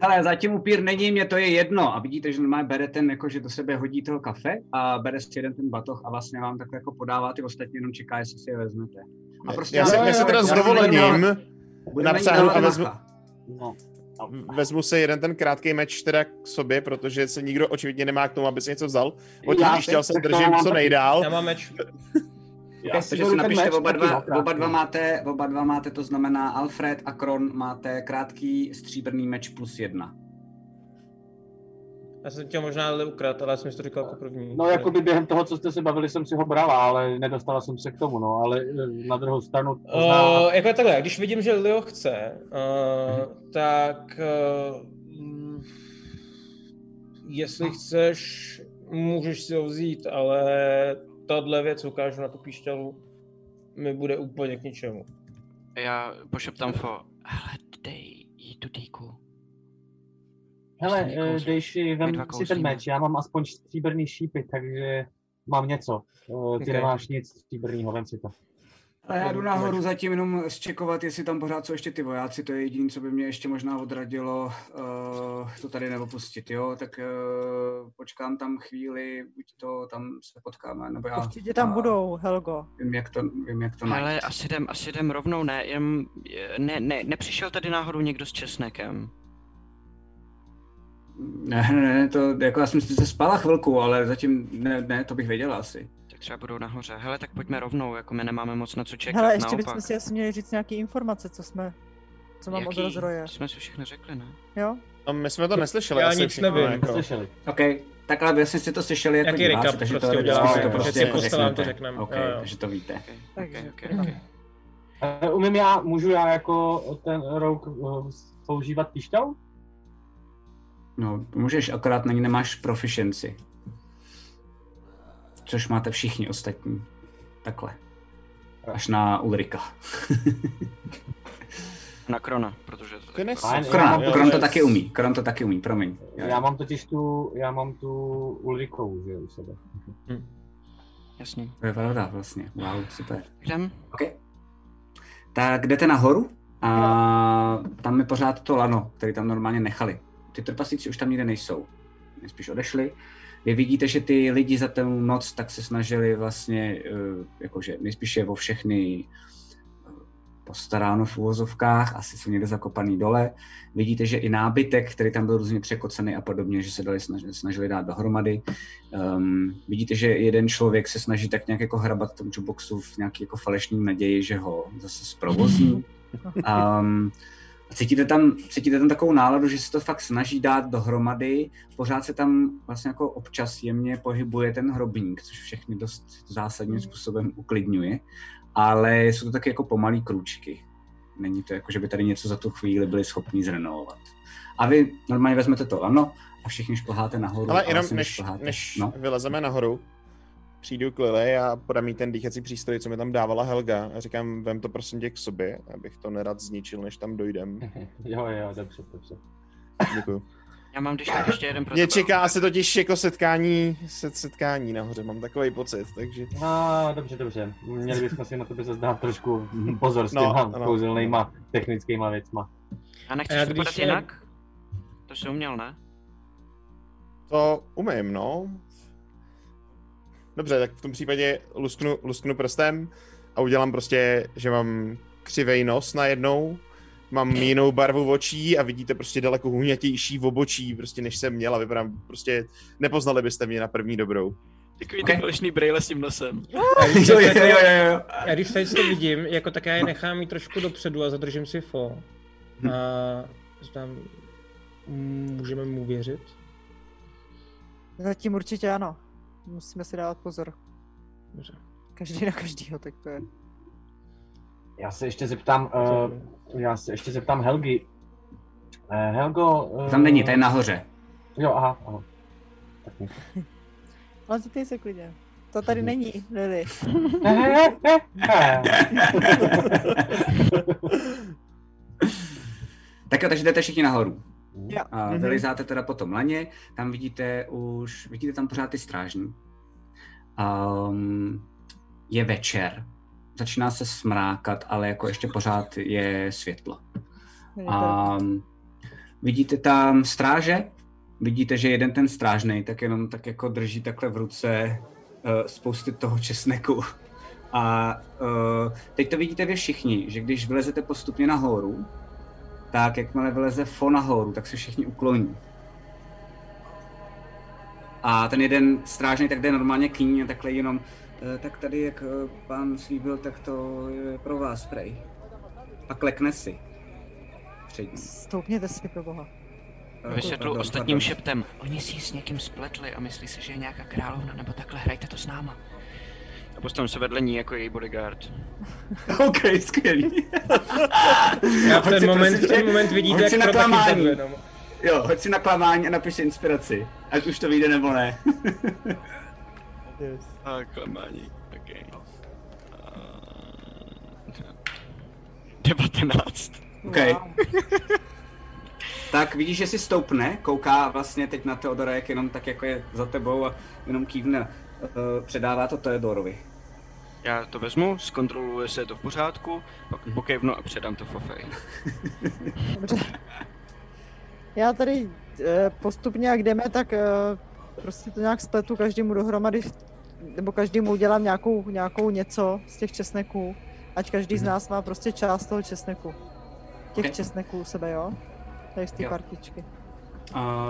Ale zatím upír není, mě to je jedno. A vidíte, že normálně bere ten, jako, že do sebe hodí toho kafe a bere si jeden ten batoh a vlastně vám takhle jako podává ty ostatní, jenom čeká, jestli si je vezmete. A prostě Já se, já se teda s dovolením napřáhnu a vezmu, No. vezmu si jeden ten krátký meč teda k sobě, protože se nikdo očividně nemá k tomu, aby si něco vzal. Já se tak to držím co nejdál. Já mám meč. Okay, si takže si napište meč oba taky, dva, no, oba dva máte, oba dva máte, to znamená Alfred a Kron máte krátký stříbrný meč plus jedna. Já jsem tě možná ale ukradl, ale já jsem si to říkal jako první. No, jako by během toho, co jste se bavili, jsem si ho brala, ale nedostala jsem se k tomu, no, ale eh, na druhou stranu... Uh, jako je takhle, když vidím, že Leo chce, uh, tak uh, jestli chceš, můžeš si ho vzít, ale tahle věc ukážu na tu píšťalu, mi bude úplně k ničemu. Já pošeptám fo, hele, dej jí tu dýku. Hele, eh, dejš, My vem si ten meč, já mám aspoň stříbrný šípy, takže mám něco. Ty Ok. nemáš nic stříbrnýho, vem si to. Ale já jdu nahoru zatím jenom zčekovat, jestli tam pořád jsou ještě ty vojáci, to je jediné, co by mě ještě možná odradilo uh, to tady neopustit, jo, tak uh, počkám tam chvíli, buď to tam se potkáme, nebo já Určitě tam a budou, Helgo. vím, jak to, vím, jak to najít. Ale asi jdem, asi jdem rovnou, ne, jen, ne, ne, nepřišel tady náhodou někdo s česnekem. Ne, ne, ne, to, jako já jsem sice spala chvilku, ale zatím ne, ne, to bych věděla asi. Tak třeba budou nahoře. Hele, tak pojďme rovnou, jako my nemáme moc na co čekat, Hele, ještě naopak. bychom si asi měli říct nějaké informace, co jsme, co mám od Jaký? rozroje. To jsme si všechno řekli, ne? Jo? No, my jsme to neslyšeli. Já asi nic všichni, nevím. Jako. Slyšeli. OK, tak ale jasně jste to slyšeli jako Jaký diváci, takže prostě to uděláme, vždycky to jo, prostě že jako postelám to řeknete. řekneme, OK, jo, jo. takže to víte. Takže, okay, jo. okay. Eh, Umím já, můžu já jako ten rouk eh, používat pišťalu? No, můžeš, akorát na ní nemáš proficiency. Což máte všichni ostatní. Takhle. Až na Ulrika. Na Krona, protože to nes- Fajn, já Kron, to taky umí. Kron to taky umí, promiň. Já mám totiž tu, já mám tu Ulrikovou, že u sebe. Jasně. To je pravda vlastně. Wow, super. Jdem? OK. Tak jdete nahoru a tam je pořád to lano, který tam normálně nechali. Ty trpaslíci už tam nikde nejsou. Spíš odešli. Vy vidíte, že ty lidi za tu noc tak se snažili vlastně, eh, jakože nejspíš je o všechny eh, postaráno v úvozovkách, asi jsou někde zakopaný dole. Vidíte, že i nábytek, který tam byl různě překocený a podobně, že se dali snažili, snažili dát dohromady. Um, vidíte, že jeden člověk se snaží tak nějak jako hrabat v tom jukeboxu v nějaký jako falešný naději, že ho zase zprovozní. Um, a cítíte tam, cítíte tam takovou náladu, že se to fakt snaží dát dohromady, pořád se tam vlastně jako občas jemně pohybuje ten hrobník, což všechny dost zásadním způsobem uklidňuje, ale jsou to taky jako pomalý krůčky. Není to jako, že by tady něco za tu chvíli byli schopni zrenovovat. A vy normálně vezmete to ano a všichni šplháte nahoru. Ale jenom než, šplháte. než no. vylezeme nahoru, přijdu k Lily a podám jí ten dýchací přístroj, co mi tam dávala Helga a říkám, vem to prosím tě k sobě, abych to nerad zničil, než tam dojdem. Jo, jo, dobře, dobře. Děkuju. Já mám když tak ještě jeden pro Mě tebe. čeká asi totiž jako setkání, set, setkání nahoře, mám takový pocit, takže... No, dobře, dobře. Měli bychom si na tebe zase dát trošku pozor s No, těma ano. kouzelnýma technickýma věcma. A nechceš to když jinak? To jsi uměl, ne? To umím, no. Dobře, tak v tom případě lusknu, lusknu prstem a udělám prostě, že mám křivej nos najednou, mám jinou barvu očí a vidíte prostě daleko hůňatější v obočí, prostě než jsem měl a vypadám prostě, nepoznali byste mě na první dobrou. Takový ty falešný brejle s tím nosem. Jo, jo, jo, jo, já když tady to vidím, jako tak já je nechám jít trošku dopředu a zadržím si fo. A říkám, můžeme mu věřit? Zatím určitě ano. Musíme si dávat pozor. Dobře. Každý na každýho, tak to je. Já se ještě zeptám, uh, já se ještě zeptám Helgi. Uh, Helgo... Uh, Tam není, to je nahoře. Jo, aha, aha. Tak Ale zeptej se klidně. To tady není, Lily. Tak jo, takže jdete všichni nahoru. Jo. A Mhm. vylizáte teda po tom laně, tam vidíte už, vidíte tam pořád ty strážní. Um, je večer, začíná se smrákat, ale jako ještě pořád je světlo. A vidíte tam stráže, vidíte, že jeden ten strážnej tak jenom tak jako drží takhle v ruce uh, spousty toho česneku. A uh, teď to vidíte vy všichni, že když vylezete postupně nahoru, tak jakmile vyleze Fo nahoru, tak se všichni ukloní. A ten jeden strážný tak jde normálně k ní a takhle jenom, "Eh, tak tady, jak eh, pán slíbil, tak to je pro vás, prej. A klekne si. Před ní. Stoupněte si pro boha. Eh, Vysvětlu ostatním pardon. šeptem. Oni si ji s někým spletli a myslí si, že je nějaká královna, nebo takhle, hrajte to s náma. A postavím se vedle ní jako její bodyguard. OK, skvělý. Já v ten si moment- prosím v ten moment vidíte, jak si na klamání. jenom. Jo, hoď si na klamání a napiš inspiraci. Ať už to vyjde nebo ne. Yes. A klamání, ok. Devatenáct. OK. tak vidíš, že si stoupne, kouká vlastně teď na Teodora, jak jenom tak jako je za tebou a jenom kývne. Uh, předává to Teodorovi. Já to vezmu, zkontroluji, jestli je to v pořádku, pak Mhm. pokejvnu a předám to Fofej. Dobře. Já tady eh, postupně, jak jdeme, tak eh, prostě to nějak spletu každému dohromady, nebo každému udělám nějakou, nějakou něco z těch česneků, ať každý z Mhm. nás má prostě část toho česneku. Těch Ok. česneků u sebe, jo? Tady z té Jo.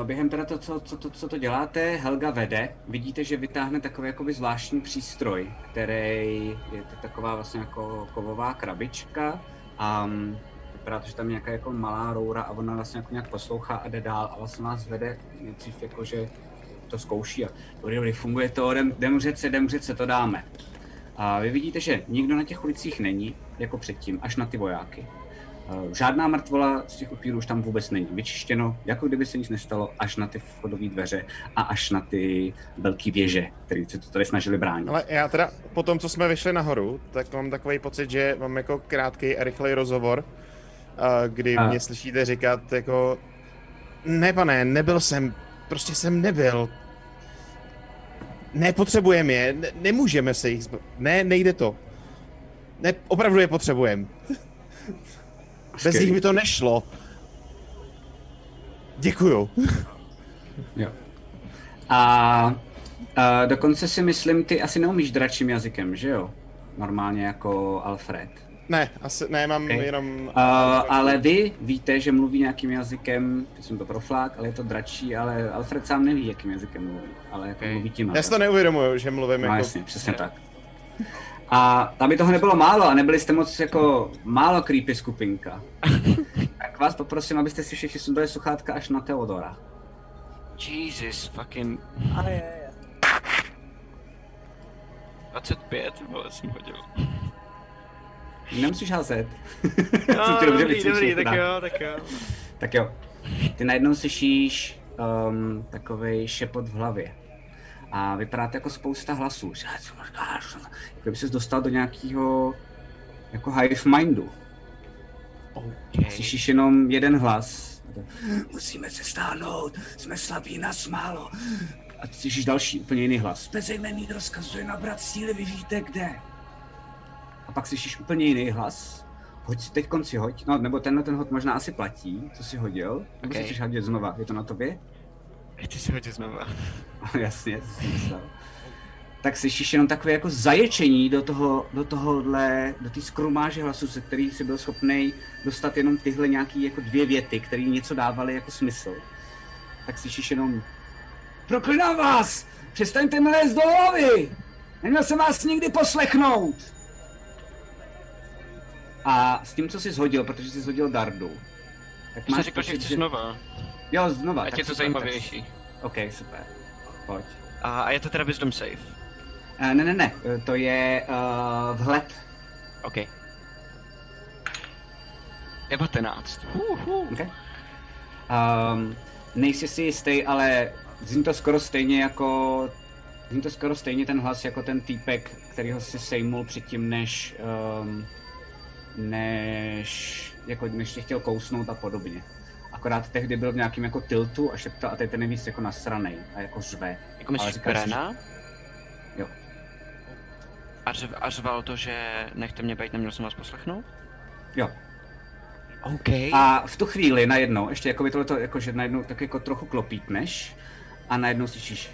Během teda to, co, co, to, co to děláte, Helga vede. Vidíte, že vytáhne takový jakoby zvláštní přístroj, který je to taková vlastně jako kovová krabička a um, vypadá to, že tam je nějaká jako malá roura a ona vlastně jako nějak poslouchá a jde dál a vlastně vás vede nejdřív jako, že to zkouší a dobrý, dobrý, funguje to, jdem, jdem řece, jdem řece, to dáme. A vy vidíte, že nikdo na těch ulicích není, jako předtím, až na ty vojáky. Eh, Žádná mrtvola z těch upírů už tam vůbec není. Vyčištěno, jako kdyby se nic nestalo, až na ty vchodové dveře a až na ty velké věže, které se to tady snažili bránit. Ale já teda, po tom, co jsme vyšli nahoru, tak mám takový pocit, že mám jako krátký a rychlej rozhovor, a kdy A- mě slyšíte říkat jako ne pane, nebyl jsem, prostě jsem nebyl. Nepotřebujeme je, ne, nemůžeme se jich zba... Ne, nejde to. Ne, opravdu je potřebujeme. Bez nich by to nešlo. Děkuju. Jo. A, a dokonce si myslím, ty asi neumíš dračím jazykem, že jo? Normálně jako Alfred. Ne, asi, ne, mám Ok. jenom... Uh, ale vy víte, že mluví nějakým jazykem, teď jsem to proflák, ale je to dračí, ale Alfred sám neví, jakým jazykem mluví, ale jako Ok. mluví tím. Já si to neuvědomuju, že mluvím No jako... jasně, přesně tak. A aby toho nebylo málo a nebyli jste moc jako málo creepy skupinka, tak vás poprosím, abyste si všichni sundali sluchátka až na Teodora. Jesus, fucking A je, je. 25, vole, jsem hodil. Nemusíš házet. No, dobře dobrý, dobrý, tak jo, tak jo. Tak jo. Ty najednou slyšíš um, takový šepot v hlavě. A vypadá to jako spousta hlasů. Jako by ses dostal do nějakého jako hive mindu. Okay. Slyšíš jenom jeden hlas. Musíme se stáhnout, jsme slabí, nás málo. A ty slyšíš další, úplně jiný hlas. Bezejmený rozkazuje nabrat síly, vy víte kde. A pak slyšíš úplně jiný hlas. Hoď si teď konci hoď, no nebo tenhle ten hod možná asi platí, co jsi hodil. Nebo Ok. si chceš hodit znova, je to na tobě? Chci si hodit znova. Jasně, to myslel. Tak slyšíš jenom takové jako zaječení do toho, do tohohle, do té skrumáže hlasu, se který si byl schopný dostat jenom tyhle nějaký jako dvě věty, které něco dávaly jako smysl. Tak slyšíš jenom Proklinám vás! Přestaňte mi lézt do hlavy! Neměl jsem vás nikdy poslechnout! A s tím, co jsi zhodil, protože jsi zhodil dardu, Tak Jsi máš řekl, že pocit, chci znova. Jo, znova. Ať je to zajímavější. Tak... OK, super. Pojď. A, a je to teda wisdom save. Uh, ne, ne, ne, eh, to je uh, vhled. OK. 19. Okay. Um, nejsi si jistý, ale zní to skoro stejně jako... Zní to skoro stejně ten hlas jako ten týpek, kterýho si sejmul předtím, než... Um, než... Jako, než tě chtěl kousnout a podobně. Akorát tehdy byl v nějakém jako tiltu a šeptal a teď ten je víc jako nasranej a jako řve. Jako myslíš Brena? Jo. A, řv, a řval to, že nechte mě být, neměl jsem vás poslechnout? Jo. OK. A v tu chvíli najednou, ještě jako by tohleto, jako že najednou tak jako trochu klopítneš a najednou slyšíš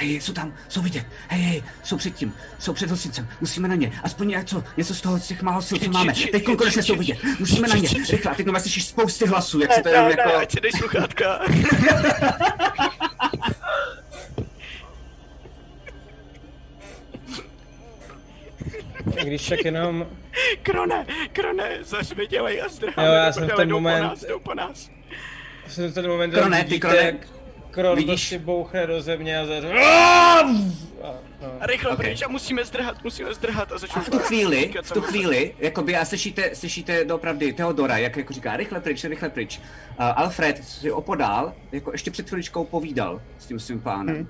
Hej, jsou tam, jsou vidět, hej, hej, jsou před tím, jsou před hosincem, musíme na ně, aspoň něco, něco z toho, z těch málo sil, co máme, teď konečně jsou vidět, musíme na ně, rychle, teď vlastně slyšíš spousty hlasů, jak se to jenom jako... ať si dej sluchátka. Když tak jenom... Krone, krone, zařvi dělej a zdrháme. Jo, já jsem v ten jdou po moment- nás, jdou po nás. Jsem v ten moment, Krone, ty krone, jak Kron vidíš? prostě bouchne do země a zařve. A rychle Ok. pryč a musíme zdrhat, musíme zdrhat a začnu... A v tu chvíli, v tu chvíli, jakoby a slyšíte, slyšíte doopravdy Teodora, jak jako říká, rychle pryč, rychle pryč. Uh, Alfred si opodál, jako ještě před chviličkou povídal s tím svým pánem. Hmm.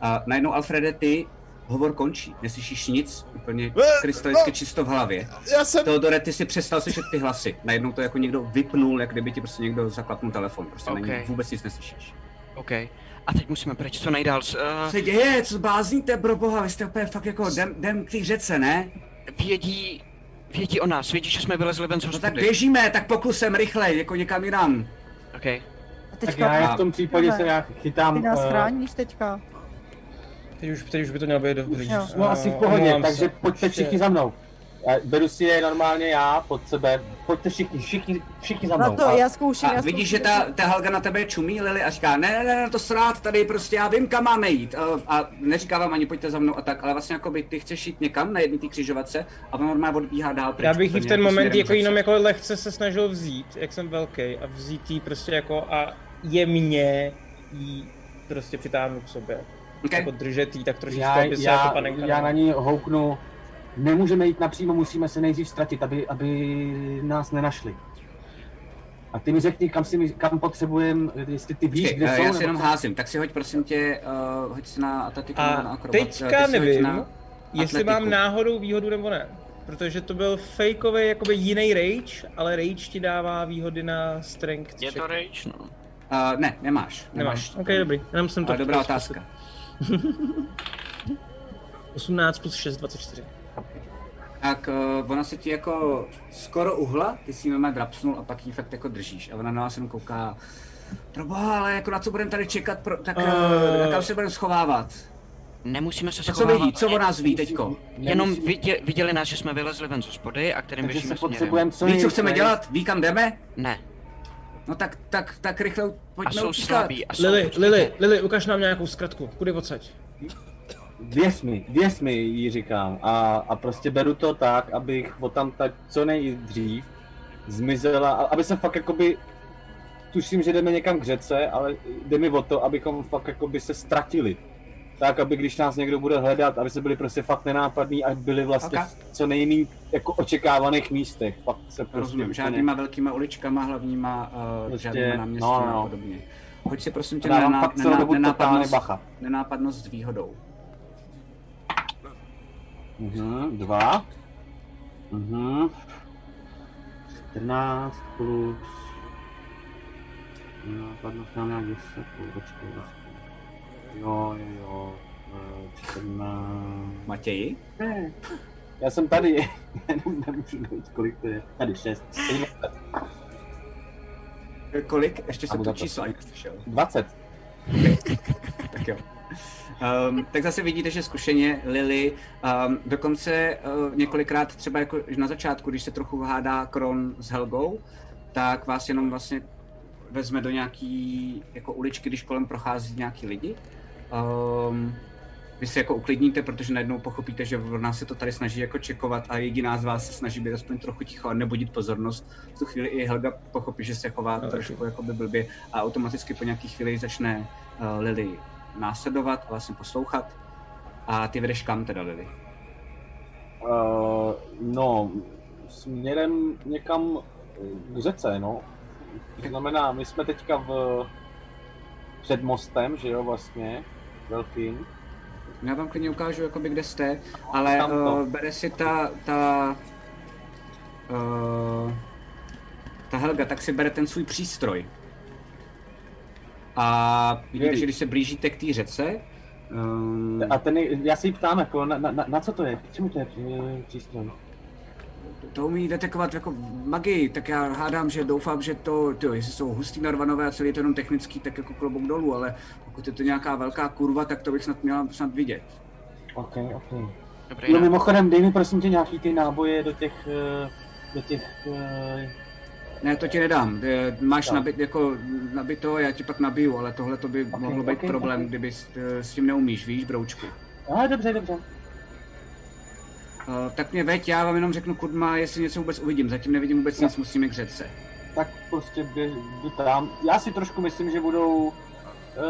A najednou Alfrede, ty hovor končí, neslyšíš nic, úplně krystalicky čisto v hlavě. Já jsem... Teodore, ty si přestal slyšet ty hlasy. Najednou to jako někdo vypnul, jak kdyby ti prostě někdo zaklapnul telefon. Prostě Ok. okay. vůbec nic neslyšíš. OK. A teď musíme pryč, co nejdál. Co Uh, se děje? Co blázníte, bro boha? Vy jste úplně fakt jako jdem, jdem k té řece, ne? vědí, vědí o nás, vědí, že jsme vylezli ven z No tak hospody. běžíme, tak pokusem rychle, jako někam jinam. OK. A Tak teďka já je v tom případě se já chytám... ty nás eh, chráníš teďka. Teď už, teď už by to mělo být dobrý. Jo. Jsme asi v Eh, pohodě, takže se. pojďte všichni za mnou. Eh, Beru si je normálně já pod sebe. Pojďte všichni, všichni, všichni za Na mnou. to A- já zkouším, já A vidíš, že ta, ta Helga na tebe čumí, Lily, a říká, ne, ne, ne, to srát, tady prostě já vím, kam máme jít. A, a neříká vám ani pojďte za mnou a tak, ale vlastně jako by ty chceš jít někam na jedné té křižovatce a on normálně odbíhá dál pryč. Já bych jí v ten jako moment jako jenom jako lehce se snažil vzít, jak jsem velký, a vzít jí prostě jako a jemně jí prostě přitáhnout k sobě. Okay. Jako držet jí tak trošičku, já, aby se já, jako panenka... já na ní houknu. Nemůžeme jít napřímo, musíme se nejdřív ztratit, aby, aby nás nenašli. A ty mi řekni, kam, si, mi- kam potřebujeme, jestli ty víš, Počkej, kde eh, jsou. já si nebo jenom co? házím, tak si hoď prosím tě, uh, hoď si na atletiku nebo na A akrobat. teďka ty hoď nevím, na jestli atletiku. mám náhodou výhodu nebo ne. Protože to byl fakeový jakoby jiný rage, ale rage ti dává výhody na strength. Je to rage, no. Uh, ne, nemáš. Nemáš. Ok, dobrý. Jenom jsem to Ale dobrá otázka. zkusit. 18 plus 6, 24. Tak uh, ona se ti jako skoro uhla, ty si ji normálně drapsnul a pak ji fakt jako držíš. A ona na vás jenom kouká, proboha, ale jako na co budeme tady čekat, pro, tak uh, Eh. kam se budeme schovávat? Nemusíme se Tak co schovávat. vidí, co o nás ví teďko? Jenom vidě, viděli nás, že jsme vylezli ven z hospody a kterým Takže běžíme se směrem. potřebujeme co Ví, co chceme dělat? Ví, kam jdeme? Ne. No tak, tak, tak rychle A pojďme jsou utíkat. slabí. A jsou Lily, počkejte. Lily, Lily, ukaž nám nějakou zkratku. Kudy odsaď? Věř mi, věř mi, jí říkám. A, a prostě beru to tak, abych o tam tak co nejdřív zmizela, a- aby se fakt jakoby, tuším, že jdeme někam k řece, ale jde mi o to, abychom fakt jakoby se ztratili. Tak, aby když nás někdo bude hledat, aby se byli prostě fakt nenápadní a byli vlastně Ok. v co nejméně jako očekávaných místech. Fakt se prostě Rozumím, úplně- žádnýma velkýma uličkama, hlavníma, uh, Prostě, žádnýma náměstí no, a no. podobně. Hoď si prosím tě A na, dobu totálně nenápadnost, bacha. nenápadnost s výhodou. Mhm, dva. Mhm. 14 plus... Nápadnost mám nějak 10, počkej. Jo, jo, jo. eh, 14... Matěji? Ne. Já jsem tady, jenom nemůžu dojít, kolik to je. Tady 6. Eh, Kolik? Ještě jsem to. číslo ani neslyšel. 20. Tak jo. Um, tak zase vidíte, že zkušeně Lily um, dokonce uh, několikrát třeba jako na začátku, když se trochu hádá Kron s Helgou, tak vás jenom vlastně vezme do nějaký jako uličky, když kolem prochází nějaký lidi. Um, vy se jako uklidníte, protože najednou pochopíte, že v nás se to tady snaží jako čekovat a jediná z vás se snaží být aspoň trochu ticho a nebudit pozornost. V tu chvíli i Helga pochopí, že se chová No, trošku jako by blbě a automaticky po nějaký chvíli začne uh, Lily následovat a vlastně poslouchat. A ty vedeš kam teda, Lily? Uh, no, směrem někam k řece, no. To znamená, my jsme teďka v před mostem, že jo, vlastně, velkým. Já vám klidně ukážu, jakoby, kde jste, ale uh, bere si ta, ta, uh, ta Helga, tak si bere ten svůj přístroj. A vidíte, že když se blížíte k té řece, um, A ten, je- já se jí ptám, jako, na, na, na co to je? K čemu to je eh, přístroj? to umí detekovat jako magii, tak já hádám, že doufám, že to, tyjo, jestli jsou hustý narvanové a celý je to jenom technický, tak jako klobouk dolů, ale pokud je to nějaká velká kurva, tak to bych snad měla snad vidět. OK, OK. Dobrý, No no. mimochodem, dej mi prosím tě nějaký ty náboje do těch, eh, do těch, eh, Ne, to ti nedám. Eh, Máš Tak. nabit, jako nabito, já ti pak nabiju, ale tohle to by Ok, mohlo být ok, problém, ok. kdyby s, eh, s tím neumíš, víš, broučku. a dobře, dobře. Uh, tak mě veď, já vám jenom řeknu kudma, jestli něco vůbec uvidím. Zatím nevidím vůbec nic, musíme k řece. Tak prostě bě, jdu tam. Já si trošku myslím, že budou,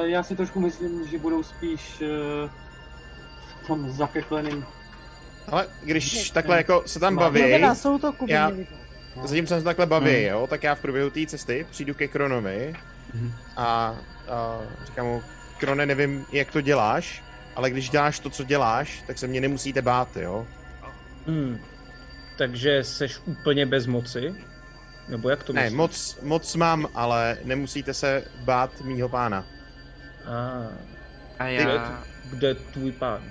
já si trošku myslím, že budou spíš eh, v tom zakekleným Ale když takhle jako se tam baví, já-. Zatímco se takhle baví, Hmm. jo, tak já v průběhu té cesty přijdu ke Kronovi Mhm. a, a říkám mu, Krone, nevím, jak to děláš, ale když děláš to, co děláš, tak se mě nemusíte bát, jo. Hmm. Takže seš úplně bez moci? Nebo jak to Ne, myslíš? moc, moc mám, ale nemusíte se bát mýho pána. A, A kde, já... kde je tvůj pán?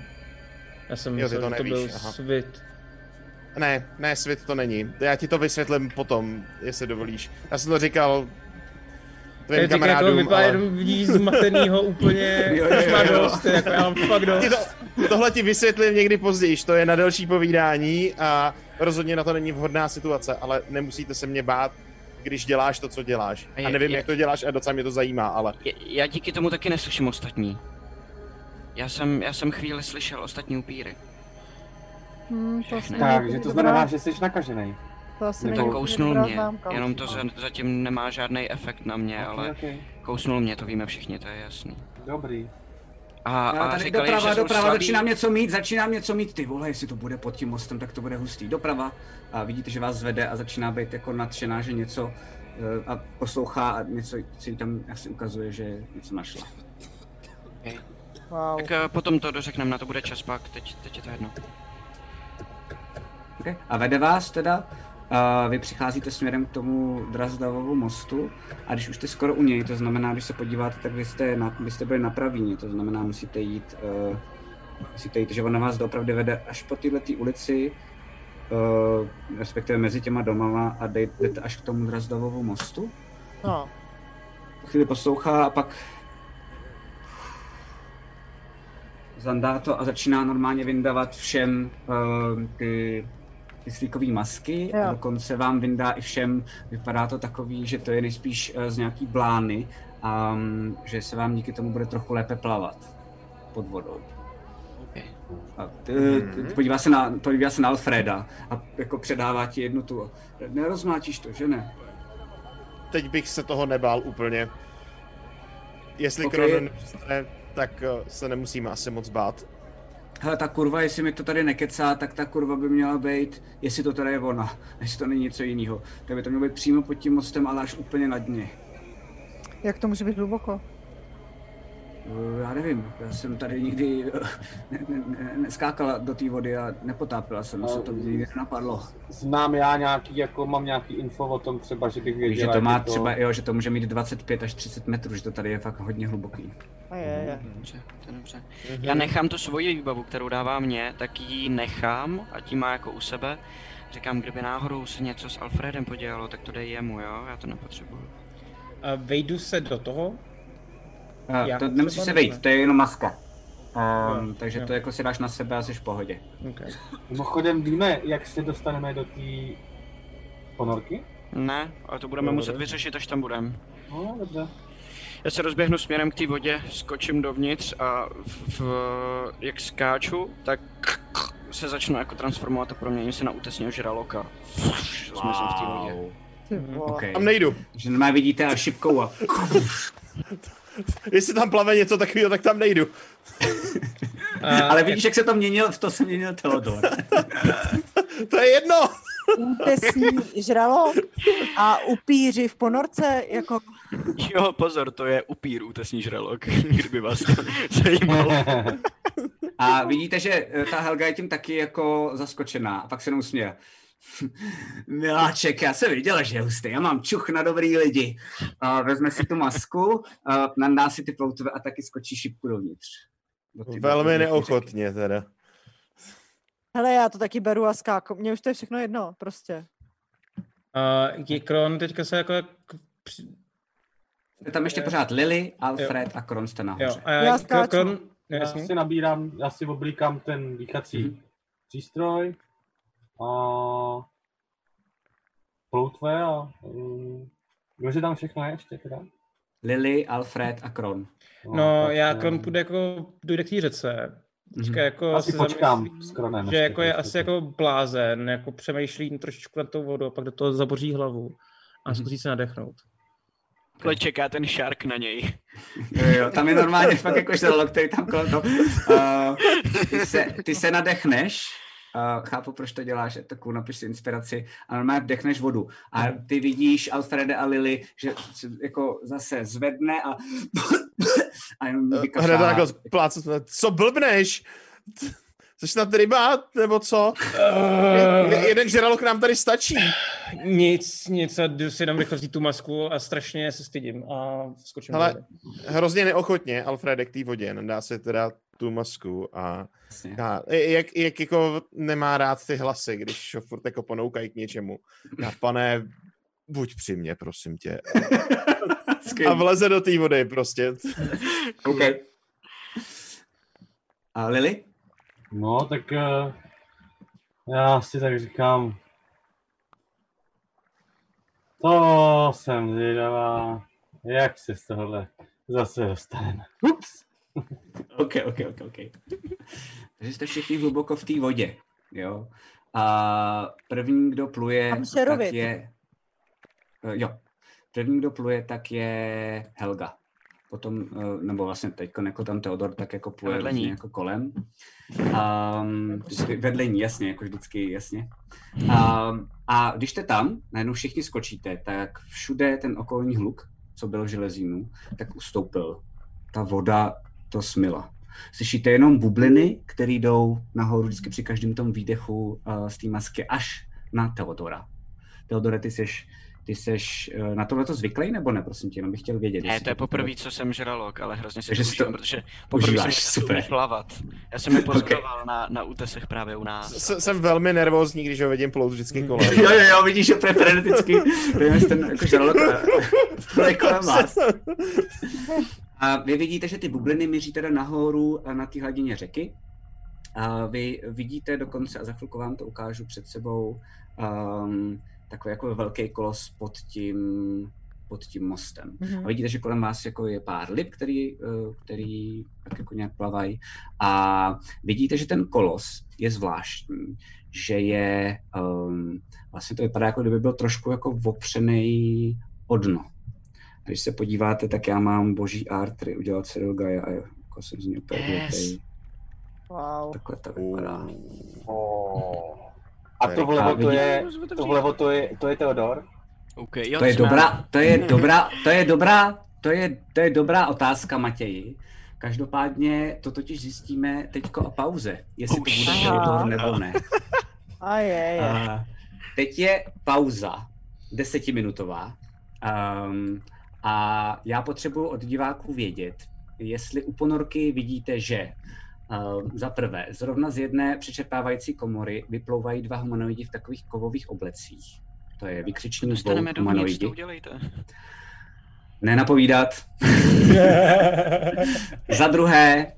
Já jsem Jo, myslel, to že to nevíš, byl aha. svit. Ne, ne, svět to není. Já ti to vysvětlím potom, jestli dovolíš. Já jsem to říkal tvým Teď kamarádům, vypadá ale... jenom vidíš zmatenýho úplně, Jo, jo, už má jo, jo. dost, jako já mám fakt Ti dost. to, tohle ti vysvětlím někdy později, to je na delší povídání a rozhodně na to není vhodná situace, ale nemusíte se mě bát, když děláš to, co děláš. A A je- nevím, je- jak to děláš a docela mě to zajímá, ale Je- Já díky tomu taky neslyším ostatní. Já jsem, já jsem chvíli slyšel ostatní upíry. Hmm, to asi Takže to dobrá- znamená, že jsi nakažený. To asi není kousnul mě, jenom to za- zatím nemá žádný efekt na mě, ale Okay. kousnul mě, to víme všichni, to je jasný. Dobrý. A, a tady říkali, doprava, že doprava, slabý. začínám něco mít, začínám něco mít, ty vole, jestli to bude pod tím mostem, tak to bude hustý. Doprava a vidíte, že vás zvede a začíná být jako nadšená, že něco eh, a poslouchá a něco si tam asi ukazuje, že něco našla. Wow. Tak eh, potom to dořekneme, na to bude čas pak, teď, teď je to jedno. Okay. A vede vás teda, a vy přicházíte směrem k tomu Drazdavovu mostu a když už jste skoro u něj, to znamená, když se podíváte, tak vy jste, na, vy jste byli na pravíně, to znamená, musíte jít, uh, musíte jít, že on na vás doopravdy vede až po této ulici, uh, respektive mezi těma domama a jdete až k tomu Drazdavovu mostu. No, chvíli poslouchá a pak zandá to a začíná normálně vyndávat všem uh, ty, ty slíkové masky Jo. a dokonce vám vyndá i všem, vypadá to takový, že to je nejspíš uh, z nějaký blány a um, že se vám díky tomu bude trochu lépe plavat pod vodou. Okay. A ty, ty, podívá, se na, podívá se na Alfreda a jako předává ti jednu tu. Nerozmáčíš to, že ne? teď bych se toho nebál úplně. Jestli Ok. okay. Nepřestane, tak eh, se nemusíme asi moc bát. Hele, ta kurva, jestli mi to tady nekecá, tak ta kurva by měla být, jestli to tady je ona, jestli to není něco jiného. Tak by to mělo být přímo pod tím mostem, ale až úplně na dně. jak to může být hluboko? Eh, Já nevím, já jsem tady nikdy eh, ne, ne, ne, neskákala do té vody a nepotápila jsem se, to mě nikdy nenapadlo. Znám já nějaký, jako mám nějaký info o tom třeba, že bych věděl, Víš, že to má je třeba, jo, že to může mít 25 až 30 metrů, že to tady je fakt hodně hluboký. A je, je. Dobře, to je dobře. Já nechám tu svoji výbavu, kterou dává mě, tak ji nechám a tím má jako u sebe. Říkám, kdyby náhodou se něco s Alfredem podělalo, tak to dej jemu, jo? Já to nepotřebuju. A vejdu se do toho? A Já to nemusíš se vejít, to je jenom maska. Um, Jo, takže jo. to jako si dáš na sebe a jsi v pohodě. Okay. Mimochodem víme, jak se dostaneme do té ponorky? Ne, ale to budeme Dobře. muset vyřešit, až tam budem. No, dobře. Já se rozběhnu směrem k té vodě, skočím dovnitř a v, v, jak skáču, tak se začnu jako transformovat a proměním se na útesního žraloka. Zmizím v té vodě. Vole. Okay. Tam nejdu. Že normálně vidíte a šipkou a Jestli tam plave něco takového, tak tam nejdu. A Ale vidíš, jak se to měnil, v to se měnil Teodor. To je jedno. Útesní žralo a upíři v ponorce, jako Jo, pozor, to je upír útesní žralok, kdyby vás to zajímalo. A vidíte, že ta Helga je tím taky jako zaskočená. A pak se jenom směje. Miláček, já jsem viděla, že je hustý. Já mám čuch na dobrý lidi. A vezme si tu masku, a nandá si ty ploutve a taky skočí šipku dovnitř. Do ty- do Velmi neochotně teda. hele, já to taky beru a skáku. Mně už to je všechno jedno, prostě. A Kron teďka se jako... Je tam ještě pořád Lily, Alfred a Kron jste nahoře. Jo, a Já já skáču. Kron... Já si nabírám, já si oblíkám ten dýchací přístroj a ploutve a um, kdože tam všechno je ještě teda? Lily, Alfred a Kron. No, tak, já um, Kron půjde jako, dojde k té řece. Teďka Mhm. jako Asi se počkám zamyslí, s Kronem Že ještě jako je asi jako blázen, jako přemýšlí trošičku nad tou vodou a pak do toho zaboří hlavu a Mhm. zkusí se nadechnout. Ale čeká ten shark na něj. Jo, jo, tam je normálně fakt jako žralok, který tam kolem toho. Uh, ty, se, ty se nadechneš, uh, chápu, proč to děláš, cool, napiš si inspiraci a normálně vdechneš vodu. A ty vidíš Alfrede a Lily, že se jako zase zvedne a a jenom Hned vykašlá. jako plácu, co blbneš? Jsi snad ryba, nebo co? Je- Jeden žralok nám tady stačí. Nic, nic, a jdu si jenom rychle vzít tu masku a strašně se stydím a skočím Ale-. Hrozně neochotně Alfredek k té vodě, dá si teda tu masku a, Jasně. a jak, jak jako nemá rád ty hlasy, když ho furt jako ponoukají k něčemu. A pane, buď při mě, prosím tě. A vleze do té vody prostě. OK. A Lily? No, tak uh, já si tak říkám, to jsem zvědavá, jak se z tohohle zase dostaneme. Ups. OK, OK, OK, OK. Takže jste všichni hluboko v té vodě, jo? A první, kdo pluje, tak je... Eh, Jo. První, kdo pluje, tak je Helga. Potom, eh, nebo vlastně teď jako tam Teodor, tak jako pluje Vedle jako kolem. Um, vedle ní, jasně, jako vždycky, jasně. Um, a když jste tam, najednou všichni skočíte, tak všude ten okolní hluk, co byl v železínu, tak ustoupil. Ta voda to smila. Slyšíte jenom bubliny, které jdou nahoru vždycky při každém tom výdechu uh, z té masky až na Teodora. Teodore, ty seš, ty seš uh, na tohle to zvyklý nebo ne, prosím tě, jenom bych chtěl vědět. Ne, to je poprvé, co jsem žralok, ale hrozně si Takže to užívám, protože poprvé jsem super. plavat. Já jsem je pozoroval na, na útesech právě u nás. S- Jsem velmi nervózní, když ho vidím plout vždycky kolem. Jo, jo, jo, vidíš, že to je ten jako žralok a- pluje kolem vás. A vy vidíte, že ty bubliny míří teda nahoru a na té hladině řeky. A vy vidíte dokonce, a za chvilku vám to ukážu před sebou, um, takový jako velký kolos pod tím, pod tím mostem. Mhm. A vidíte, že kolem vás jako je pár lip, který, eh, který tak jako nějak plavají. A vidíte, že ten kolos je zvláštní, že je, um, vlastně to vypadá, jako kdyby byl trošku jako opřený o dno. A když se podíváte, tak já mám boží art, který udělal Cyril Gaia a jako jsem z něj úplně Yes. Wow. Takhle to vypadá. A to vlevo to je, to vlevo to je, to je Teodor? OK, jo, To je dobrá, to je dobrá, to je dobrá, to je, to je dobrá otázka, Matěji. Každopádně to totiž zjistíme teďko a pauze, jestli to bude. Teodor nebo ne. A je, je. A teď je pauza, desetiminutová. Um, a já potřebuji od diváků vědět, jestli u ponorky vidíte, že uh, za prvé, zrovna z jedné přečerpávající komory vyplouvají dva humanoidi v takových kovových oblecích. To je Dostaneme dovnitř, humanoidi. to udělejte. Nenapovídat. Za druhé,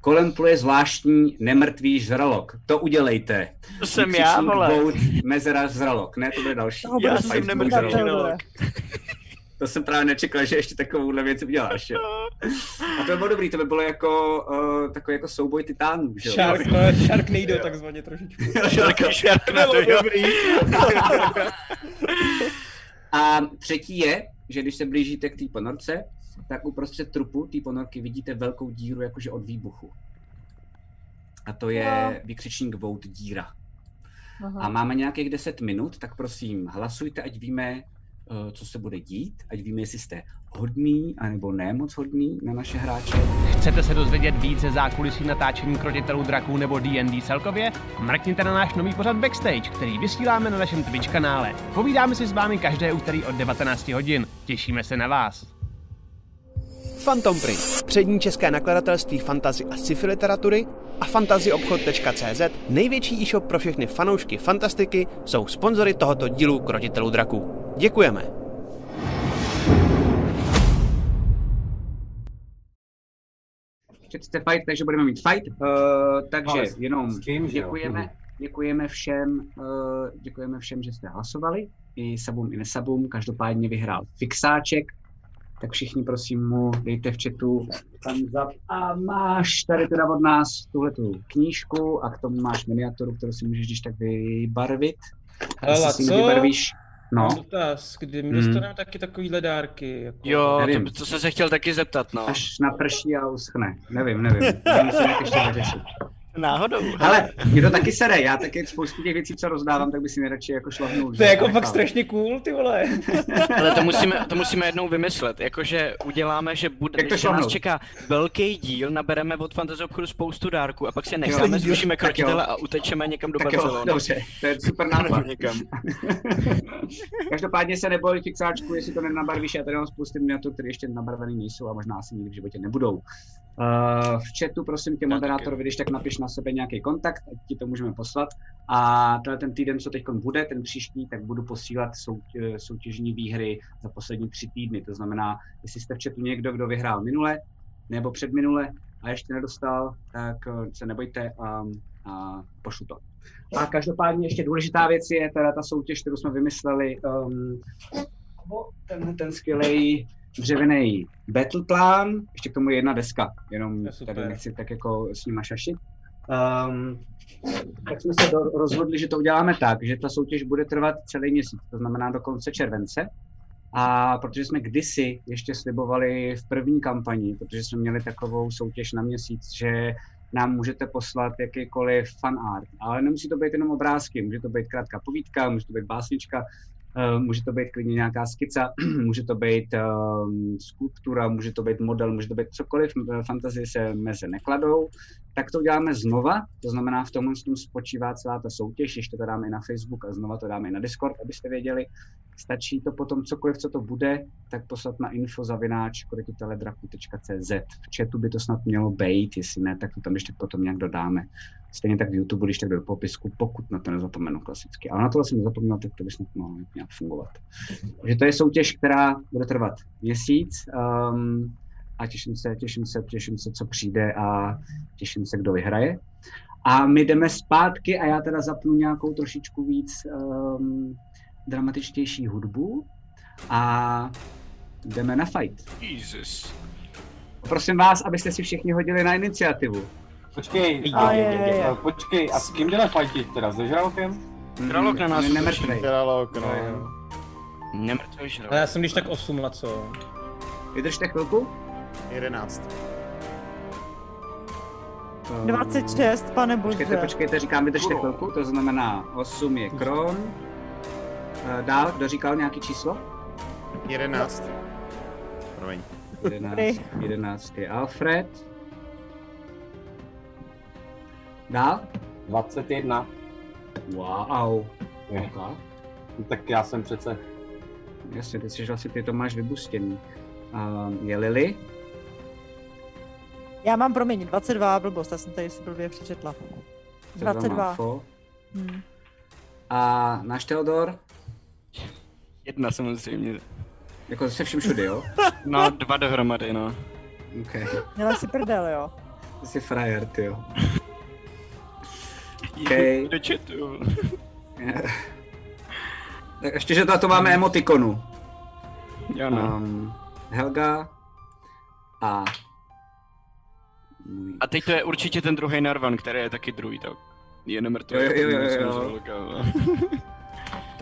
kolem pluje zvláštní nemrtvý žralok. To udělejte. To jsem já, vole. mezera žralok. Ne, to bude další. Já budeš jsem nemrtvý žralok. To jsem právě nečekal, že ještě takovouhle věc uděláš. Jo. A to by bylo dobrý, to by bylo jako uh, takový jako souboj titánů, že jo? Shark, no, Sharknado takzvaně trošičku. Takový Sharknado, jo. dobrý. A třetí je, že když se blížíte k té ponorce, tak uprostřed trupu té ponorky vidíte velkou díru jakože od výbuchu. A to je vykřičník Vout díra. A máme nějakých 10 minut, tak prosím hlasujte, ať víme, co se bude dít, ať víme, jestli jste hodný, anebo ne moc hodný na naše hráče. Chcete se dozvědět víc ze zákulisí natáčení krotitelů draků nebo D&D celkově? Mrkněte na náš nový pořad Backstage, který vysíláme na našem Twitch kanále. Povídáme si s vámi každé úterý od 19 hodin. Těšíme se na vás. Phantom Print, přední české nakladatelství fantazy a sci-fi literatury a fantazyobchod.cz, největší e-shop pro všechny fanoušky fantastiky, jsou sponzory tohoto dílu Krotitelů draků. Děkujeme! Chcete fight, takže budeme mít fight. Uh, takže Ale s- jenom s kým, že jo? děkujeme, děkujeme všem, uh, děkujeme všem, že jste hlasovali, i sabům, i nesabům. Každopádně vyhrál Fixáček, tak všichni prosím mu dejte v chatu thumbs up. A máš tady teda od nás tuhle tu knížku a k tomu máš miniaturu, kterou si můžeš když tak vybarvit. Hele, co? Vybarvíš. No, Mám dotaz, kdy my Hmm. dostaneme taky takovýhle dárky. Jako... Jo, Nevím. to, to jsem se chtěl taky zeptat, no. až naprší a uschne. Nevím, nevím. To musím nějak ještě vyřešit. Náhodou. Ale mě to taky sere, já taky spoustu těch věcí, co rozdávám, tak by si nejradši jako šlahnul. To je jako fakt strašně cool, ty vole. Ale to musíme, to musíme jednou vymyslet, jakože uděláme, že, bude, Jak to že nás čeká velký díl, nabereme od Fantasy obchodu spoustu dárků a pak si je necháme, zrušíme Tak krotitele a utečeme někam do Tak jo, Barcelony. dobře, to je super nápad. Někam. Každopádně se neboj fixáčku, jestli to nenabarvíš, já tady mám spoustu miniatur, které ještě nabarvený nejsou a možná asi nikdy v životě nebudou. Uh, v chatu prosím tě moderátorovi, když tak napiš na sebe nějaký kontakt, ať ti to můžeme poslat. A tenhle ten týden, co teď bude, ten příští, tak budu posílat sou, soutěžní výhry za poslední tři týdny. To znamená, jestli jste v chatu někdo, kdo vyhrál minule nebo předminule a ještě nedostal, tak eh, se nebojte a, a pošlu to. A každopádně ještě důležitá věc je teda ta soutěž, kterou jsme vymysleli, um, ten, ten skvělý dřevěný battle plán, ještě k tomu je jedna deska, jenom je tady nechci tak jako s nima šašit. Um, tak jsme se do, rozhodli, že to uděláme tak, že ta soutěž bude trvat celý měsíc, to znamená do konce července. A protože jsme kdysi ještě slibovali v první kampani, protože jsme měli takovou soutěž na měsíc, že nám můžete poslat jakýkoliv fan art. Ale nemusí to být jenom obrázky, může to být krátká povídka, může to být básnička, může to být klidně nějaká skica, může to být um, skulptura, může to být model, může to být cokoliv, v fantazii se meze nekladou, tak to uděláme znova, to znamená v tomhle tom spočívá celá ta soutěž, ještě to dáme i na Facebook a znova to dáme i na Discord, abyste věděli. Stačí to potom cokoliv, co to bude, tak poslat na info zavináč krotiteledraku.cz. V chatu by to snad mělo být, jestli ne, tak to tam ještě potom nějak dodáme. Stejně tak v YouTube, když tak do popisku, pokud na to nezapomenu klasicky. Ale na tohle jsem nezapomněl, tak to by snad mohlo nějak fungovat. Takže to je soutěž, která bude trvat měsíc. Um, a těším se, těším se, těším se, co přijde a těším se, kdo vyhraje. A my jdeme zpátky a já teda zapnu nějakou trošičku víc um, dramatičtější hudbu a jdeme na fight. Jesus. Prosím vás, abyste si všichni hodili na iniciativu. Počkej, A je, je, je. a, počkej, a s kým jdeme fajtit teda? Se žralokem? Králok na nás Ne- nemrtvej. Králok, no. Nemrtvý žralok. Ale já jsem když tak 8 let, co? Vydržte chvilku. 11. Um, 26, pane bože. Počkejte, počkejte, říkám vydržte chvilku, to znamená 8 je Kron. Eh, Dál, kdo říkal nějaký číslo? 11. Promiň. 11, 11 je Alfred. Dál? 21. Wow. Je. Okay. No, tak já jsem přece... Jasně, ty jsi vlastně, ty to máš vybustěný. Um, je Lily? Já mám, promiň, 22, blbost, já jsem tady si blbě přečetla. 22. Máfo. Hm. A náš Theodor? Jedna samozřejmě. Jako se vším všude, jo? No, dva dohromady, no. OK. Měla si prdel, jo. Ty jsi frajer, ty jo. OK. Do chatu. tak ještě, že na to máme emotikonu. Jo, no. Um, Helga a A teď to je určitě ten druhý Narvan, který je taky druhý, tak je nemrtvý. Jo, jo, jo, jo.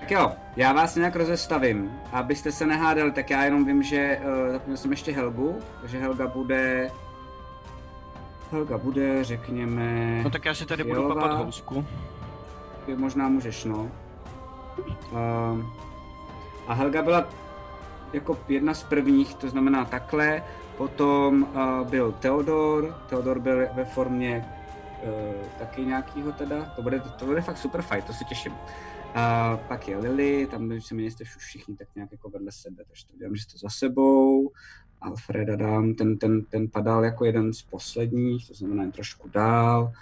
Tak jo, já vás nějak rozestavím. Abyste se nehádali, tak já jenom vím, že uh, zapomněl jsem ještě Helgu, takže Helga bude... Helga bude, řekněme... No tak já si tady budu fialová. papat housku. Ty možná můžeš, no. Uh, a Helga byla jako jedna z prvních, to znamená takhle. Potom uh, byl Theodor, Theodor byl ve formě uh, taky nějakýho teda, to bude, to bude fakt super fight, to se těším. A pak je Lily, tam víceméně jste vš- všichni tak nějak jako vedle sebe, takže to dělám, že jste za sebou. Alfreda dám, ten, ten, ten padal jako jeden z posledních, to znamená jen trošku dál.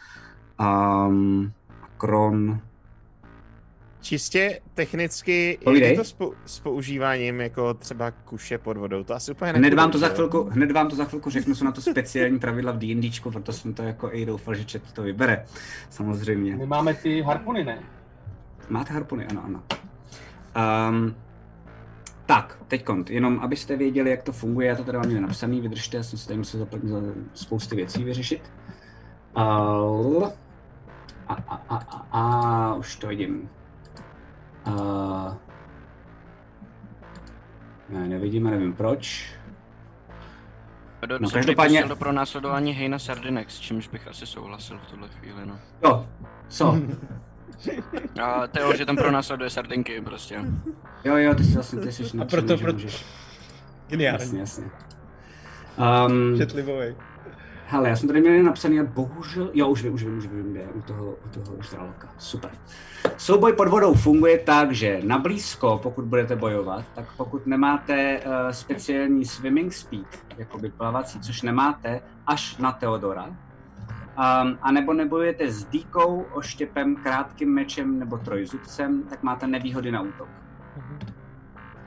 Um, a Kron, Čistě technicky, jak Povídej. je to s, pou- s používáním jako třeba kuše pod vodou, to asi úplně Hned vám to za chvilku, hned vám to za chvilku řeknu, jsou na to speciální pravidla v D&Dčku, proto jsem to jako i doufal, že chat to vybere, samozřejmě. My máme ty harpuny, ne? Máte harpuny, ano, ano. Um, tak, teď kont, jenom abyste věděli, jak to funguje, já to tady mám někde napsaný, vydržte, já jsem se tady musel za spousty věcí vyřešit. Uh, a, a, a, a, a, už to vidím. Uh, ne, nevidím a nevím proč. Do, No, každopádně- do pronásledování Hejna Sardinex, s čímž bych asi souhlasil v tuhle chvíli, no. Jo, co? A to jo, že tam pronásleduje Sardinky prostě. Jo, jo, ty jsi vlastně, ty jsi A proto, že proto... můžeš. Geniální. Jasně, jasně. Um, Četlivovej. hele, já jsem tady měl napsaný a bohužel, jo, už vím, už vím, už vím, kde je, u toho, u toho žraloka. Super. Souboj pod vodou funguje tak, že na blízko, pokud budete bojovat, tak pokud nemáte uh, speciální swimming speed, jakoby plavací, což nemáte, až na Teodora, um, a nebo nebojujete s dýkou, oštěpem, krátkým mečem nebo trojzubcem, tak máte nevýhody na útok.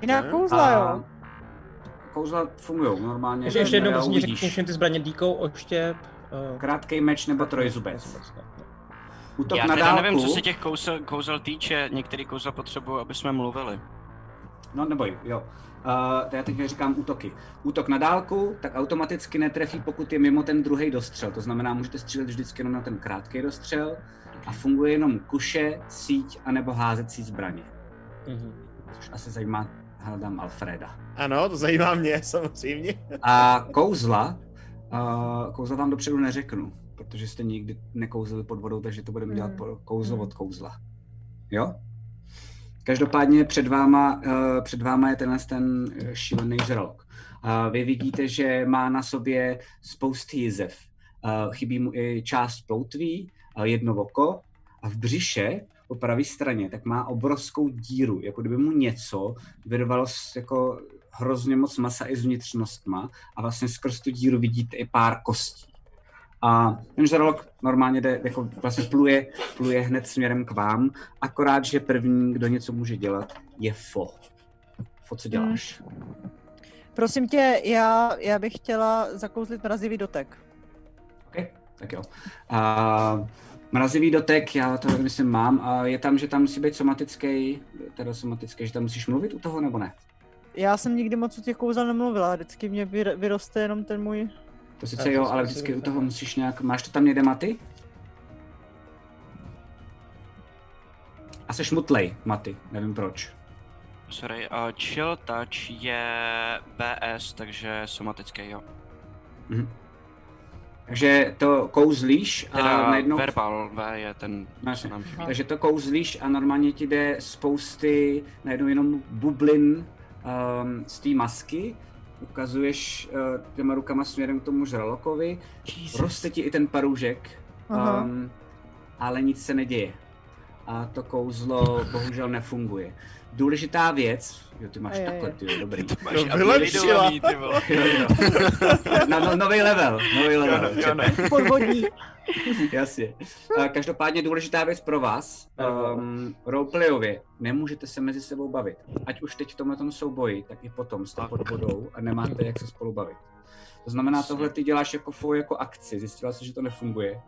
Jinak Ne? kouzla, jo. Kouzla fungují normálně. Ještě, ještě jednou řekni všechny ty zbraně díkou, oštěp. Uh, Krátký meč nebo trojzubec. Útok Já na teda dálku. nevím, co se těch kouzel, kouzel týče, některý kouzel potřebují, aby jsme mluvili. No neboj, jo. Uh, já teď říkám útoky. Útok na dálku, tak automaticky netrefí, pokud je mimo ten druhý dostřel. To znamená, můžete střílet vždycky jenom na ten krátký dostřel a funguje jenom kuše, síť anebo házecí zbraně. mhm. Což asi zajímá, hledám Alfreda. Ano, to zajímá mě samozřejmě. A kouzla, uh, kouzla vám dopředu neřeknu, protože jste nikdy nekouzli pod vodou, takže to budeme dělat Mm. po kouzlo od kouzla. Jo? Každopádně před váma, uh, před váma je tenhle ten eh, šílený žralok. Vy vidíte, že má na sobě spousty jizev. Uh, chybí mu i část ploutví, jedno oko a v břiše po pravé straně tak má obrovskou díru, jako kdyby mu něco vyrvalo jako hrozně moc masa i s vnitřnostma a vlastně skrz tu díru vidíte i pár kostí. A ten žralok normálně jde, jako vlastně pluje, pluje hned směrem k vám, akorát, že první, kdo něco může dělat, je Fo. Fo, co děláš? Prosím tě, já, já bych chtěla zakouzlit mrazivý dotek. OK, tak jo. A mrazivý dotek, já to myslím mám, a je tam, že tam musí být somatický, teda somatický, že tam musíš mluvit u toho, nebo ne? Já jsem nikdy moc u těch kouzel nemluvila, vždycky mě vyr- vyroste jenom ten můj... To sice Ale jo, ale vždycky u toho musíš nějak, máš to tam někde maty? A seš mutlej, maty, nevím proč. Sorry, uh, chill touch je BS, takže somatický, jo. Mhm. Takže to kouzlíš a Teda najednou... verbal V je ten, No, chybí. Takže to kouzlíš a normálně ti jde spousty, najednou jenom bublin um, z té masky, ukazuješ uh, těma rukama směrem k tomu žralokovi, roste ti i ten paroužek, Aha. um, ale nic se neděje. A to kouzlo bohužel nefunguje. Důležitá věc, jo, ty máš Ajaj. takhle, ty jo, dobrý. Máš No, vylepšila. ty vole. Jo, jo. No, no, nový level, nový level. Jo, ne. Podvodní. Jasně. A Každopádně důležitá věc pro vás, um, roleplayově, nemůžete se mezi sebou bavit. Ať už teď v tomhle souboji, tak i potom jste pod vodou a nemáte jak se spolu bavit. To znamená, tohle ty děláš jako fou jako akci, zjistila jsi, že to nefunguje.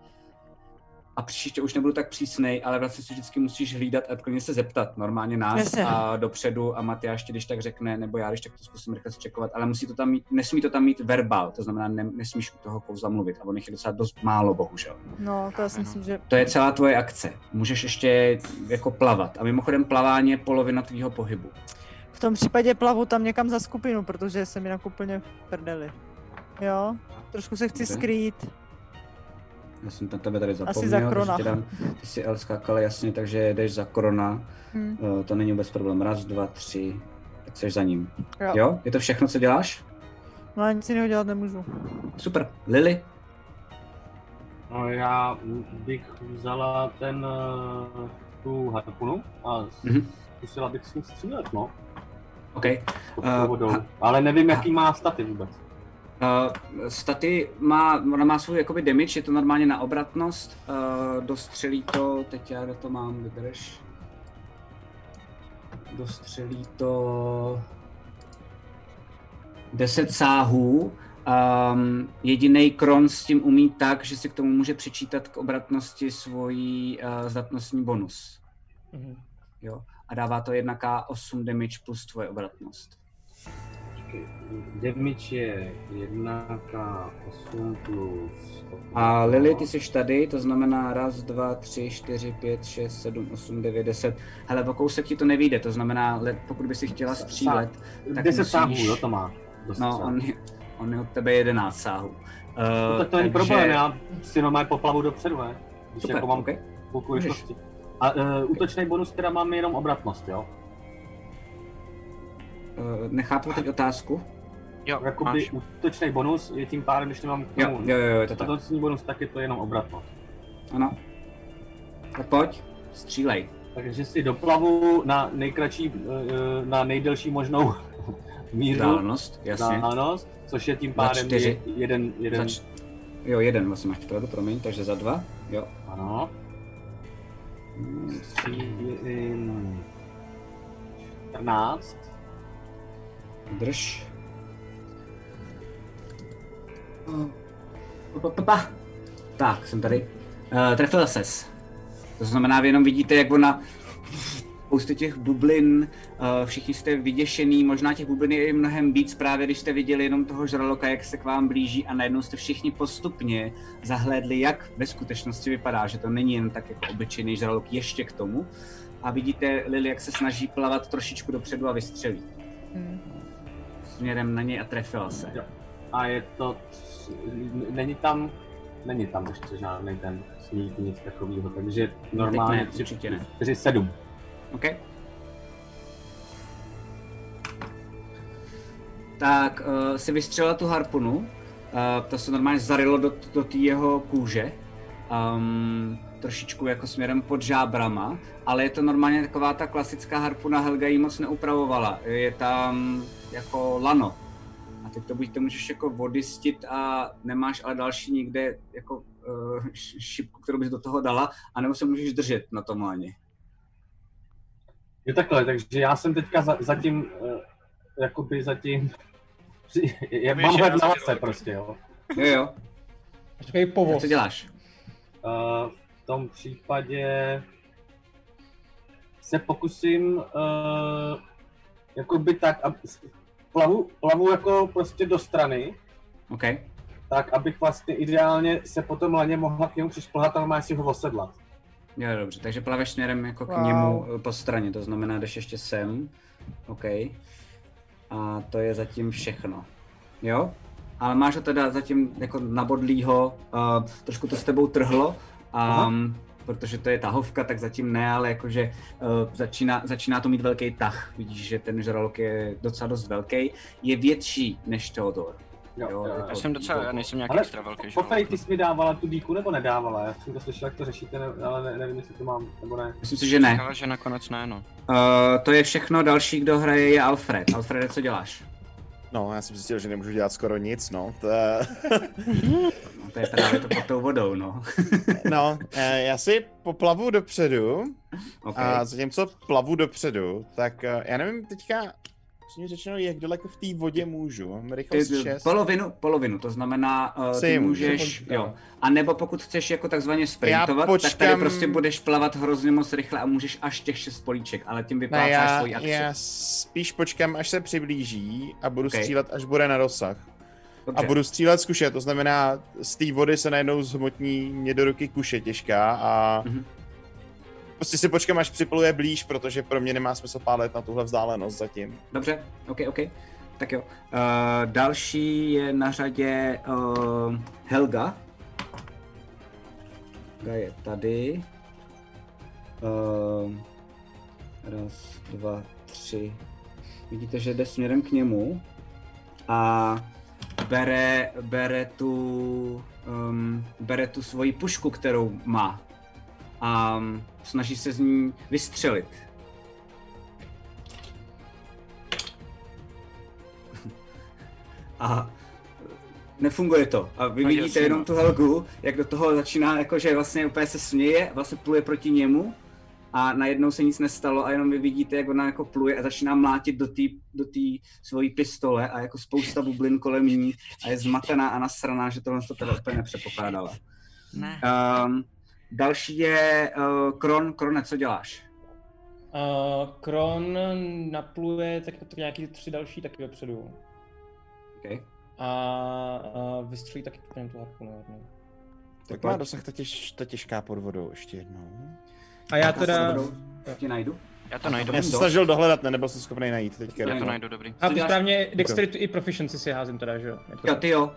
A příště už nebudu tak přísnej, ale vlastně si vždycky musíš hlídat a klidně se zeptat normálně nás Jasně. a dopředu a Matyáš ti když tak řekne, nebo já když tak to zkusím rychle zčekovat, ale musí to tam mít, nesmí to tam mít verbal, to znamená ne, nesmíš u toho kouzla mluvit a on je docela dost málo, bohužel. No, to já si myslím, že... To je celá tvoje akce. Můžeš ještě jako plavat. A mimochodem plavání je polovina tvýho pohybu. V tom případě plavu tam někam za skupinu, protože jsem jinak úplně v prdeli. Jo? Trošku se chci Dobře. skrýt. Já jsem na tebe tady zapomněl, za takže krona. dám, ty jsi L skákal jasně, takže jdeš za korona. Hm. Eh, To není vůbec problém. Raz, dva, tři. Tak jsi za ním. Jo. jo? Je to všechno, co děláš? No nic jiného dělat nemůžu. Super. Lily? No, já bych vzala ten, eh, tu harpunu a Mhm. zkusila bych s ní střílet, no. OK. Eh, ha- Ale nevím, jaký má staty vůbec. Uh, staty má, ona má svůj jakoby damage, je to normálně na obratnost, uh, dostřelí to, teď já kde to mám, vydrž. Dostřelí to 10 sáhů. Um, jediný Kron s tím umí tak, že si k tomu může přičítat k obratnosti svojí uh, zdatnostní bonus. Mhm. Jo? A dává to 1k8 damage plus tvoje obratnost. Damage je 1k8 plus... A Lily, ty jsi tady, to znamená raz, dva, tři, čtyři, pět, šest, sedm, osm, devět, deset. Hele, o kousek ti to nevíde, to znamená, pokud by si chtěla střílet, tak 10 musíš... sáhů, jo, to má. Dost No, on, je- on je od tebe 11 sáhů. No, Uh, tak to není problém, já si normálně poplavu dopředu, ne? Když Super, jako mám okay. A uh, útočný bonus teda mám jenom obratnost, jo? Uh, nechápu teď otázku. Jo, Jakoby máš. útočný bonus je tím pádem, když nemám k Jo, tomu jo, jo, je to tak. bonus, tak je to jenom obratnost. Ano. Tak pojď, střílej. Takže si doplavu na nejkratší, eh, na nejdelší možnou míru. Dálnost, jasně. Dálnost, což je tím pádem je jeden, jeden, Zač- Jo, jeden vlastně máš pravdu, promiň, takže za dva, jo. ano. Střílím 14. Drž. Pa, pa, pa, pa. Tak, jsem tady. Uh, trefil ses. To znamená, vy jenom vidíte, jak ona spousty těch bublin, uh, všichni jste vyděšený, možná těch bublin je i mnohem víc právě, když jste viděli jenom toho žraloka, jak se k vám blíží a najednou jste všichni postupně zahlédli, jak ve skutečnosti vypadá, že to není jen tak jako obyčejný žralok ještě k tomu. A vidíte Lily, jak se snaží plavat trošičku dopředu a vystřelí. Směrem na něj a trefila se. Jo. A je to, tři- není tam, není tam ještě žádný ten sníh, nic takového, takže normálně ne, určitě ne. 4, 7. OK. Tak uh, si vystřelila tu harpunu, uh, to se normálně zarilo do, do té jeho kůže, um, trošičku jako směrem pod žábrama, ale je to normálně taková ta klasická harpuna, Helga ji moc neupravovala, je tam jako lano. A teď to buď to můžeš jako vodistit a nemáš ale další nikde jako uh, šipku, kterou bys do toho dala, anebo se můžeš držet na tom laně. Je takhle, takže já jsem teďka za, zatím, uh, jakoby zatím, jak mám hled na roli. prostě, jo. Jo, jo. Tak povoz. co děláš? Uh, v tom případě se pokusím uh, jakoby tak, ab, plavu, plavu jako prostě do strany, OK. tak abych vlastně ideálně se potom laně mohla k němu přišplhat a normálně si ho osedlat. Jo, dobře, takže plaveš směrem jako k Wow. němu eh, po straně, to znamená, jdeš ještě sem. OK. A to je zatím všechno. Jo? Ale máš ho teda zatím jako nabodlýho, uh, trošku to s tebou trhlo, um, protože to je tahovka, tak zatím ne, ale jakože uh, začíná, začíná to mít velký tah. Vidíš, že ten žralok je docela dost velký. Je větší než Theodor. Jo, jo, jo. Já jsem docela, já nejsem nějaký Ale extra velký Pofej, žralok. ty jsi mi dávala tu díku nebo nedávala? Já jsem to slyšel, jak to řešíte, ne, ale ne, nevím, jestli to mám nebo ne. Myslím si, že ne. Říkala, že nakonec ne, no. Uh, to je všechno, další, kdo hraje, je Alfred. Alfrede, co děláš? No, já jsem zjistil, že nemůžu dělat skoro nic, no. To, No, to je právě to pod tou vodou, no. no, eh, já si poplavu dopředu OK. a zatímco plavu dopředu, tak eh, já nevím teďka, Upřímně řečeno, jak daleko v té vodě můžu? Mám rychlost Ty, 6. polovinu, polovinu, to znamená, uh, ty můžeš, že? jo, a nebo pokud chceš jako takzvaně sprintovat, Já tak tady počkám- prostě budeš plavat hrozně moc rychle a můžeš až těch šest políček, ale tím vyplácáš já, svoji akci. já spíš počkám, až se přiblíží a budu Ok. střílet, až bude na dosah. Dobře. A budu střílet z kuše, to znamená, z té vody se najednou zhmotní mě do ruky kuše těžká a Mhm. Prostě si počkám, až připluje blíž, protože pro mě nemá smysl pálet na tuhle vzdálenost zatím. Dobře, ok, ok. Tak jo. Uh, další je na řadě uh, Helga. Helga je tady. Uh, raz, dva, tři. Vidíte, že jde směrem k němu a bere, bere tu, um, bere tu svoji pušku, kterou má a snaží se z ní vystřelit. a nefunguje to. A vy No, vidíte jasně, jenom no. tu Helgu, jak do toho začíná, jakože vlastně úplně se směje, vlastně pluje proti němu a najednou se nic nestalo a jenom vy vidíte, jak ona jako pluje a začíná mlátit do té do tý svojí pistole a jako spousta bublin kolem ní a je zmatená a nasraná, že tohle to teda úplně nepředpokládala. Ne. Um, další je uh, Kron. Krone, co děláš? Uh, Kron napluje tak, tak nějaký tři další taky dopředu. Okay. A, a vystřelí taky něm tu harpunu. jednou. Tak má dosah ta, těž, ta těžká pod vodou ještě jednou. A já teda... Tě najdu. Já to najdu. Já jsem se snažil dohledat, ne, nebyl jsem schopný najít teďka. Já to najdu, dobrý. A ty správně Dexterity i Proficiency si házím teda, že jo? Jako Jo, ty jo.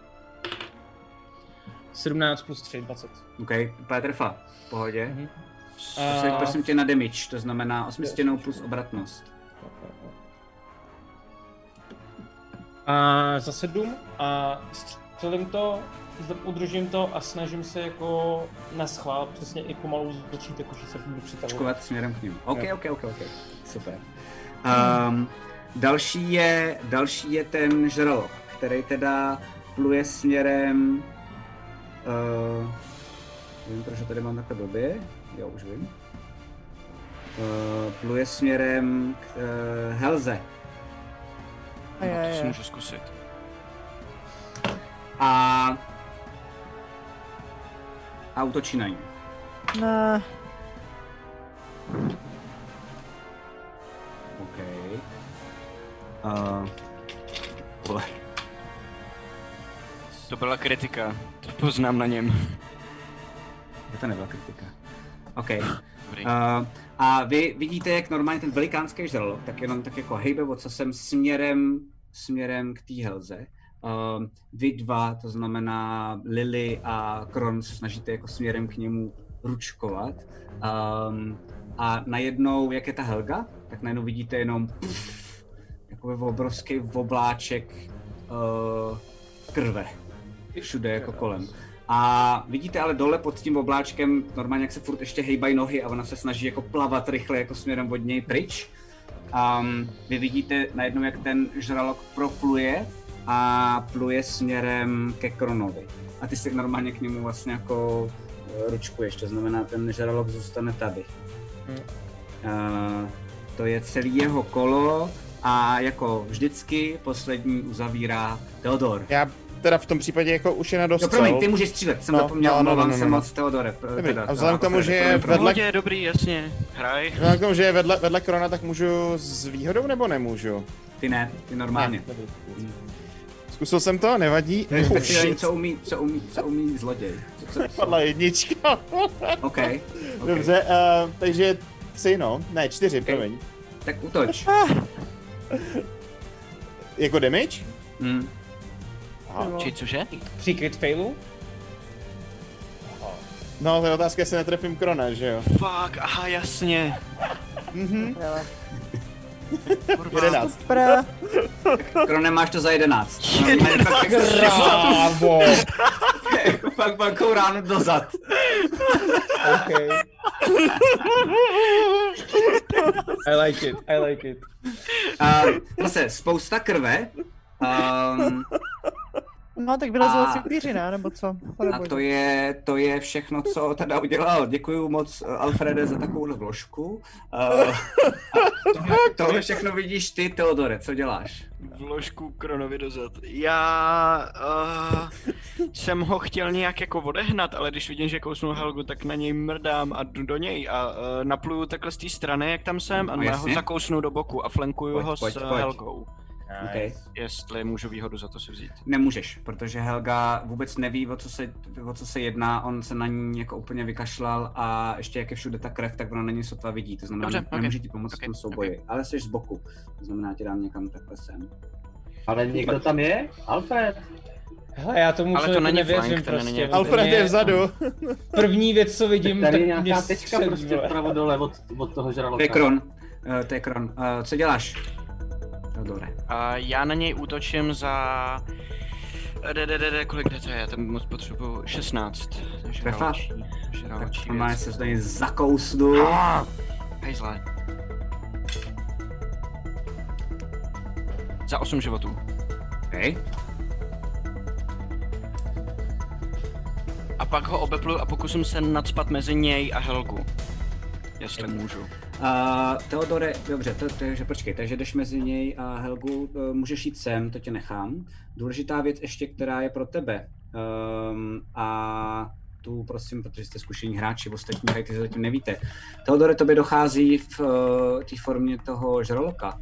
17 plus 3, 20. OK, úplně trfa. V pohodě. Mhm. Tak se prosím tě na damage, to znamená osmistěnou plus obratnost. A za 7 a střelím to, udržím to a snažím se jako na schvál přesně i pomalu začít jako, že se budu přitahovat. Škovat směrem k ním. OK. OK, OK, OK. Super. Um, další, je, další je ten žralok, který teda pluje směrem... Uh, vím, proč ho tady mám takhle blbě. Jo, už vím. Uh, pluje směrem k uh, Helze. A je, To si můžu zkusit. A... A útočí na ní. Ne, OK. Uh. To byla kritika. To poznám na něm. To nebyla kritika. OK. Dobrý. Uh, a vy vidíte, jak normálně ten velikánský žralok, tak jenom tak jako hejbe ocasem směrem, směrem k té helze. Uh, vy dva, to znamená Lily a Kron, se snažíte jako směrem k němu ručkovat. Um, a najednou, jak je ta helga, tak najednou vidíte jenom pff, jakoby obrovský obláček uh, krve. Všude jako kolem. A vidíte ale dole pod tím obláčkem, normálně jak se furt ještě hejbají nohy a ona se snaží jako plavat rychle jako směrem od něj pryč. Um, vy vidíte najednou, jak ten žralok propluje a pluje směrem ke Kronovi. A ty si normálně k němu vlastně jako eh, ručkuješ, to znamená, ten žralok zůstane tady. Hmm. Uh, to je celý jeho kolo a jako vždycky poslední uzavírá Teodor. Já teda v tom případě jako už je na Jo, dostřel. promiň, ty můžeš střílet, jsem No, zapomněl, no, no, no, no, se no. moc, Teodore. Dobrý, teda, a vzhledem k tomu, že je vedle- Pohodě, dobrý, jasně. Hraj. Vzhledem k tomu, že je vedle, vedle Krona, tak můžu s výhodou nebo nemůžu? Ty ne, ty normálně. Ne. Zkusil jsem to, nevadí. To je Oh, speciální, co umí, co umí, co umí zloděj. Co, co, co? Padla jednička. OK. Dobře, uh, takže tři, no. Ne, čtyři, Ok. promiň. Tak útoč. Jako damage? Hmm. Aha. Či cože? Při crit failu? No, to je otázka, jestli netrefím Krona, že jo? Fuck, aha, jasně. Mhm. Jedenáct. Krone máš to za jedenáct. Bravo! jako fakt velkou ránu dozad. okay. I like it, I like it. A zase spousta krve. Um, No, tak vylezl A- asi upíři, ne? Nebo co? a to je, to je všechno, co teda udělal. Děkuji moc eh, Alfrede za takovou vložku. Uh, Tohle, tohle všechno vidíš ty, Teodore, co děláš? Vložku Kronovi dozad. Já uh, jsem ho chtěl nějak jako odehnat, ale když vidím, že kousnu Helgu, tak na něj mrdám a jdu do něj a uh, napluju takhle z té strany, jak tam jsem, a No, no, ho zakousnu do boku a flankuju Pojď, ho pojď, s pojď. Helgou. Okay. Jestli můžu výhodu za to si vzít. Nemůžeš, protože Helga vůbec neví, o co, se, o co se jedná, on se na ní jako úplně vykašlal a ještě jak je všude ta krev, tak ona na ní sotva vidí, to znamená, Dobře, že ok, nemůže ti pomoct ok, v tom souboji, ale jsi z boku, to znamená, tě dám někam takhle sem. Ale někdo tam je? Alfred? Hele, já tomu Ale to není nevěřím flank, to není prostě. nějaký- Alfred je vzadu. První věc, co vidím, Tady tak je mě nějaká tečka prostě vpravo dole od, od toho žraloka. To je Kron, uh, to je Kron, uh, co děláš? Teodore. A já na něj útočím za... De, kolik to je? Já tam moc potřebuju 16. Takže Trefa? žraločí- Tak věc. se něj zakousnu. Ah, Hejzle. Za 8 životů. Okay. A pak ho obeplu a pokusím se nadspat mezi něj a Helgu. Jestli můžu. Uh, Teodore, dobře, to, takže počkej, takže jdeš mezi něj a Helgu, uh, můžeš jít sem, to tě nechám. Důležitá věc ještě, která je pro tebe. Um, a tu prosím, protože jste zkušení hráči, ostatní hráči to zatím nevíte. Teodore, tobě dochází v uh, té formě toho žraloka,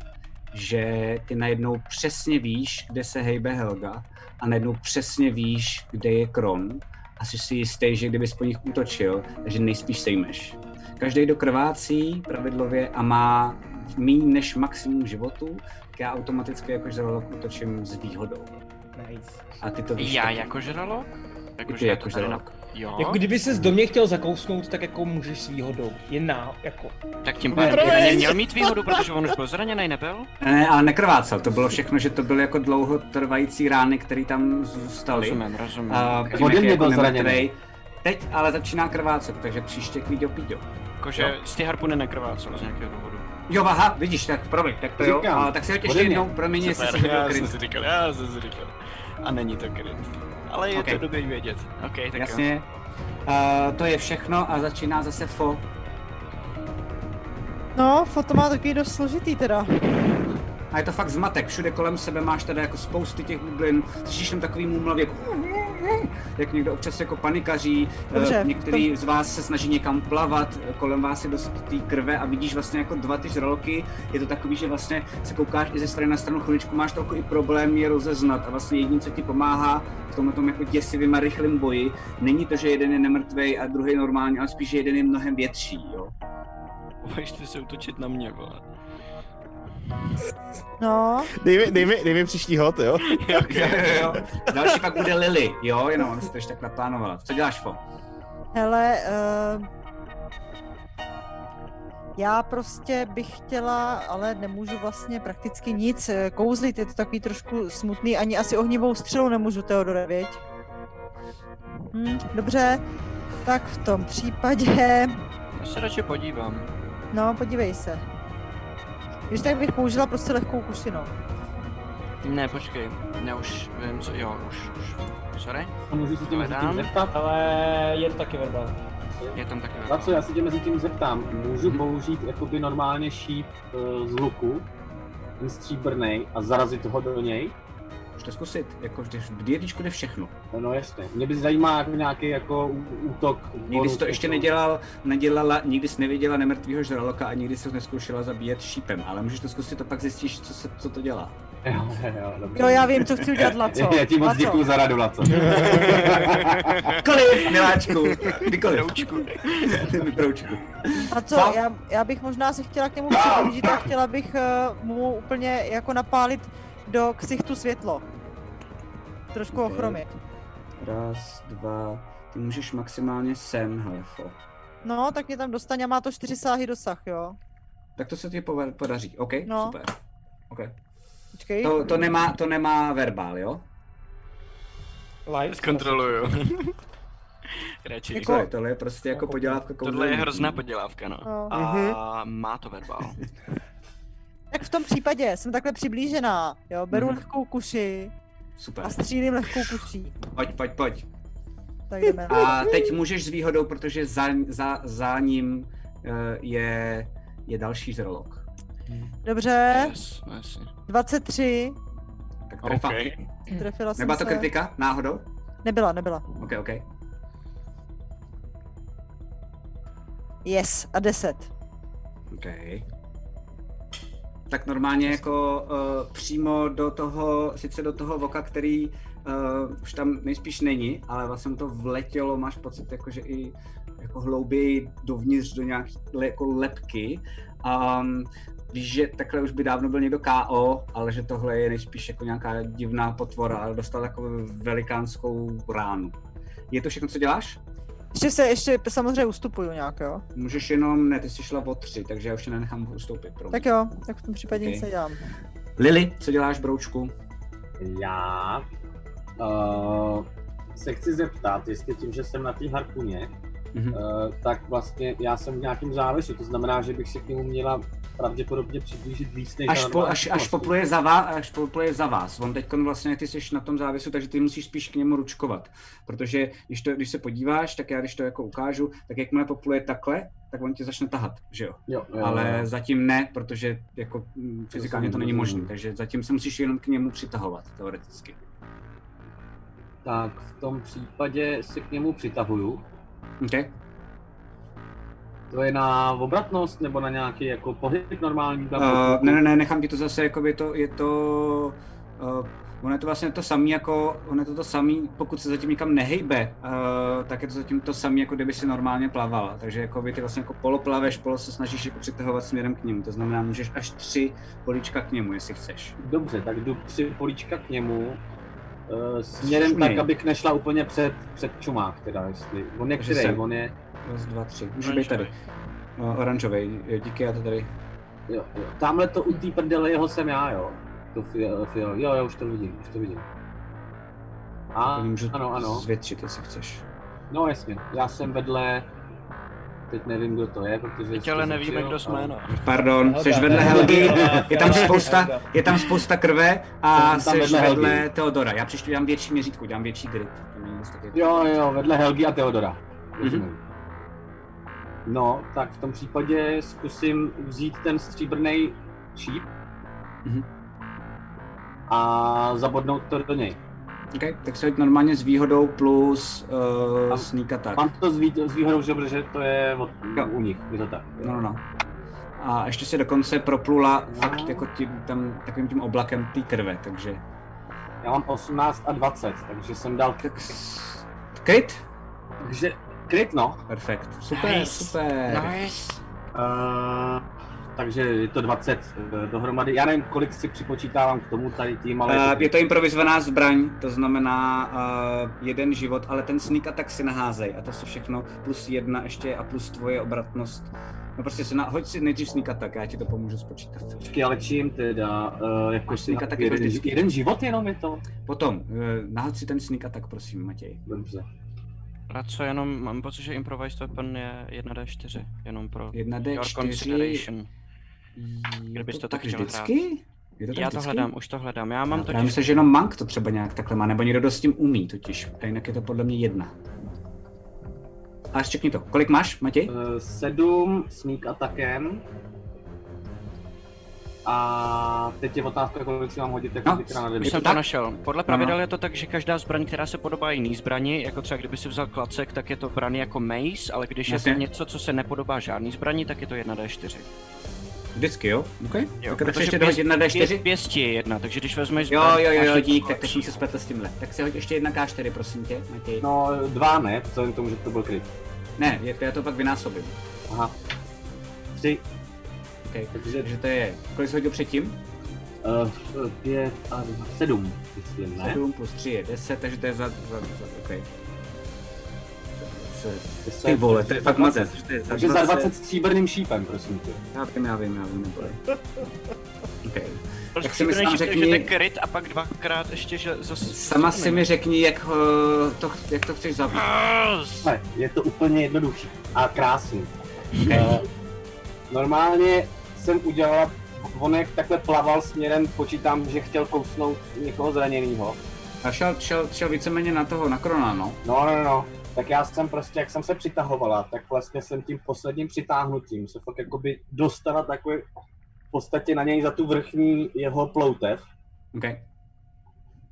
že ty najednou přesně víš, kde se hejbe Helga a najednou přesně víš, kde je Kron a jsi si jistý, že kdybys po nich útočil, takže nejspíš sejmeš. Každý, kdo krvácí pravidlově a má méně než maximum životu, tak já automaticky jako žralok útočím s výhodou. Nice. A ty to víš Já taky. jako žralok? I ty že je jako tady žralok. Jo, Jako kdyby ses do mě chtěl zakousnout, tak jako můžeš s výhodou. Na, jako. tak tím pádem by na ně měl mít výhodu, protože on už byl zraněný, nebyl? Ne, ale nekrvácel, to bylo všechno, že to byly jako dlouhotrvající rány, které tam zůstaly. Rozumím, rozumím. A Ode je mě jako byl zraněný. Teď ale začíná krvácet, takže příště klíďo píďo. Jakože z ty harpuny nekrvácel z nějakého důvodu. Jo, aha, vidíš, tak promiň, tak to jo. Říkám, A, tak si hoď ještě jednou, promiň, jestli Super, si hodil já jsem si říkal, já jsem si říkal. A není to kryt. Ale je Ok. to dobrý vědět. OK, tak jo. Jasně. Uh, to je všechno a začíná zase fo. No, foto má taky dost složitý teda. A je to fakt zmatek, všude kolem sebe máš tady jako spousty těch bublin, slyšíš tam takový můmlav, jako jak někdo občas jako panikaří, Dobře, Eh, některý z vás se snaží někam plavat, kolem vás je dost té krve a vidíš vlastně jako dva ty žraloky, je to takový, že vlastně se koukáš i ze strany na stranu chviličku, máš trochu i problém je rozeznat a vlastně jediné, co ti pomáhá v tomhle tom jako děsivým a rychlým boji, není to, že jeden je nemrtvej a druhý normální, ale spíš, že jeden je mnohem větší, jo. Uvažte se útočit na mě, vole. No, Dej mi, dej mi, dej mi příští hod, jo? jo, jo, jo. Další pak bude Lily, jo, jenom aby si to ještě tak naplánovala. Co děláš, Fo? hele, uh, já prostě bych chtěla, ale nemůžu vlastně prakticky nic eh, kouzlit, je to takový trošku smutný, ani asi ohnivou střelu nemůžu, Teodore, věď? Hm, dobře, tak v tom případě, Já se radši podívám. no, podívej se. Když tak bych použila prostě lehkou kušinu. Ne, počkej. Já už vím, co... Jo, už, už. Sorry? A můžu se tě mezi tím zeptat? Ale je to taky verbal. Je tam taky A co, já se tě mezi tím zeptám. Můžu použít jakoby normálně šíp uh, z luku, ten stříbrnej, a zarazit ho do něj? Můžeš to zkusit, jako vždy, v D&Dčku jde všechno. No, no jasně. Mě by zajímá jako nějaký jako útok. Nikdy jsi to ještě nedělal, nedělala, nikdy jsi neviděla nemrtvýho žraloka a nikdy jsi ho neskoušela zabíjet šípem, ale můžeš to zkusit a pak zjistíš, co, se, co to dělá. Jo, jo, dobře. Jo, já vím, co chci udělat, Laco. Já ti moc Laco. děkuju za radu, Laco. Koliv, miláčku, kdykoliv. Broučku. Broučku. A co, Co? já, já bych možná se chtěla k němu přiblížit a chtěla bych uh, mu úplně jako napálit do ksichtu světlo. Trošku Ok. ochromit. Raz, dva, ty můžeš maximálně sem, Halefo. No, tak mě tam dostaň a má to čtyři sáhy dosah, jo. Tak to se ti podaří, OK? No. Super. Okay. Počkej. To, to, nemá, to nemá verbál, jo? Live? Zkontroluju. Radši. Jako- Sorry, tohle je prostě jako podělávka Tohle je hrozná podělávka, no. No. A má to verbál. Tak v tom případě jsem takhle přiblížená, jo. Beru Mhm. lehkou kuši Super. a střílím lehkou kuší. Pojď, pojď, pojď. Tak jdeme. A teď můžeš s výhodou, protože za, za, za ním eh, je, je další žralok. Dobře, Yes, jasně. 23. Tak trefa. Trefila jsem Nebyla to se. kritika náhodou? Nebyla, nebyla. OK, OK. Yes, a 10. OK. Tak normálně jako uh, přímo do toho, sice do toho voka, který uh, už tam nejspíš není, ale vlastně mu to vletělo, máš pocit jako, že i jako hlouběji dovnitř do nějaké jako lepky. Um, víš, že takhle už by dávno byl někdo KO, ale že tohle je nejspíš jako nějaká divná potvora, ale dostal jako velikánskou ránu. Je to všechno, co děláš? Ještě se, ještě samozřejmě ustupuju nějak, jo? Můžeš jenom, ne, ty jsi šla o tři, takže já už tě nenechám ustoupit. Promiň. Tak jo, tak v tom případě Ok. nic nedělám. Lily, co děláš, broučku? Já uh, se chci zeptat, jestli tím, že jsem na té harpuně, Mhm. uh, tak vlastně já jsem v nějakém závěsu, to znamená, že bych se k němu měla pravděpodobně přiblížit víc než Až, po, až, až, popluje za vás, až popluje za vás. On teď vlastně, ty jsi na tom závěsu, takže ty musíš spíš k němu ručkovat. Protože když, to, když se podíváš, tak já když to jako ukážu, tak jakmile popluje takhle, tak on tě začne tahat, že jo? Jo, jo, Ale jo. zatím ne, protože jako mm, fyzikálně to není možné, takže zatím se musíš jenom k němu přitahovat, teoreticky. Tak v tom případě se k němu přitahuju. Okay. To je na obratnost nebo na nějaký jako pohyb normální? Uh, ne, ne, ne, nechám ti to zase, jako to, je to, uh, ono je to vlastně to samé, jako, ono je to to samé, pokud se zatím nikam nehejbe, uh, tak je to zatím to samé, jako kdyby si normálně plavala. Takže jako by ty vlastně jako poloplaveš, polo se snažíš jako přitahovat směrem k němu. To znamená, můžeš až tři políčka k němu, jestli chceš. Dobře, tak jdu tři políčka k němu. Uh, směrem tak, abych nešla úplně před, před čumák, teda, jestli. On je který? On je... Raz, dva, tři. Může být tady. Uh, oranžový, díky, já to tady. Jo, jo. Tamhle to u té prdele jeho jsem já, jo. To fial, fial. Jo, jo, už to vidím, už to vidím. A, Tady můžu ano, ano. zvětšit, jestli chceš. No jasně, já jsem vedle... Teď nevím, kdo to je, protože... Teď ale nevíme, začal, kdo jsme, no. Pardon, jsi vedle Helgy, je tam spousta, je tam spousta krve a jsi vedle vedle. Teodora. Já příště dám větší měřítko, dám větší grid. Jo, jo, vedle Helgy a Teodora. Mhm. Rozumím. No, tak v tom případě zkusím vzít ten stříbrný šíp Mhm. a zabodnout to do něj. Okay, tak se hoď normálně s výhodou plus uh, sneak attack. Mám to s, vý, s výhodou, že, protože to je od, Jo. u nich, je to tak. No, no, no. A ještě se dokonce proplula fakt jako tím, tam, takovým tím oblakem té krve, takže... Já mám 18 a 20, takže jsem dal... Tak s- Kryt? Takže kryt, no. Perfekt. Super, Nice. super. Nice. Uh, takže je to 20 uh, dohromady. Já nevím, kolik si připočítávám k tomu tady tím, ale... Uh, je to improvizovaná zbraň, to znamená uh, jeden život, ale ten sneak attack si naházej a to jsou všechno plus jedna ještě a plus tvoje obratnost. No prostě si na, hoď si nejdřív sneak attack, já ti to pomůžu spočítat. Počkej, ale čím teda? Uh, jako sneak attack je to jeden, vždycky. jeden život jenom je to? Potom, uh, nahoď si ten sneak attack, prosím, Matěj. Dobře. A co jenom, mám pocit, že improvised weapon je 1d4, jenom pro 1D4. your consideration. Je Kdybys to to tak chtěl vždycky? Je to tak Já to vždycky? hledám, už to hledám. Já mám Já totiž... myslím, že jenom Mank to třeba nějak takhle má, nebo někdo dost s tím umí totiž. A jinak je to podle mě jedna. Ale čekni to. Kolik máš, Matěj? Uh, sedm sneak attackem. A teď je otázka, kolik si mám hodit jako No, no, na Už jsem to našel. Podle pravidel Ano. je to tak, že každá zbraň, která se podobá jiný zbrani, jako třeba kdyby si vzal klacek, tak je to braný jako mace, ale když Jasně. je to něco, co se nepodobá žádný zbraní, tak je to 1d4. Vždycky, jo? OK. Jo, tak ještě pěst- jedna D4? pěst- Pěstí je jedna, takže když vezmeš Jo, jo, jo, jo, dík, tak teď jsem se spletl s tímhle. Tak si hoď ještě jedna K4, prosím tě, Matěj. No, dva ne, vzhledem k tomu, že to byl kryt. Ne, je, já to pak vynásobím. Aha. Tři. Okay. Takže Takže to je, kolik jsi hodil předtím? uh, pět a dva, sedm, myslím, ne? 7 plus 3 je 10, takže to je za, za, za OK. Za 20. Deset, Ty vole, to je fakt 20. mazec. to je Takže za 20 stříbrným šípem, prosím tě. Já vím, já vím, já vím, neboj. OK. Prostě Tak si mi sám že řekni, je kryt a pak dvakrát ještě, že zase... sama si mi řekni, jak, eh, to, jak to chceš zabít. Ne, je to úplně jednoduchý a krásný. Okay. Uh, normálně jsem udělala, on jak takhle plaval směrem, počítám, že chtěl kousnout někoho zraněného. A šel, šel, šel víceméně na toho, na Krona, no. No, no, no. Tak já jsem prostě, jak jsem se přitahovala, tak vlastně jsem tím posledním přitáhnutím se fakt jakoby dostala takový podstatě na něj za tu vrchní jeho ploutev. Okay.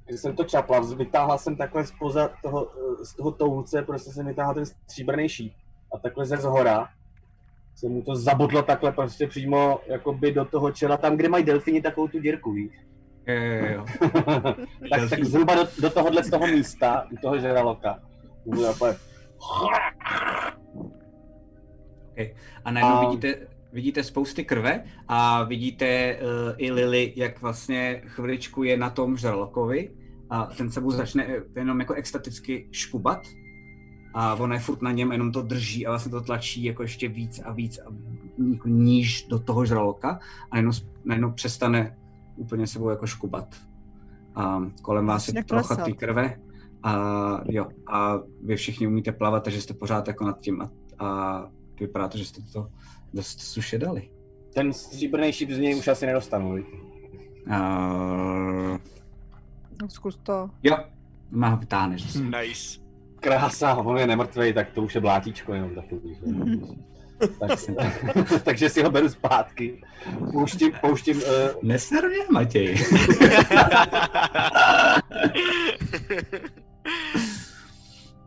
Když jsem to čapla, vytáhla jsem takhle spoza toho, z toho toulce, prostě jsem vytáhla ten stříbrný šíp. A takhle ze zhora se mu to zabodlo takhle prostě přímo jakoby do toho čela, tam, kde mají delfini takovou tu dírku, víš? Jo, jo, jo. tak, tak zhruba do, do tohohle z toho místa, u toho žraloka. To bylo takhle, Okay. A najednou A- vidíte, vidíte spousty krve a vidíte uh, i Lily, jak vlastně chviličku je na tom žralokovi a ten se mu začne eh, jenom jako extaticky škubat a ona je furt na něm, jenom to drží a vlastně to tlačí jako ještě víc a víc a jako níž do toho žraloka a najednou, najednou přestane úplně sebou jako škubat. A kolem vás je trocha té krve a jo, a vy všichni umíte plavat, takže jste pořád jako nad tím a, a vypadá to, že jste to dost suše dali. ten stříbrný šíp z něj už asi nedostanu, víš? Uh, No, zkus to. jo, má ho vytáhneš. Nice. Krása, on je nemrtvý, tak to už je blátíčko jenom takový. že jo. tak, takže si ho beru zpátky. Pouštím, pouštím, uh, Neser mě, Matěj.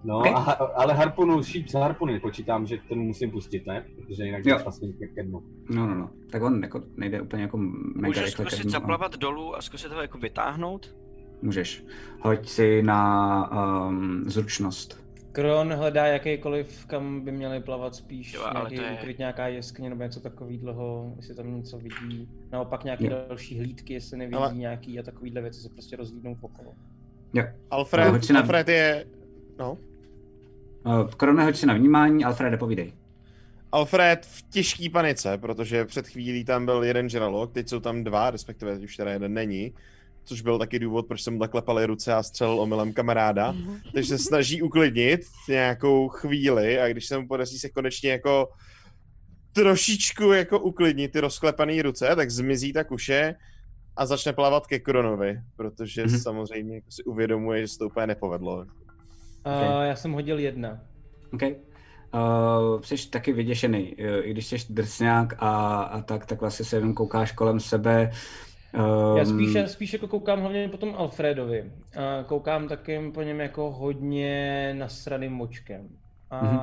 no, Ok. a, ale harpunu, šíp z harpuny, počítám, že ten musím pustit, ne? Protože jinak Jo. to vlastně ke ke dnu. No, no, no. Tak on jako nejde úplně jako mega Můžeš rychle zkusit zaplavat dolů a zkusit ho jako vytáhnout? Můžeš. Hoď si na um, zručnost. Kron hledá jakýkoliv, kam by měli plavat spíš Jo, ale nějaký to je- ukryt, nějaká jeskyně nebo něco takového, jestli tam něco vidí. Naopak nějaké Jo. další hlídky, jestli nevidí Ale- nějaký a takovýhle věci se prostě rozlídnou okolo. Jo. Alfred, No, Alfred je... No. Uh, Krone, hoď si na vnímání, Alfrede, povídej. Alfred v těžký panice, protože před chvílí tam byl jeden žralok, teď jsou tam dva, respektive už teda jeden není, což byl taky důvod, proč jsem mu takhle palil ruce a střelil omylem kamaráda. Takže se snaží uklidnit nějakou chvíli a když se mu podaří se konečně jako trošičku jako uklidnit ty rozklepané ruce, tak zmizí ta kuše a začne plavat ke Kronovi, protože Mhm. samozřejmě jako si uvědomuje, že se to úplně nepovedlo. A Ok. já jsem hodil jedna. OK. Uh, jsi taky vyděšený. Uh, I když jsi drsňák a, a tak, tak vlastně se jenom koukáš kolem sebe. Um, Já spíše, spíš jako koukám hlavně po tom Alfredovi. A koukám taky po něm jako hodně nasraným močkem. A Mhm.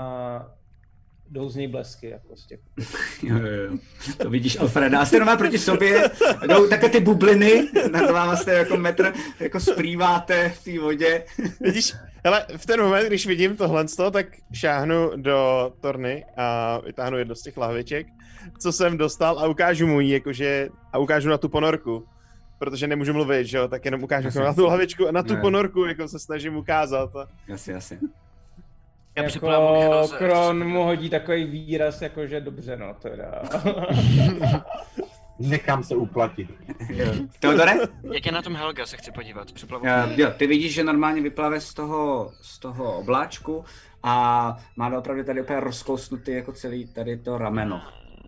jdou z něj blesky jako z těch. Jo, jo, jo. To vidíš Alfreda. A jste doma proti sobě, jdou takové ty bubliny, nad váma jste jako metr, jako splýváte v té vodě. Vidíš, hele, v ten moment, když vidím tohle, tak šáhnu do torny a vytáhnu jedno z těch lahviček, co jsem dostal a ukážu mu ji, jakože, a ukážu na tu ponorku. Protože nemůžu mluvit, že jo, tak jenom ukážu Jasně. na tu lahvičku a na tu jo. ponorku, jako se snažím ukázat. Jasně, jasně. Já Jako Kron mu hodí takový výraz, jako že dobře, no teda. Nechám se uplatit. Teodore? Jak je na tom Helga, se chci podívat. Připlavu. Uh, jo, ty vidíš, že normálně vyplave z toho, z toho obláčku a má opravdu tady úplně rozkousnutý jako celý tady to rameno.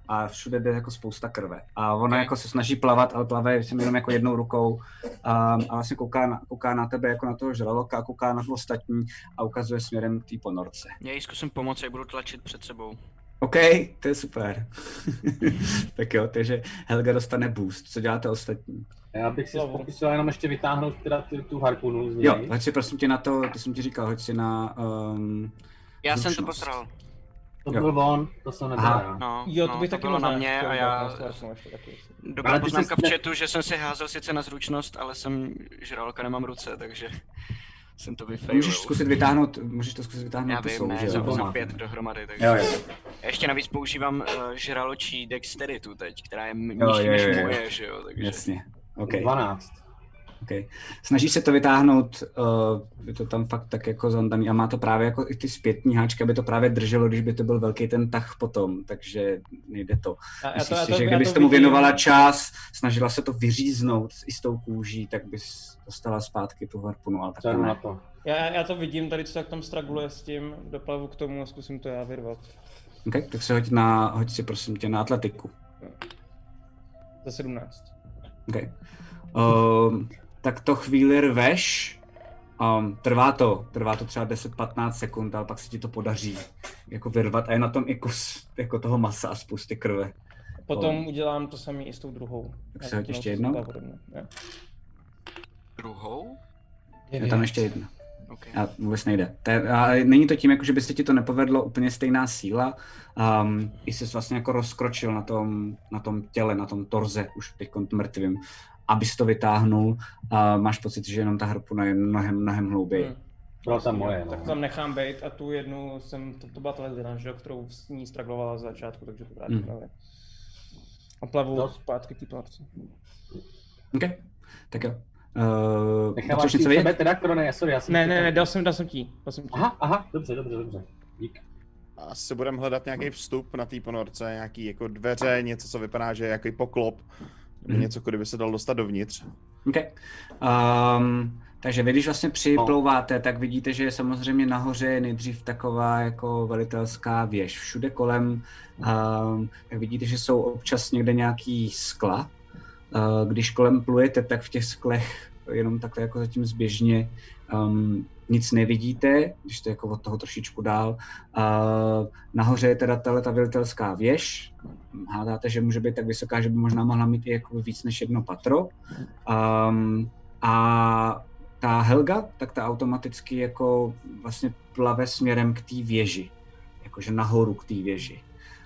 A všude jde jako spousta krve. A ona jako se snaží plavat, ale plave jsem jenom jako jednou rukou um, a vlastně kouká na, kouká na tebe jako na toho žraloka a kouká na to ostatní a ukazuje směrem k té ponorce. Já jí zkusím pomoci, jak budu tlačit před sebou. OK, to je super. tak jo, takže Helga dostane boost. Co děláte ostatní? Já bych si pokusil jenom ještě vytáhnout teda tu, tu harpunu z něj. Jo, hoď si prosím tě na to, ty jsem ti říkal, hoď si na um, Já jsem to Zručnost. posral. To Jo. byl on, to jsem nebyl já. No, Jo, to no, to taky bylo na mě a já... Dobrá poznámka jsi v chatu, že jsem si házel sice na zručnost, ale jsem žraloka, nemám ruce, takže jsem to vyfailil. Můžeš zkusit vytáhnout, můžeš to zkusit vytáhnout Já vím, že ne, jsem Doma. za pět dohromady, takže... Jo, jo. Já ještě navíc používám uh, žraločí dexteritu teď, která je nižší než moje, že jo, takže... Jasně. OK. 12. okay. Snažíš se to vytáhnout, uh, je to tam fakt tak jako zandaný a má to právě jako i ty zpětní háčky, aby to právě drželo, když by to byl velký ten tah potom, takže nejde to. Já Myslíš já si, že já kdybys tomu vidím. věnovala čas, snažila se to vyříznout i s tou kůží, tak bys dostala zpátky tu harpunu, ale tak ne. to? Já, já to vidím tady, co tak tam straguluje s tím, doplavu k tomu a zkusím to já vyrvat. Okay, tak se hoď, na, hoď si prosím tě na atletiku. Za 17. Okay. Um, tak to chvíli rveš, um, trvá to, trvá to třeba 10-15 sekund, ale pak se ti to podaří jako vyrvat a je na tom i kus jako toho masa a spousty krve. Potom udělám to samé i s tou druhou. Tak se hoď ještě jednou. jo. Druhou? Je tam ještě jedna. Okay. A vůbec nejde. To je, a není to tím, jako, že by se ti to nepovedlo úplně stejná síla. Um, I jsi vlastně jako rozkročil na tom, na tom těle, na tom torze, už teď mrtvým, abys to vytáhnul. A máš pocit, že jenom ta harpuna je mnohem, mnohem hlouběji. Hmm. Byla tam moje, Tak no. tam nechám být a tu jednu jsem, to, to byla ta ledvina, že kterou s ní straglovala za začátku, takže to vrátím Hmm. hmm. A plavu To- zpátky k té plavce. OK, tak jo. Uh, Necháváš něco vědět? sebe teda, Krone, sorry, já jsem... Ne, ne, ne, dal jsem, dal jsem ti, dal jsem ti. Aha, aha, dobře, dobře, dobře. Dík. Asi budeme hledat nějaký vstup na té ponorce, nějaký jako dveře, něco, co vypadá, že je jaký poklop, Mhm. něco, kudy by se dal dostat dovnitř. OK. Um, takže vy, když vlastně připlouváte, tak vidíte, že je samozřejmě nahoře nejdřív taková jako velitelská věž. Všude kolem um, tak vidíte, že jsou občas někde nějaký skla. Uh, když kolem plujete, tak v těch sklech jenom takhle jako zatím zběžně um, nic nevidíte, když to jako od toho trošičku dál. Uh, nahoře je teda tahle ta velitelská věž. Hádáte, že může být tak vysoká, že by možná mohla mít i jako víc než jedno patro. Um, a ta Helga, tak ta automaticky jako vlastně plave směrem k té věži. Jakože nahoru k té věži.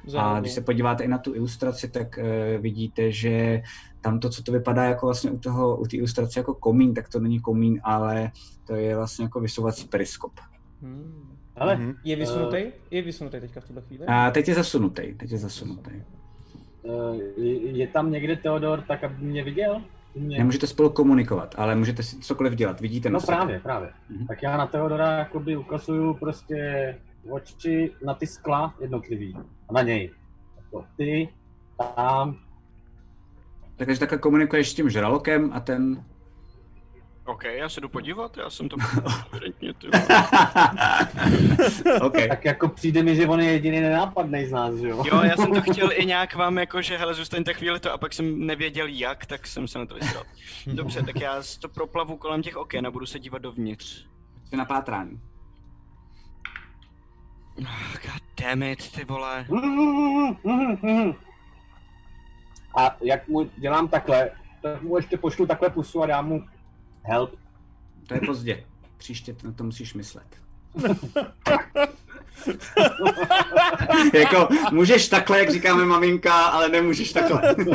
A Zároveň. když se podíváte i na tu ilustraci, tak uh, vidíte, že tam to, co to vypadá jako vlastně u toho, u té ilustrace jako komín, tak to není komín, ale to je vlastně jako vysouvací periskop. Hmm. Ale, Mhm. Je vysunutý? Je vysunutý teďka v tuhle chvíli? A teď je zasunutý, teď je zasunutý. eh, je, tam někde Teodor, tak aby mě viděl? Mě... Nemůžete spolu komunikovat, ale můžete si cokoliv dělat, vidíte na No sebe. právě, právě. Mhm. Tak já na Teodora jakoby ukazuju prostě oči na ty skla jednotlivý. A na něj. Jako ty, tam, Takže takhle komunikuješ s tím žralokem a ten... OK, já se jdu podívat, já jsem to evidentně ty. OK. tak jako přijde mi, že on je jediný nenápadný z nás, že jo? Jo, já jsem to chtěl i nějak vám jako, že hele, zůstaňte chvíli to a pak jsem nevěděl jak, tak jsem se na to vysral. Dobře, tak já to proplavu kolem těch oken a budu se dívat dovnitř. Jsi na pátrání. God damn it, ty vole. A jak mu dělám takhle, tak mu ještě pošlu takhle pusu a dám mu help. To je pozdě. Příště na to musíš myslet. jako, můžeš takhle, jak říkáme maminka, ale nemůžeš takhle.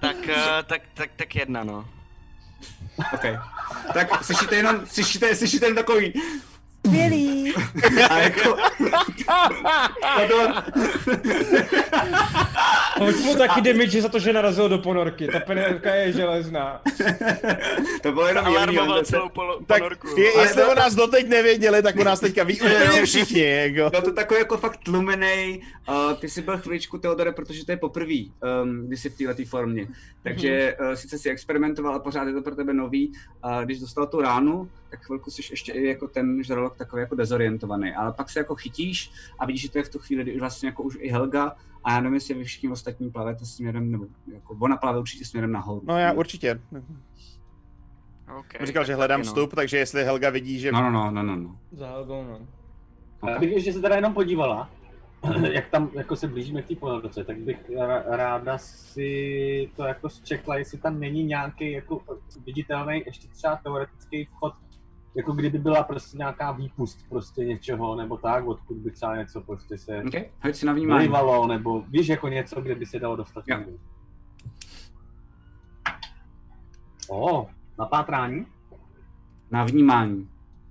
Tak, uh, tak, tak, tak jedna, no. OK. Tak slyšíte jenom, slyšíte, slyšíte jen takový... Skvělý. A jako... Teodor, Hoď mu taky damage za to, že narazil do ponorky. Ta penerka je železná. to bylo jenom Alarmoval celou polo- Tak ponorku. je, jestli o nás doteď nevěděli, tak o nás teďka ví úplně všichni. Jako. Byl to takový jako fakt tlumenej. Uh, ty jsi byl chviličku, Teodore, protože to je poprvé, um, když jsi v této formě. Takže uh, sice si experimentoval, ale pořád je to pro tebe nový. Uh, když dostal tu ránu, tak chvilku jsi ještě i jako ten žralok takový jako dezorientovaný. Ale pak se jako chytíš a vidíš, že to je v tu chvíli, kdy vlastně jako už i Helga a já nevím, jestli vy všichni ostatní plavete směrem, nebo jako ona plave určitě směrem nahoru. No já určitě. Okay, Jsem říkal, že hledám vstup, takže jestli Helga vidí, že... No, no, no, no, no, no. Za Helgou, no. Já bych ještě se teda jenom podívala, jak tam jako se blížíme k té ponorce, tak bych ráda si to jako zčekla, jestli tam není nějaký jako viditelný ještě třeba teoretický vchod, jako kdyby byla prostě nějaká výpust prostě něčeho, nebo tak, odkud by třeba něco prostě se Okay. Hoď si na vnímání. vylivalo, nebo víš jako něco, kde by se dalo dostat. Jo. O, na pátrání? Na vnímání.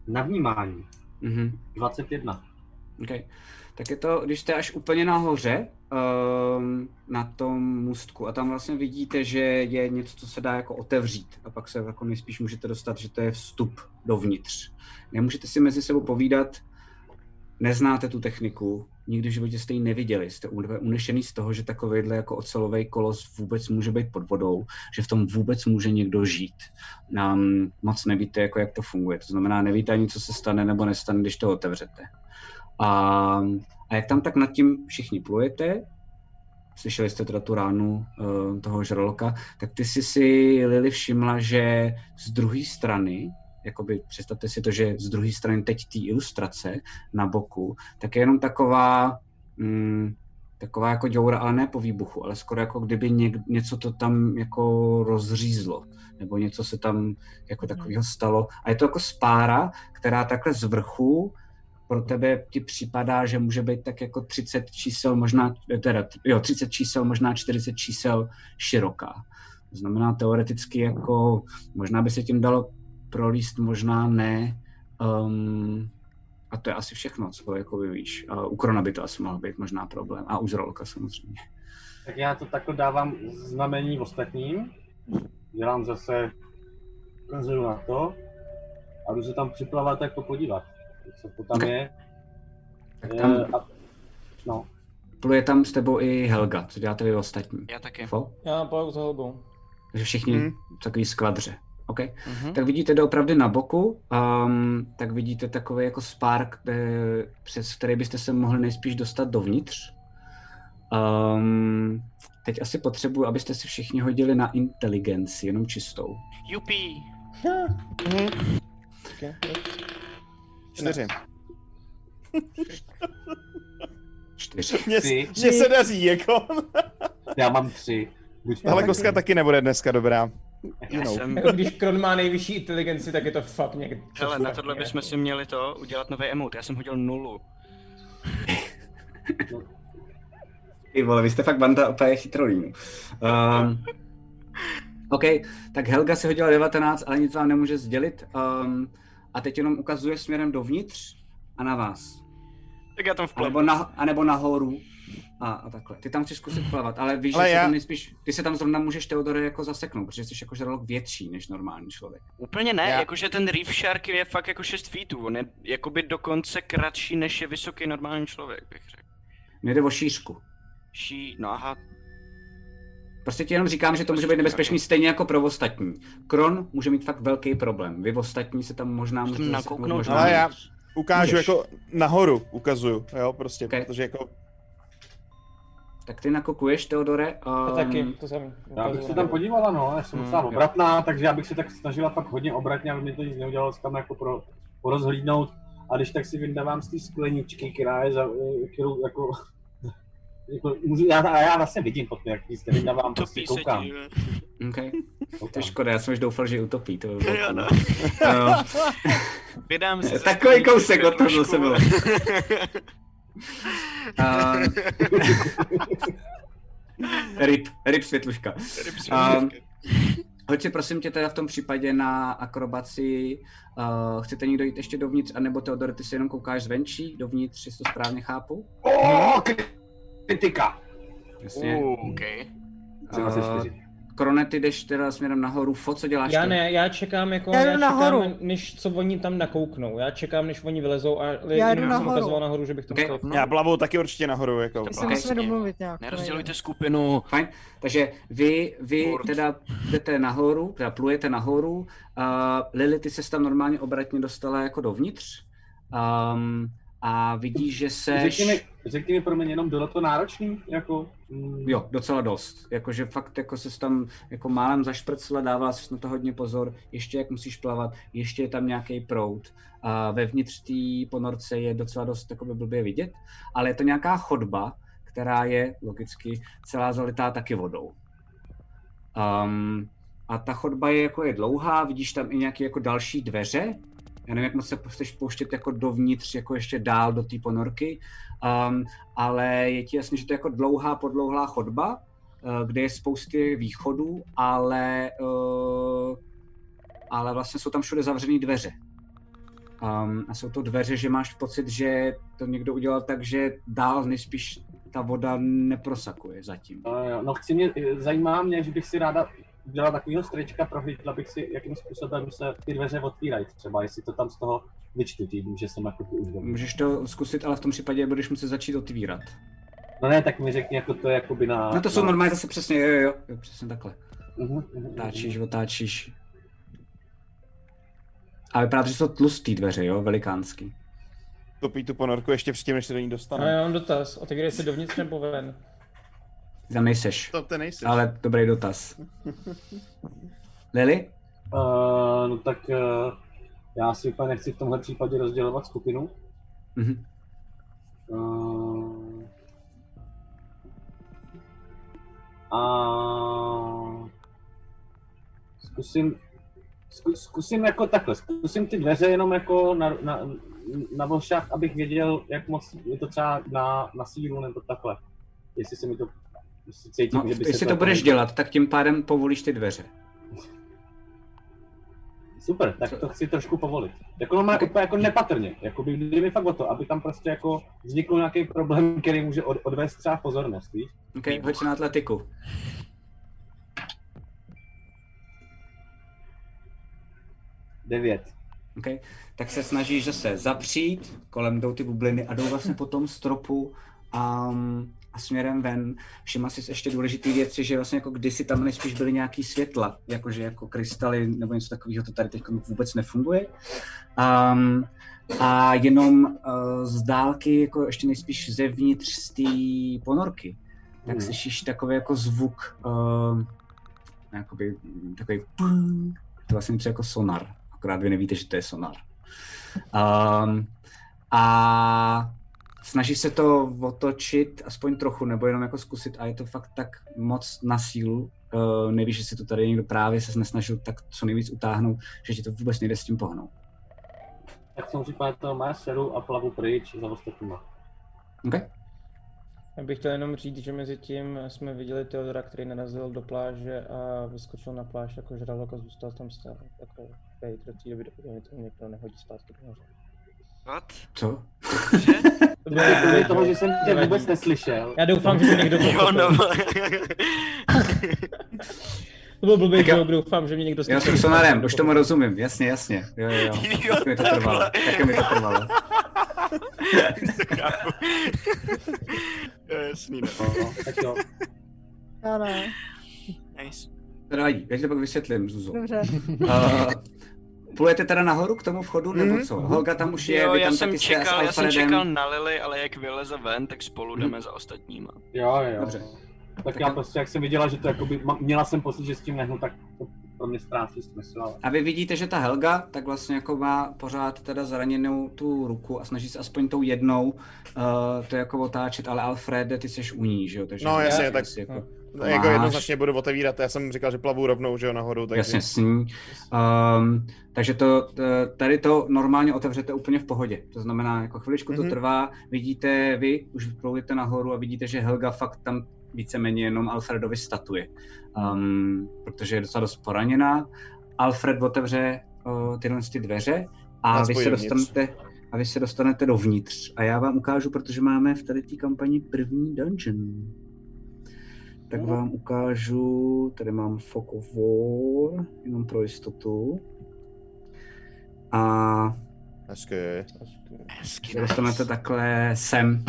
Na vnímání. Mhm. 21. Okay. Tak je to, když jste až úplně nahoře um, na tom můstku a tam vlastně vidíte, že je něco, co se dá jako otevřít a pak se jako nejspíš můžete dostat, že to je vstup dovnitř. Nemůžete si mezi sebou povídat, neznáte tu techniku, nikdy v životě jste ji neviděli, jste unešený z toho, že takovýhle jako ocelový kolos vůbec může být pod vodou, že v tom vůbec může někdo žít. Um, moc nevíte, jako jak to funguje, to znamená, nevíte ani, co se stane nebo nestane, když to otevřete. A, a jak tam tak nad tím všichni plujete, slyšeli jste teda tu ránu uh, toho žraloka, tak ty jsi si, Lily, všimla, že z druhé strany, jakoby představte si to, že z druhé strany teď té ilustrace na boku, tak je jenom taková mm, taková jako děura, ale ne po výbuchu, ale skoro jako kdyby něk, něco to tam jako rozřízlo, nebo něco se tam jako takového stalo. A je to jako spára, která takhle z vrchu pro tebe ti připadá, že může být tak jako 30 čísel, možná, teda, jo, 30 čísel, možná 40 čísel široká. To znamená teoreticky jako, možná by se tím dalo prolíst, možná ne. Um, a to je asi všechno, co jako víš. U Krona by to asi mohl být možná problém. A u Zrolka samozřejmě. Tak já to takhle dávám znamení ostatním. Dělám zase na to a jdu se tam připlavat jako podívat, co to tam Ok. je. Tak Je, tam a, no, pluje tam s tebou i Helga, co děláte vy ostatní. Já taky. Fo? Já pojdu za Helgou. Takže všichni Hmm. takový skvadře. OK. Mhm. Tak vidíte doopravdy na boku, um, tak vidíte takový jako spark, eh, přes který byste se mohli nejspíš dostat dovnitř. Um, teď asi potřebuji, abyste si všichni hodili na inteligenci, jenom čistou. Jupi. Okay. Čtyři. Čtyři. Mně, se daří, jako. já mám tři. Buď Ale kostka taky nebude dneska dobrá. Já You know. jsem... Jako když Kron má nejvyšší inteligenci, tak je to fakt někde. Hele, na tohle bychom si měli to udělat nový emote. Já jsem hodil nulu. Ty vole, vy jste fakt banda úplně chytrolínů. Um, OK, tak Helga si hodila 19, ale nic vám nemůže sdělit. Um, a teď jenom ukazuje směrem dovnitř a na vás. Tak já tam A vplavu. nebo, na, a nebo nahoru. A, a takhle. Ty tam chceš zkusit plavat, ale víš, Ale že se já- tam nejspíš, ty se tam zrovna můžeš Teodore jako zaseknout, protože jsi jako žralok větší než normální člověk. Úplně ne, Já- jakože ten Reef Shark je fakt jako 6 feetů. On je jakoby dokonce kratší, než je vysoký normální člověk, bych řekl. Mně jde o šířku. Ší, no aha, Prostě ti jenom říkám, že to může být nebezpečný stejně jako pro ostatní. Kron může mít fakt velký problém. Vy ostatní se tam možná můžete nakouknout možná Ale já ukážu Můžeš. jako nahoru, ukazuju, jo, prostě, Ok. protože jako Tak ty nakokuješ, Teodore. A Um, taky, to samý. Já bych se tam podívala, no, já jsem Hmm, docela obratná, takže já bych se tak snažila fakt hodně obratně, aby mi to nic neudělalo tam jako pro, porozhlídnout. A když tak si vyndávám z té skleničky, která je za, kterou jako, jako můžu, já, a já vlastně vidím potom, jak ji vyndávám, prostě se koukám. ti. Okay. To koukám. je škoda, já jsem už doufal, že utopí. To by bylo Jo, no. Jo. Vydám se. Takový kousek od toho zase bylo. Um, rip, rip světluška. Um, hoď si prosím tě teda v tom případě na akrobaci. Uh, chcete někdo jít ještě dovnitř, anebo Teodor, ty se jenom koukáš zvenčí, dovnitř, jestli to správně chápu? O, kritika! Jasně. Uh, OK. Jsem asi čtyři. Krone, ty jdeš teda směrem nahoru. Fo, co děláš Já ty? ne, já čekám jako, Já já, čekám, nahoru. než co oni tam nakouknou. Já čekám, než oni vylezou a li, Já jdu jsem nahoru. ukazoval nahoru, že bych to Ok. musel. No. já plavou taky určitě nahoru, jako. My se Ok. musíme domluvit nějak. Nerozdělujte skupinu. Fajn. Takže vy, vy Furt. teda jdete nahoru, teda plujete nahoru. Uh, Lily, ty se tam normálně obratně dostala jako dovnitř. Um, a vidíš, že se... Řekni mi, řekni mi pro mě jenom, bylo to náročný, jako... Mm, Jo, docela dost. Jakože fakt jako se tam jako málem zašprcla, dává si na to hodně pozor, ještě jak musíš plavat, ještě je tam nějaký prout. A vevnitř té ponorce je docela dost jakoby blbě vidět, ale je to nějaká chodba, která je logicky celá zalitá taky vodou. Um, a ta chodba je jako je dlouhá, vidíš tam i nějaké jako další dveře. Já nevím, jak moc se chceš pouštět jako dovnitř, jako ještě dál do té ponorky, um, ale je ti jasný, že to je jako dlouhá, podlouhlá chodba, uh, kde je spousty východů, ale, uh, ale vlastně jsou tam všude zavřené dveře. Um, a jsou to dveře, že máš pocit, že to někdo udělal tak, že dál nejspíš ta voda neprosakuje zatím. Jo, no chci mě, zajímá mě, že bych si ráda udělala takového strečka, prohlídla bych si, jakým způsobem se ty dveře otvírají třeba, jestli to tam z toho vyčtu tím, že jsem jako už dovnitř. Můžeš to zkusit, ale v tom případě budeš muset začít otvírat. No ne, tak mi řekni, jako to je jakoby na... No to jsou na... normálně zase přesně, jo, jo, jo, přesně takhle. Uh-huh, uh-huh, Otáčíš, otáčíš. A vypadá to, že jsou tlustý dveře, jo, velikánský. Topí tu ponorku ještě předtím, než se do ní A dostane. já mám dotaz, otevírej se dovnitř nebo ven? Ty tam nejseš, To ty nejsi. ale dobrý dotaz. Lily? Uh, no tak uh, já si úplně nechci v tomhle případě rozdělovat skupinu. Mhm. Uh, A zkusím, zku, zkusím jako takhle, zkusím ty dveře jenom jako na, na, na vošach, abych věděl, jak moc je to třeba na, na sílu nebo takhle. Jestli se mi to, cítím, No, že by jestli se to budeš dělat, tak tím pádem povolíš ty dveře. Super, tak to chci trošku povolit. Jako má úplně jako nepatrně, jako by jde mi fakt o to, aby tam prostě jako vznikl nějaký problém, který může od, odvést třeba pozornost, víš? OK, hoď na atletiku. Devět. Okay. Tak se snažíš zase zapřít, kolem jdou ty bubliny a jdou vlastně po tom stropu um, a směrem ven. Všimla si ještě důležitý věci, že vlastně jako kdysi tam nejspíš byly nějaký světla, jakože jako krystaly nebo něco takového, to tady teď vůbec nefunguje. Um, a jenom uh, z dálky, jako ještě nejspíš zevnitř z té ponorky, tak Hmm. slyšíš takový jako zvuk, uh, jakoby takový pum, to vlastně něco jako sonar, akorát vy nevíte, že to je sonar. Um, a snaží se to otočit aspoň trochu, nebo jenom jako zkusit a je to fakt tak moc na sílu, uh, nevíš, že si to tady někdo právě se nesnažil tak co nejvíc utáhnout, že ti to vůbec nejde s tím pohnout. Tak v tom případě to má seru a plavu pryč za ostatníma. Okay? Já bych chtěl jenom říct, že mezi tím jsme viděli Teodora, který narazil do pláže a vyskočil na pláž jako žralok a zůstal tam stát. Jako do té doby, dokud někdo nehodí zpátky do moře. What? Co? To bylo jako toho, jo. že jsem tě vůbec neslyšel. Já doufám, že to někdo Jo, pochopil. no. To byl blbý joke, doufám, že mě někdo Já jsem sonarem, už tomu rozumím, jasně, jasně. Jo, jo, jo. Jo, Tak mi to trvalo, tak mi to trvalo. Jo, jasný, no. No, tak jo. Já ne. Nice. To nevadí, já ti to pak vysvětlím, Zuzo. Dobře. Uh, plujete teda nahoru k tomu vchodu, nebo Mhm. co? Holga tam už je, Jo, vy já tam jsem taky jste s čekal, já jsem čekal na Lily, ale jak vyleze ven, tak spolu jdeme za ostatníma. Jo, jo. Dobře. Tak, Tak já já- prostě, jak jsem viděla, že to jakoby, měla jsem pocit, že s tím nehnu, tak to pro mě ztrácí smysl. Ale... A vy vidíte, že ta Helga tak vlastně jako má pořád teda zraněnou tu ruku a snaží se aspoň tou jednou uh, to jako otáčet, ale Alfrede, ty jsi u ní, že jo? Takže No, jasně, tak- si jako, No, jako máš- jednoznačně budu otevírat, já jsem říkal, že plavu rovnou, že jo, nahoru, takže... Jasně, s ní. Um, takže to, tady to normálně otevřete úplně v pohodě. To znamená, jako chviličku to Mhm. trvá, vidíte vy, už vyploujete nahoru a vidíte, že Helga fakt tam víceméně jenom Alfredovi statuje. Um, protože je docela dost poraněná. Alfred otevře uh, tyhle ty dveře a vy se dostanete a vy se dostanete dovnitř. A já vám ukážu, protože máme v tady té kampani první dungeon. Tak vám ukážu, tady mám Fog of War, jenom pro jistotu. A Hezky. Hezky, se dostanete takhle sem.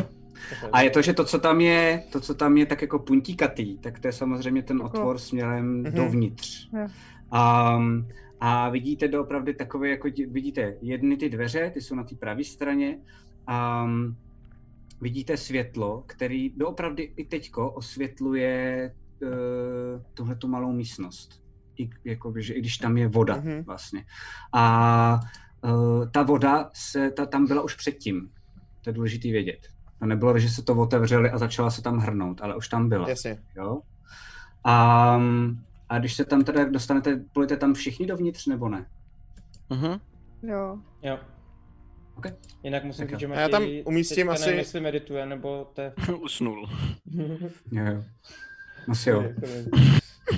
A je to, že to, co tam je, to, co tam je tak jako puntíkatý, tak to je samozřejmě ten otvor směrem Mhm. dovnitř. Um, a vidíte doopravdy takové, jako vidíte jedny ty dveře, ty jsou na té pravé straně. Um, vidíte světlo, který doopravdy i teďko osvětluje uh, tuhle tu malou místnost. I, jakoby, že, I když tam je voda Mhm. vlastně. A uh, ta voda se, ta, tam byla už předtím. To je důležité vědět. To nebylo, že se to otevřeli a začala se tam hrnout, ale už tam byla. Jasně. Jo? A, a když se tam teda dostanete, půjdete tam všichni dovnitř, nebo ne? Mhm. Jo. Jo. Ok. Jinak musím říct, že A já tam Matěj umístím asi- nevím, jestli medituje, nebo to je... Usnul. Jo, jo. Asi jo.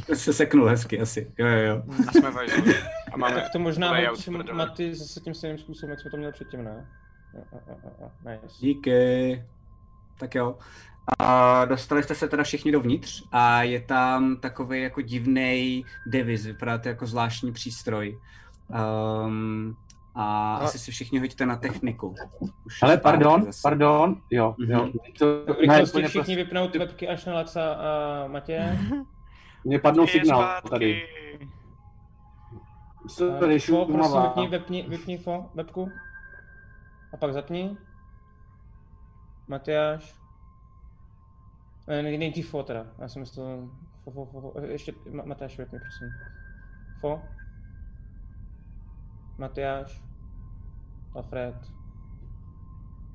To se seknul hezky, asi. Jo, jo, jo. A jsme vajzli. A máme Tak to možná layout. Maty zase tím stejným způsobem, jak jsme to měli předtím, ne? Jo, jo, jo, jo, jo. Nice. Díky. Tak jo. A dostali jste se teda všichni dovnitř a je tam takový jako divný deviz, vypadá to jako zvláštní přístroj. Um, a Ale- asi si všichni hoďte na techniku. Už Ale pardon, zase. pardon, jo, jo. Mhm. To, V ne, rychlosti úplně všichni prostě, vypnout webky až na Laca a Matěje. mě padnul Je signál zpátky. tady. Sorry, Fo, prosím, vypni, vypni, vypni fo, webku. A pak zapni. Matyáš. Nej- Nejdřív fo teda, já jsem myslel, fo, fo, fo, fo. Ještě Ma- Matyáš vypni, prosím. Fo. Matyáš. Alfred.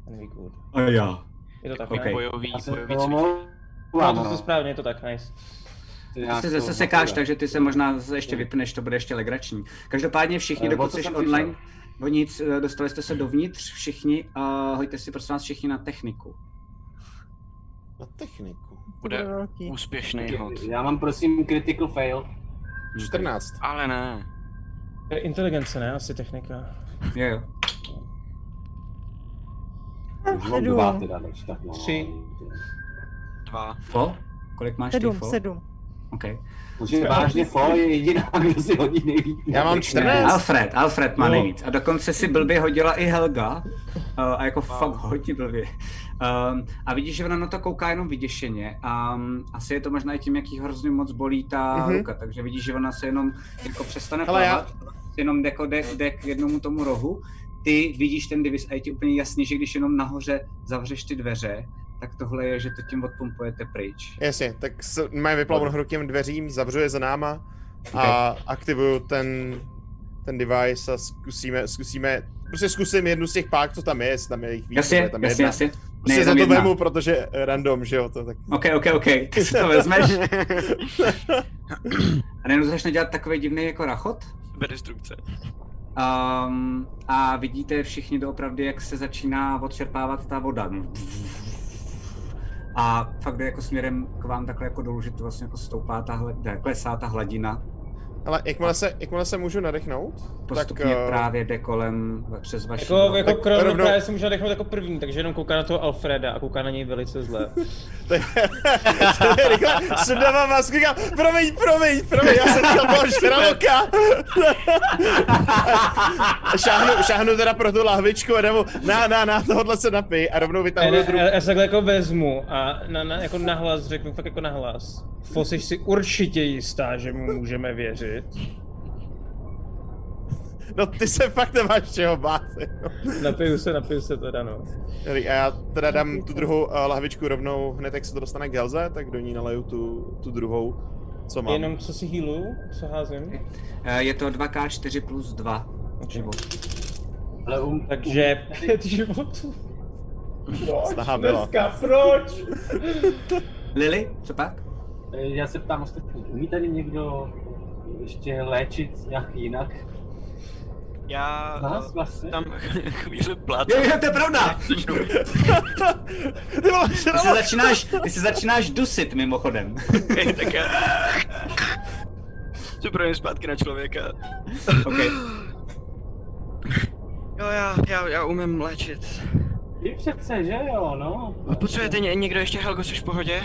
And we good. A já. Je to tak, Ok. ne? Bojový, Já se bojový omlouvám, No, to, to no. správně, je to tak, nice. Ty nějak se zase sekáš, takže ty se možná zase ještě vypneš, to bude ještě legrační. Každopádně všichni, Eh, dokud jsi online, o nic, eh, dostali jste se dovnitř všichni a hoďte si prosím vás všichni na techniku. Na techniku. Bude úspěšný hod. Já mám prosím critical fail. 14. Ale ne. To je inteligence, ne? Asi technika. Jo, jo. Už mám sedm. dva teda, takže tak no. Tři. Dva. Fo? Kolik máš ty Sedm, fo? sedm. OK. Může vážně Fo je jediná, kdo si hodí nejvíc. Já mám Ne, 14. Alfred, Alfred má nejvíc. A dokonce si blbě hodila i Helga. Uh, a jako fakt hodně blbě. Um, a vidíš, že ona na to kouká jenom vyděšeně. A um, asi je to možná i tím, jak jí hrozně moc bolí ta Mhm. mm-hmm. ruka. Takže vidíš, že ona se jenom jako přestane Hele, já- plavat. Jenom jako jde, jde k jednomu tomu rohu. Ty vidíš ten divis a je ti úplně jasný, že když jenom nahoře zavřeš ty dveře, tak tohle je, že to tím odpumpujete pryč. Jasně, tak mají vyplavu nahoru k těm dveřím, zavřu je za náma a aktivuju ten, ten device a zkusíme, zkusíme, prostě zkusím jednu z těch pák, co tam je, jestli tam je jich víc, Jasně, je tam jasně, jedna. jasně. Prostě za to jedna. vemu, protože random, že jo, to tak. OK, OK, OK, ty si to vezmeš. a nejenom začne dělat takový divný jako rachot. Destrukce. Um, a vidíte všichni doopravdy, jak se začíná odčerpávat ta voda. A fakt jde jako směrem k vám takhle jako dolů, že to vlastně jako stoupá ta hladina, klesá ta hladina. Ale jakmile se, jakmile se můžu nadechnout, Postupně tak... eh, právě jde kolem přes vaši Jako, jako Tak kron rovnou- právě se může nadechnout jako první, takže jenom kouká na toho Alfreda a kouká na něj velice zle. To je, to je rychle, sundávám masku, říkám, promiň, promiň, promiň, já jsem chtěl toho štraloka. A šáhnu, šáhnu teda pro tu lahvičku a nebo na, na, na, tohle se napij a rovnou vytáhnu ne, druhou. já, já se takhle jako vezmu a na, na, jako nahlas řeknu fakt jako nahlas. Fo, jsi si určitě jistá, že mu můžeme věřit. No ty se fakt nemáš čeho bát. Napiju se, napiju se teda no. A já teda dám tu druhou uh, lahvičku rovnou, hned jak se to dostane k Helze, tak do ní naleju tu, tu druhou, co mám. Jenom co si healu, co házím. Eh, Je to 2K4 plus 2 Ok. život. Ale um, Takže pět životů. Proč Snaha byla. dneska, proč? Lily, co pak? Eh, Já se ptám ostatní, umí tady někdo ještě léčit nějak jinak? Já Z nás vlastně? tam chvíli plát. Jo, jo, to je pravda! Ty se začínáš, ty se začínáš dusit mimochodem. Okay, tak já... Projím zpátky na člověka. OK. Jo, já, já, já umím léčit. Ty přece, že jo, no. Potřebujete ně, někdo ještě, Helgo, jsi v pohodě?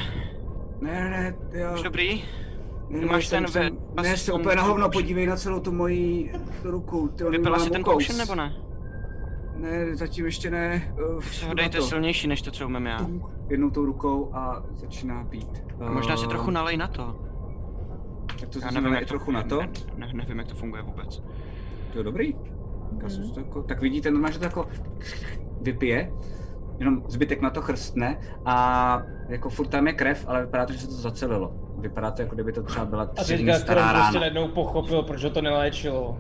Ne, ne, ne, jo. Už dobrý? Ne, Máš jsem- ten ve- Ne, se úplně na hovno podívej na celou tu moji ruku. Ty, Vypila si ten potion nebo ne? Ne, zatím ještě ne. Uh, dejte silnější, než to, co umím já. Jednou tou rukou a začíná pít. A možná si Eh, trochu nalej na to. Tak to Já nevím, jak trochu na to. Ne, ne, nevím, jak to funguje vůbec. To je dobrý. Tak, mm. to jako, tak vidíte, normálně, že to jako vypije, jenom zbytek na to chrstne a jako furt tam je krev, ale vypadá to, že se to zacelilo. Vypadá to, jako kdyby to třeba byla A tři dny teďka stará Kron prostě rána. najednou pochopil, proč ho to neléčilo.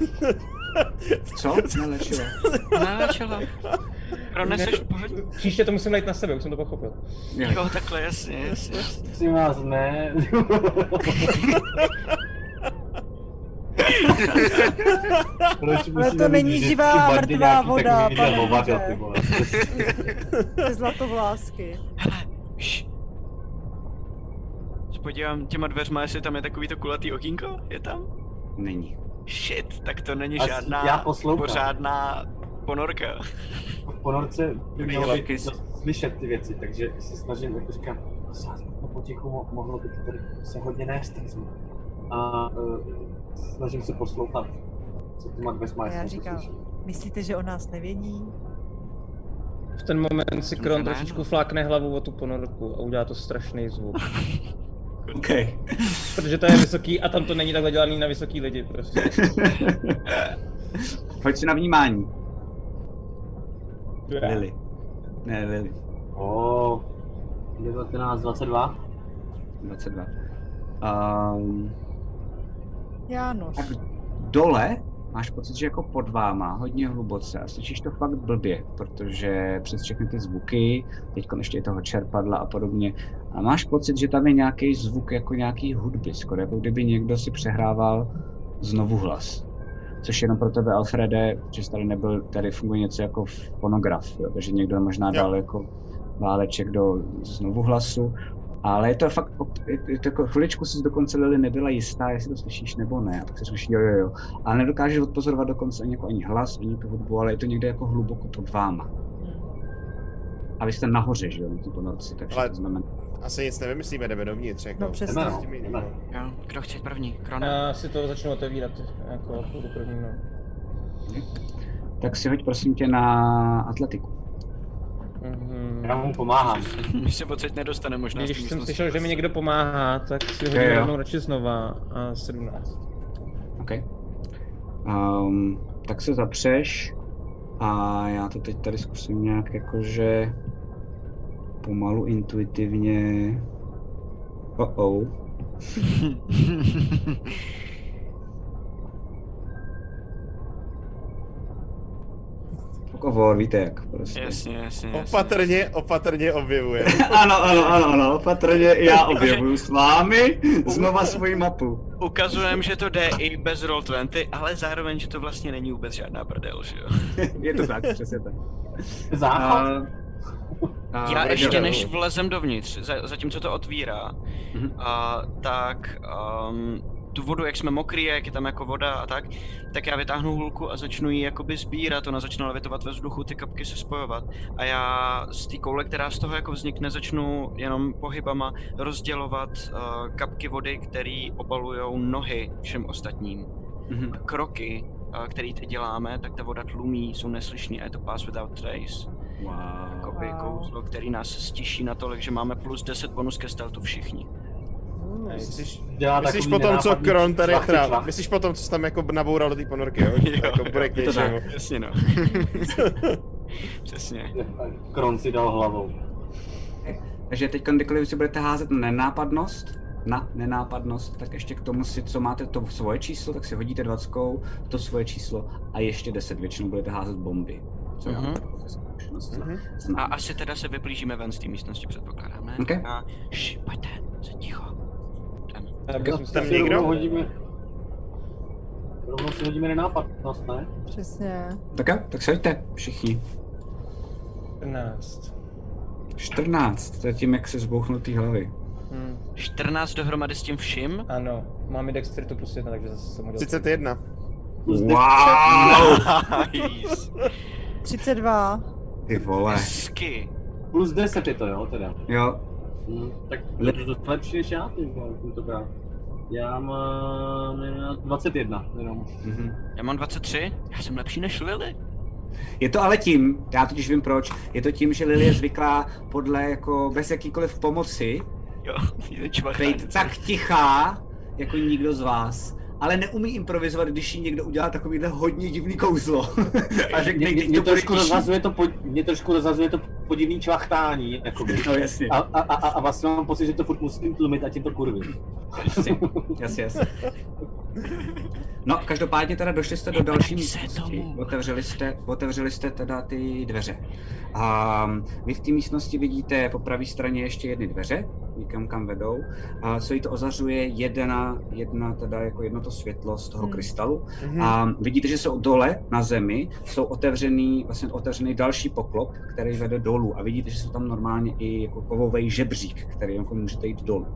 Co? Nelečilo. Neléčilo. Proneseš v pohodě? Příště to musím najít na sebe, už jsem to pochopil. Jo, takhle, jasně, jasně. Prosím vás, ne. Proč Ale to není živá mrtvá voda, pane zlatovlásky. Se podívám těma dveřma, jestli tam je takový to kulatý okýnko? Je tam? Není. Shit, tak to není Asi žádná já poslouchám. pořádná ponorka. V ponorce by mělo být slyšet ty věci, takže se snažím, jako říkám, no potichu mo- mohlo by to tady se hodně nést. A uh, snažím se poslouchat, co těma dveřma jestli já to říkám, myslíte, že o nás nevědí? V ten moment si Kron trošičku flákne hlavu o tu ponorku a udělá to strašný zvuk. OK. Protože to je vysoký a tam to není takhle dělaný na vysoký lidi prostě. Pojď si na vnímání. Lily. Ne, Lily. O, 19, 22. 22. Um, Jánoš. tak dole máš pocit, že jako pod váma, hodně hluboce a slyšíš to fakt blbě, protože přes všechny ty zvuky, teď ještě je toho čerpadla a podobně, a máš pocit, že tam je nějaký zvuk jako nějaký hudby, skoro jako kdyby někdo si přehrával znovu hlas. Což jenom pro tebe, Alfrede, že tady nebyl, tady funguje něco jako fonograf, jo, takže někdo možná dal jako váleček do znovu hlasu, ale je to fakt, je to, jako, chviličku si dokonce Lily nebyla jistá, jestli to slyšíš nebo ne, a pak si jo, jo, jo. Ale nedokážeš odpozorovat dokonce ani, jako ani hlas, ani tu hudbu, ale je to někde jako hluboko pod váma. A vy jste nahoře, že jo, na té ponorci, takže Ale- to znamená, Asi nic nevymyslíme, jdeme dovnitř. Jako. No, přesně. S těmi jinými. Jo, kdo chce první? Krona? Já si to začnu otevírat, jako budu první, no. tak si hoď prosím tě na atletiku. Mhm. Já mu pomáhám. My se odsaď nedostane možná Když jsem slyšel, že mi někdo pomáhá, tak si hodím jo. rovnou radši znova a 17. OK. Um, tak se zapřeš a já to teď tady zkusím nějak jakože pomalu intuitivně. Oh oh. Pokovor, víte jak prostě. Jasně, jasně, jasně. Opatrně, opatrně objevuje. ano, ano, ano, ano, opatrně já objevuju s vámi znova svoji mapu. Ukazujem, že to jde i bez Roll20, ale zároveň, že to vlastně není vůbec žádná prdel, že jo? Je to tak, přesně tak. Záchod? A- a Já ještě než vlezem dovnitř, za, zatímco to otvírá, Mhm. a, tak um, tu vodu, jak jsme mokrý, jak je tam jako voda a tak, tak já vytáhnu hulku a začnu ji jakoby sbírat, ona začne levitovat ve vzduchu, ty kapky se spojovat. A já z té koule, která z toho jako vznikne, začnu jenom pohybama rozdělovat uh, kapky vody, které obalujou nohy všem ostatním. Mhm. Kroky, uh, které teď děláme, tak ta voda tlumí, jsou neslyšný a je to pass without trace. Wow. Jakoby Wow. kouzlo, který nás stiší natolik, že máme plus 10 bonus ke stealthu všichni. Myslíš, Dělá myslíš takový po tom, co Kron tady teda, šlachty. myslíš po tom, co jsi tam jako naboural do té ponorky, jo? Jo, jako bude k něčemu. Jasně no. Přesně. Kron si dal hlavou. Takže teď, kdykoliv si budete házet na nenápadnost, na nenápadnost, tak ještě k tomu si, co máte to svoje číslo, tak si hodíte 20, to svoje číslo a ještě 10. Většinou budete házet bomby. Co Mhm. zkušenosti. Mhm. A asi teda se vyplížíme ven z té místnosti, předpokládám, ne? Ok. A š, pojďte, se ticho. Tam někdo? hodíme... Rovnou si hodíme nenápadnost, ne? Přesně. Tak jo, tak se hoďte, všichni. 14. 14, to je tím, jak se zbouchnu té hlavy. Hm. 14 dohromady s tím vším? Ano, mám i dexteritu plus jedna, takže zase jsem udělal. 31. Wow! Nice. 32. Ty vole. Hezky. Plus 10 je to, jo, teda. Jo, Hm, tak dost lepší než já, ty vole, tentokrát. Já mám eh, 21 jenom. mhm. Já mám 23, já jsem lepší než Lily. Je to ale tím, já totiž vím proč, je to tím, že Lily je zvyklá podle jako bez jakýkoliv pomoci Jo, je čvachá. být tak tichá, jako nikdo z vás. Ale neumí improvizovat, když jí někdo udělá takovýhle hodně divný kouzlo. A řekne, Mě, mě, to bude trošku rozhazuje to, pod, mě trošku rozhazuje to podivný čvachtání, jakoby. No jasně, A, a, a, a vlastně mám pocit, že to furt musím tlumit a tím to kurvím. jasně, jasně, jasně. No, každopádně teda došli jste do další místnosti. Otevřeli jste, otevřeli jste teda ty dveře. A vy v té místnosti vidíte po pravé straně ještě jedny dveře, někam kam vedou. A co jí to ozařuje jedna, jedna teda jako jedno to světlo z toho Hmm. krystalu. Mhm. A vidíte, že jsou dole na zemi, jsou otevřený, vlastně otevřený další poklop, který vede dolů. A vidíte, že jsou tam normálně i jako kovový žebřík, který jako můžete jít dolů.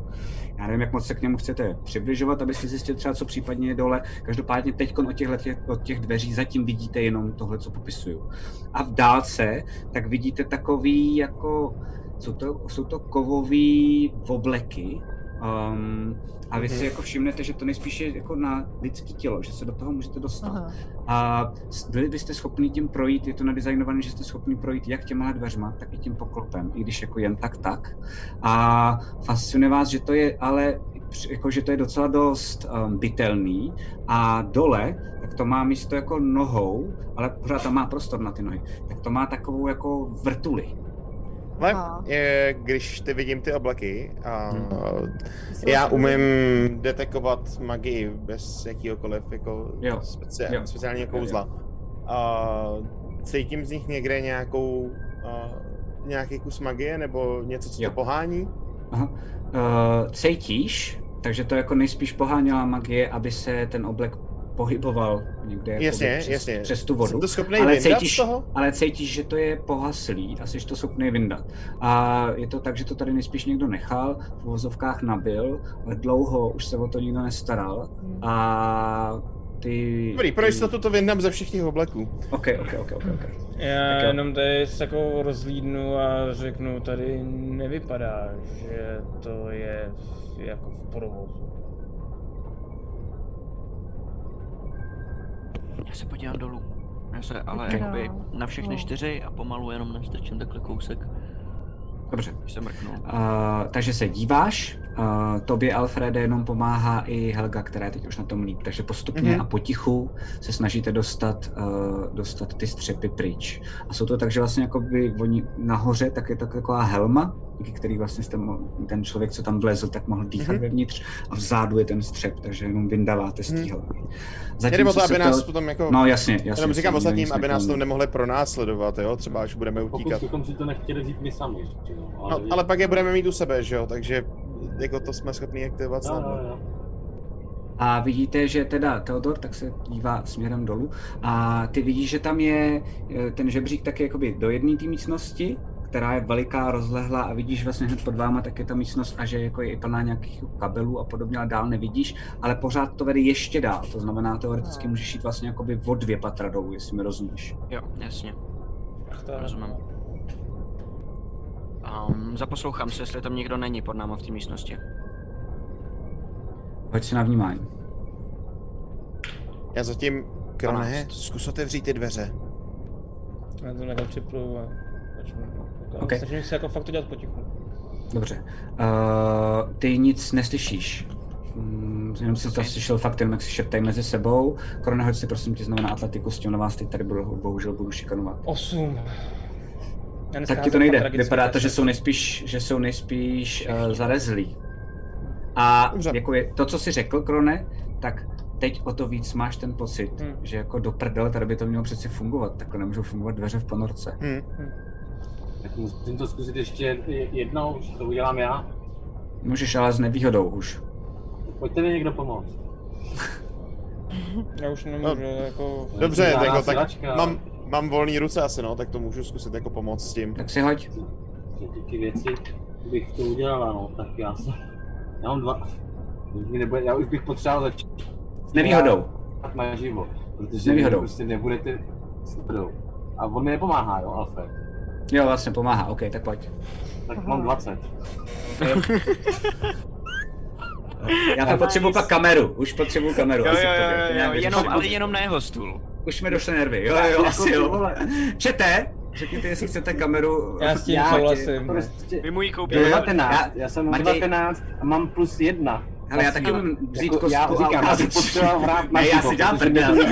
Já nevím, jak moc se k němu chcete přibližovat, abyste zjistili třeba, co případně je dole. Každopádně teď od, těch, od těch dveří zatím vidíte jenom tohle, co popisuju. A v dálce tak vidíte takový jako, jsou to, jsou to kovový obleky, Um, a vy si Mhm. jako všimnete, že to nejspíš je jako na lidský tělo, že se do toho můžete dostat. Aha. A byli byste schopni tím projít, je to nadizajnované, že jste schopni projít jak těma dveřma, tak i tím poklopem, i když jako jen tak tak. A fascinuje vás, že to je ale jako, že to je docela dost um, bytelný a dole, tak to má místo jako nohou, ale pořád tam má prostor na ty nohy, tak to má takovou jako vrtuli. Ale Aha. je, když ty vidím ty oblaky, a Hmm. já umím detekovat magii bez jakýhokoliv jako Jo, speci- jo. speciálního kouzla. A cítím z nich někde nějakou, a, nějaký kus magie nebo něco, co Jo. to pohání? Aha. Uh, cítíš, takže to jako nejspíš poháněla magie, aby se ten oblek pohyboval někde Jasně, přes, jasně. přes tu vodu. Jsem to schopnej ale cítíš, toho? ale cítíš, že to je pohaslý a jsi to schopný vyndat. A je to tak, že to tady nejspíš někdo nechal, v vozovkách nabil, ale dlouho už se o to nikdo nestaral. A ty... Dobrý, pro jistotu to vyndám ze všech těch obleků. Ok, ok, ok, ok. okay. Já Tak jenom tady se jako rozlídnu a řeknu, tady nevypadá, že to je jako v provozu. Já se podívám dolů. Já se ale Ok. jakoby na všechny No. čtyři a pomalu jenom nestrčím takhle kousek. Dobře. Když se mrknu. Uh, takže se díváš, uh, tobě Alfrede jenom pomáhá i Helga, která je teď už na tom líp, takže postupně Mhm. a potichu se snažíte dostat, uh, dostat ty střepy pryč. A jsou to tak, že vlastně jako by oni nahoře, tak je to taková helma, díky který vlastně jste, mo- ten člověk, co tam vlezl, tak mohl dýchat Mhm. vevnitř a vzadu je ten střep, takže jenom vyndáváte z té Mhm. helmy. Jde o to, aby nás potom jako... No jasně, jasně. Jenom říkám ostatním, aby nás to nemohli pronásledovat, jo? Třeba až budeme Pokud utíkat. bychom si to nechtěli vzít my sami, že jo. No, ale pak je budeme mít u sebe, že jo? Takže jako to jsme schopni aktivovat snadno. jo, jo. A vidíte, že teda Theodor tak se dívá směrem dolů a ty vidíš, že tam je eh, ten žebřík taky jakoby do jedné té místnosti, která je veliká, rozlehlá a vidíš vlastně hned pod váma tak je ta místnost a že jako je i plná nějakých kabelů a podobně, ale dál nevidíš, ale pořád to vede ještě dál, to znamená teoreticky můžeš jít vlastně jakoby o dvě patra dolů, jestli mi rozumíš. Jo, jasně. Ach, to Rozumím. Um, zaposlouchám se, jestli tam někdo není pod náma v té místnosti. Hoď si na vnímání. Já zatím, Krone, zkus otevřít ty dveře. Já to nekam připluju Jako, Ok. Snažím se jako fakt to dělat potichu. Dobře. Uh, ty nic neslyšíš. Mm, jenom si to slyšel fakt jenom, jak si šeptají mezi sebou. Krone, hoď si prosím tě znamená atletiku, s tím na vás teď tady budu, bohužel budu šikanovat. Osm. Tak ti to nejde. Vypadá to, že jsou nejspíš, že jsou nejspíš uh, zarezlí. A Dobře. jako je, to, co jsi řekl, Krone, tak teď o to víc máš ten pocit, Hmm. že jako do prdele tady by to mělo přeci fungovat. Takhle nemůžou fungovat dveře v ponorce. Hm. Tak musím to zkusit ještě je- jednou, že to udělám já. Můžeš ale s nevýhodou už. Pojďte mi někdo pomoct. Já už nemůžu, jako... Dobře, jako, tak silačka. mám, mám volný ruce asi, no, tak to můžu zkusit jako pomoct s tím. Tak si hoď. Díky věci bych to udělala, no, tak já jsem... Já mám dva... Už nebude, já už bych potřeboval začít S nevýhodou. na živo, protože nevýhodou. prostě nebudete s. A on mi nepomáhá, jo, Alfred. Jo, vlastně pomáhá, OK, tak pojď. Tak mám 20. Já fakt potřebuji pak kameru, už potřebuji kameru. Jo, asi jo, jo, To jo, nějak jo, jenom, ale jenom na jeho stůl. Už mi došly nervy, jo, jo, jako asi jo. Čete, řekněte, jestli chcete kameru. Já s tím Já souhlasím. Prostě, Vy mu ji koupíte. 19, Já- já jsem Matěj- 19 a mám plus jedna. Hele, já taky umím vzít jako, kostku já a říkám, já bych potřeboval hrát na Ne, já si dělám prdel.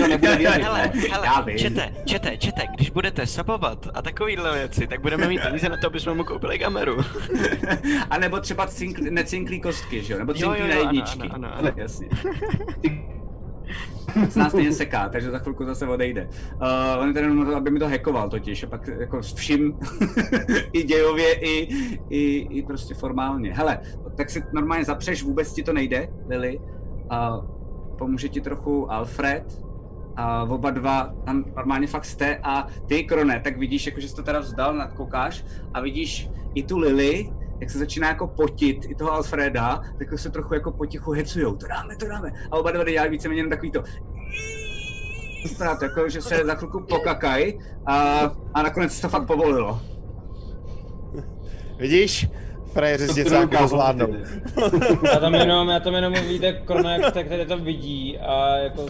Hele, hele, Já čete, čete, čete, když budete sabovat a takovýhle věci, tak budeme mít peníze na to, aby jsme mu koupili kameru. A nebo třeba cinkl, necinklý kostky, že jo? Nebo cinklý jo, na jedničky. ano, ano, ano. Jasně. S nás stejně seká, takže za chvilku zase odejde. Uh, on je tady jenom to, aby mi to hackoval totiž, a pak jako vším, i dějově, i, i, i prostě formálně. Hele, tak si normálně zapřeš, vůbec ti to nejde, Lily. Uh, pomůže ti trochu Alfred, a oba dva tam normálně fakt jste a ty, Krone, tak vidíš, jako, že jsi to teda vzdal, nadkoukáš a vidíš i tu Lily, jak se začíná jako potit, i toho Alfreda, tak se trochu jako potichu hecujou, to dáme, to dáme. A oba dva dělají víceméně jenom takový to to jako, že se za chvilku pokakají a, a nakonec to fakt povolilo. Vidíš? Frajeři z děcáku to zvládnou. Já tam jenom, já tam jenom víte, Krona, jak tak tady to vidí a jako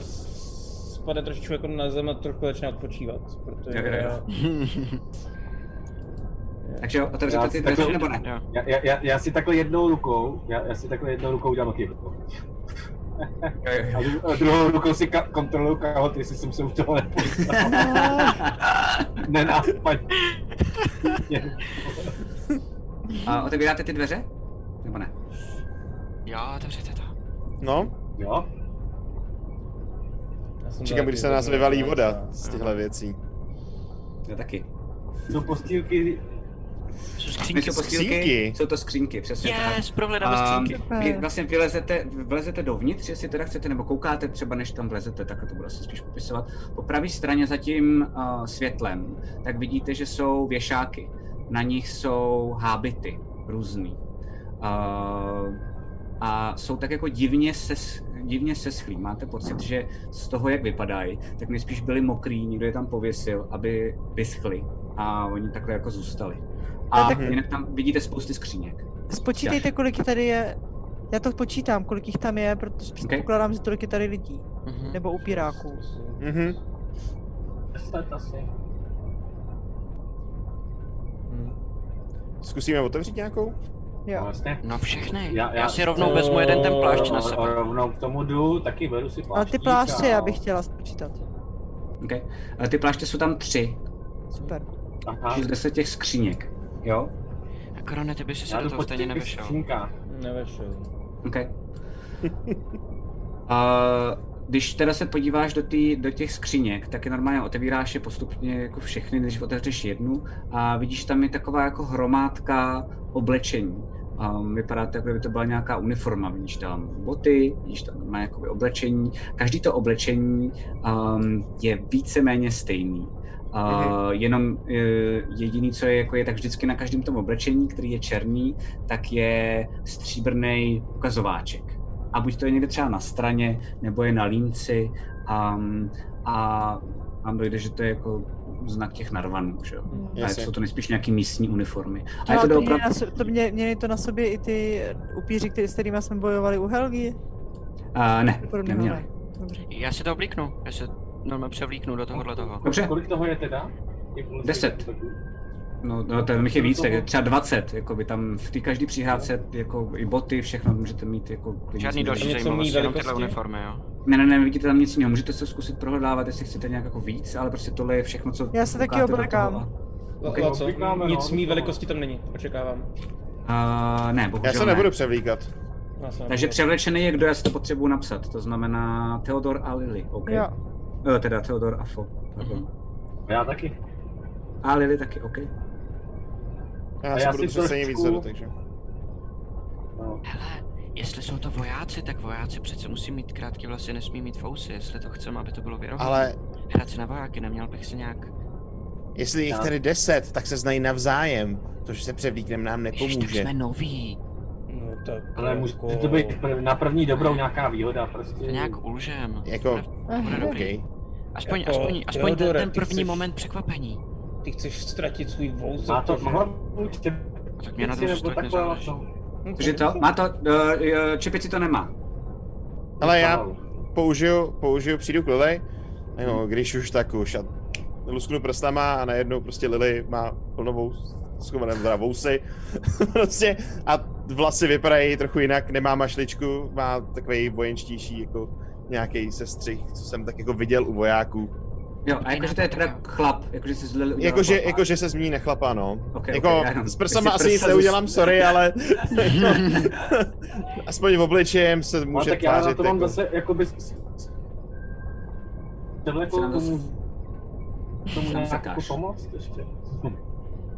spadne trošičku jako na zem a trochu začne odpočívat, protože... Jo. Takže otevřete si ty dveře takhle- nebo ne? Já, já, já, já si takhle jednou rukou, já, já si takhle jednou rukou udělám jo. A, dru- a druhou rukou si ka- kontroluju kalhot, jestli jsem se u toho nepočítal. Nenápadně. A otevíráte ty dveře? Nebo ne? Jo, otevřete to. No, Jo? čekám, když se nás vyvalí voda z těchto věcí. Já taky. Jsou postýlky, Jsou Skřínky, jsou postýlky, skřínky. jsou to skřínky, přesně Yes, tak. prohledáme A skřínky. vy vlastně vylezete, vlezete dovnitř, jestli teda chcete, nebo koukáte třeba, než tam vlezete, tak to budu asi spíš popisovat. Po pravé straně za tím uh, světlem, tak vidíte, že jsou věšáky. Na nich jsou hábity různý. Uh, a jsou tak jako divně, ses, divně seschlí. Máte pocit, že z toho, jak vypadají, tak nejspíš byli mokrý, někdo je tam pověsil, aby vyschli. A oni takhle jako zůstali. A tak- jinak tam vidíte spousty skříněk. Spočítejte, kolik jich tady je. Já to počítám, kolik jich tam je, protože předpokládám, že tolik je tady lidí. Mhm. Nebo upíráků. Mhm. Deset asi. Zkusíme otevřít nějakou? Jo. Vlastně. No všechny. Já si rovnou vezmu jeden ten plášť na sebe. Rovnou k tomu jdu, taky beru si plášť. Ale ty pláště já bych chtěla spočítat. Okay. Ale ty pláště jsou tam tři. Super. Aha. Z deset těch skříněk. Jo? Korone, ty by si se do toho stejně nevešel. Nevešel. OK. A když teda se podíváš do, tý, do těch skříněk, tak je normálně otevíráš je postupně jako všechny, než otevřeš jednu a vidíš tam je taková jako hromádka oblečení. Um, vypadá to, jako kdyby to byla nějaká uniforma, vidíš tam boty, vidíš tam normálně jakoby oblečení. Každý to oblečení um, je víceméně stejný. Uh, Mhm. Jenom uh, jediný, co je, jako je tak vždycky na každém tom oblečení, který je černý, tak je stříbrný ukazováček. A buď to je někde třeba na straně, nebo je na límci um, a vám dojde, že to je jako znak těch narvanů, že jo. A Jasně. jsou to nejspíš nějaký místní uniformy. A No, je to to na, so- to mě, měli to na sobě i ty upíři, který, s kterými jsme bojovali u Helgy? Uh, ne, neměli. ne. Dobře. Já si to oblíknu. Já se normálně převlíknu do tohohle toho. Dobře. Kolik toho je teda? Deset. No, no to jich je víc, tak je třeba 20, jako by tam v té každé přihrádce jako i boty, všechno můžete mít jako klidně Žádný další zajímavosti, jenom tyhle uniformy, jo. Ne, ne, ne, vidíte tam nic jiného, můžete se zkusit prohledávat, jestli chcete nějak jako víc, ale prostě tohle je všechno, co Já se taky a- Okay. Ok. co? Nic no, mý to- velikosti tam není, očekávám. Uh, ne, bohužel Já se ne. nebudu převlíkat. Já se Takže převlečený je kdo, já si to potřebuji napsat, to znamená Theodor a Lily, OK? Jo. Eh, teda Theodor a Fo, pardon. Já taky. A Lily taky, OK? Já, A já budu si přesně trošku- víc takže. No. Hele, jestli jsou to vojáci, tak vojáci přece musí mít krátký vlasy, nesmí mít fousy, jestli to chceme, aby to bylo věrohodné. Ale Hrát si na vojáky, neměl bych se nějak... jestli jich tady deset, tak se znají navzájem. To, že se převlíknem nám Ježiš, tak nepomůže. jsme noví. No tak Ale může jako- to být na první dobrou nějaká výhoda, prostě. To nějak ulžem. Jako, To bude dobrý. OK. Aspoň, Jako, aspoň, aspoň ten, Teodore, ten první chceš- moment překvapení. Ty chceš ztratit svůj za Má to, mohla být tak mě na tom nebo stoletně takhle, záleží. no. No, Takže to, má to, uh, čepici to nemá. Ale já použiju, použiju, přijdu k Lily, jo, když už tak už a lusknu prstama a najednou prostě Lily má plnovou schované teda vousy, prostě a vlasy vypadají trochu jinak, nemá mašličku, má takový vojenštější jako nějaký sestřih, co jsem tak jako viděl u vojáků. Jo, a jakože to je teda chlap, jakože jsi z Lily udělal Jakože, chlapa. jakože se z ní nechlapá, no. Ok, jako ok, já jenom- s prsama asi nic neudělám, zůst- sorry, ale aspoň v obličejem se No, může tak já na tvářit to mám jako... zase, jakoby... Se jako zase- tomu... Tomu zakáž. jako pomoct ještě.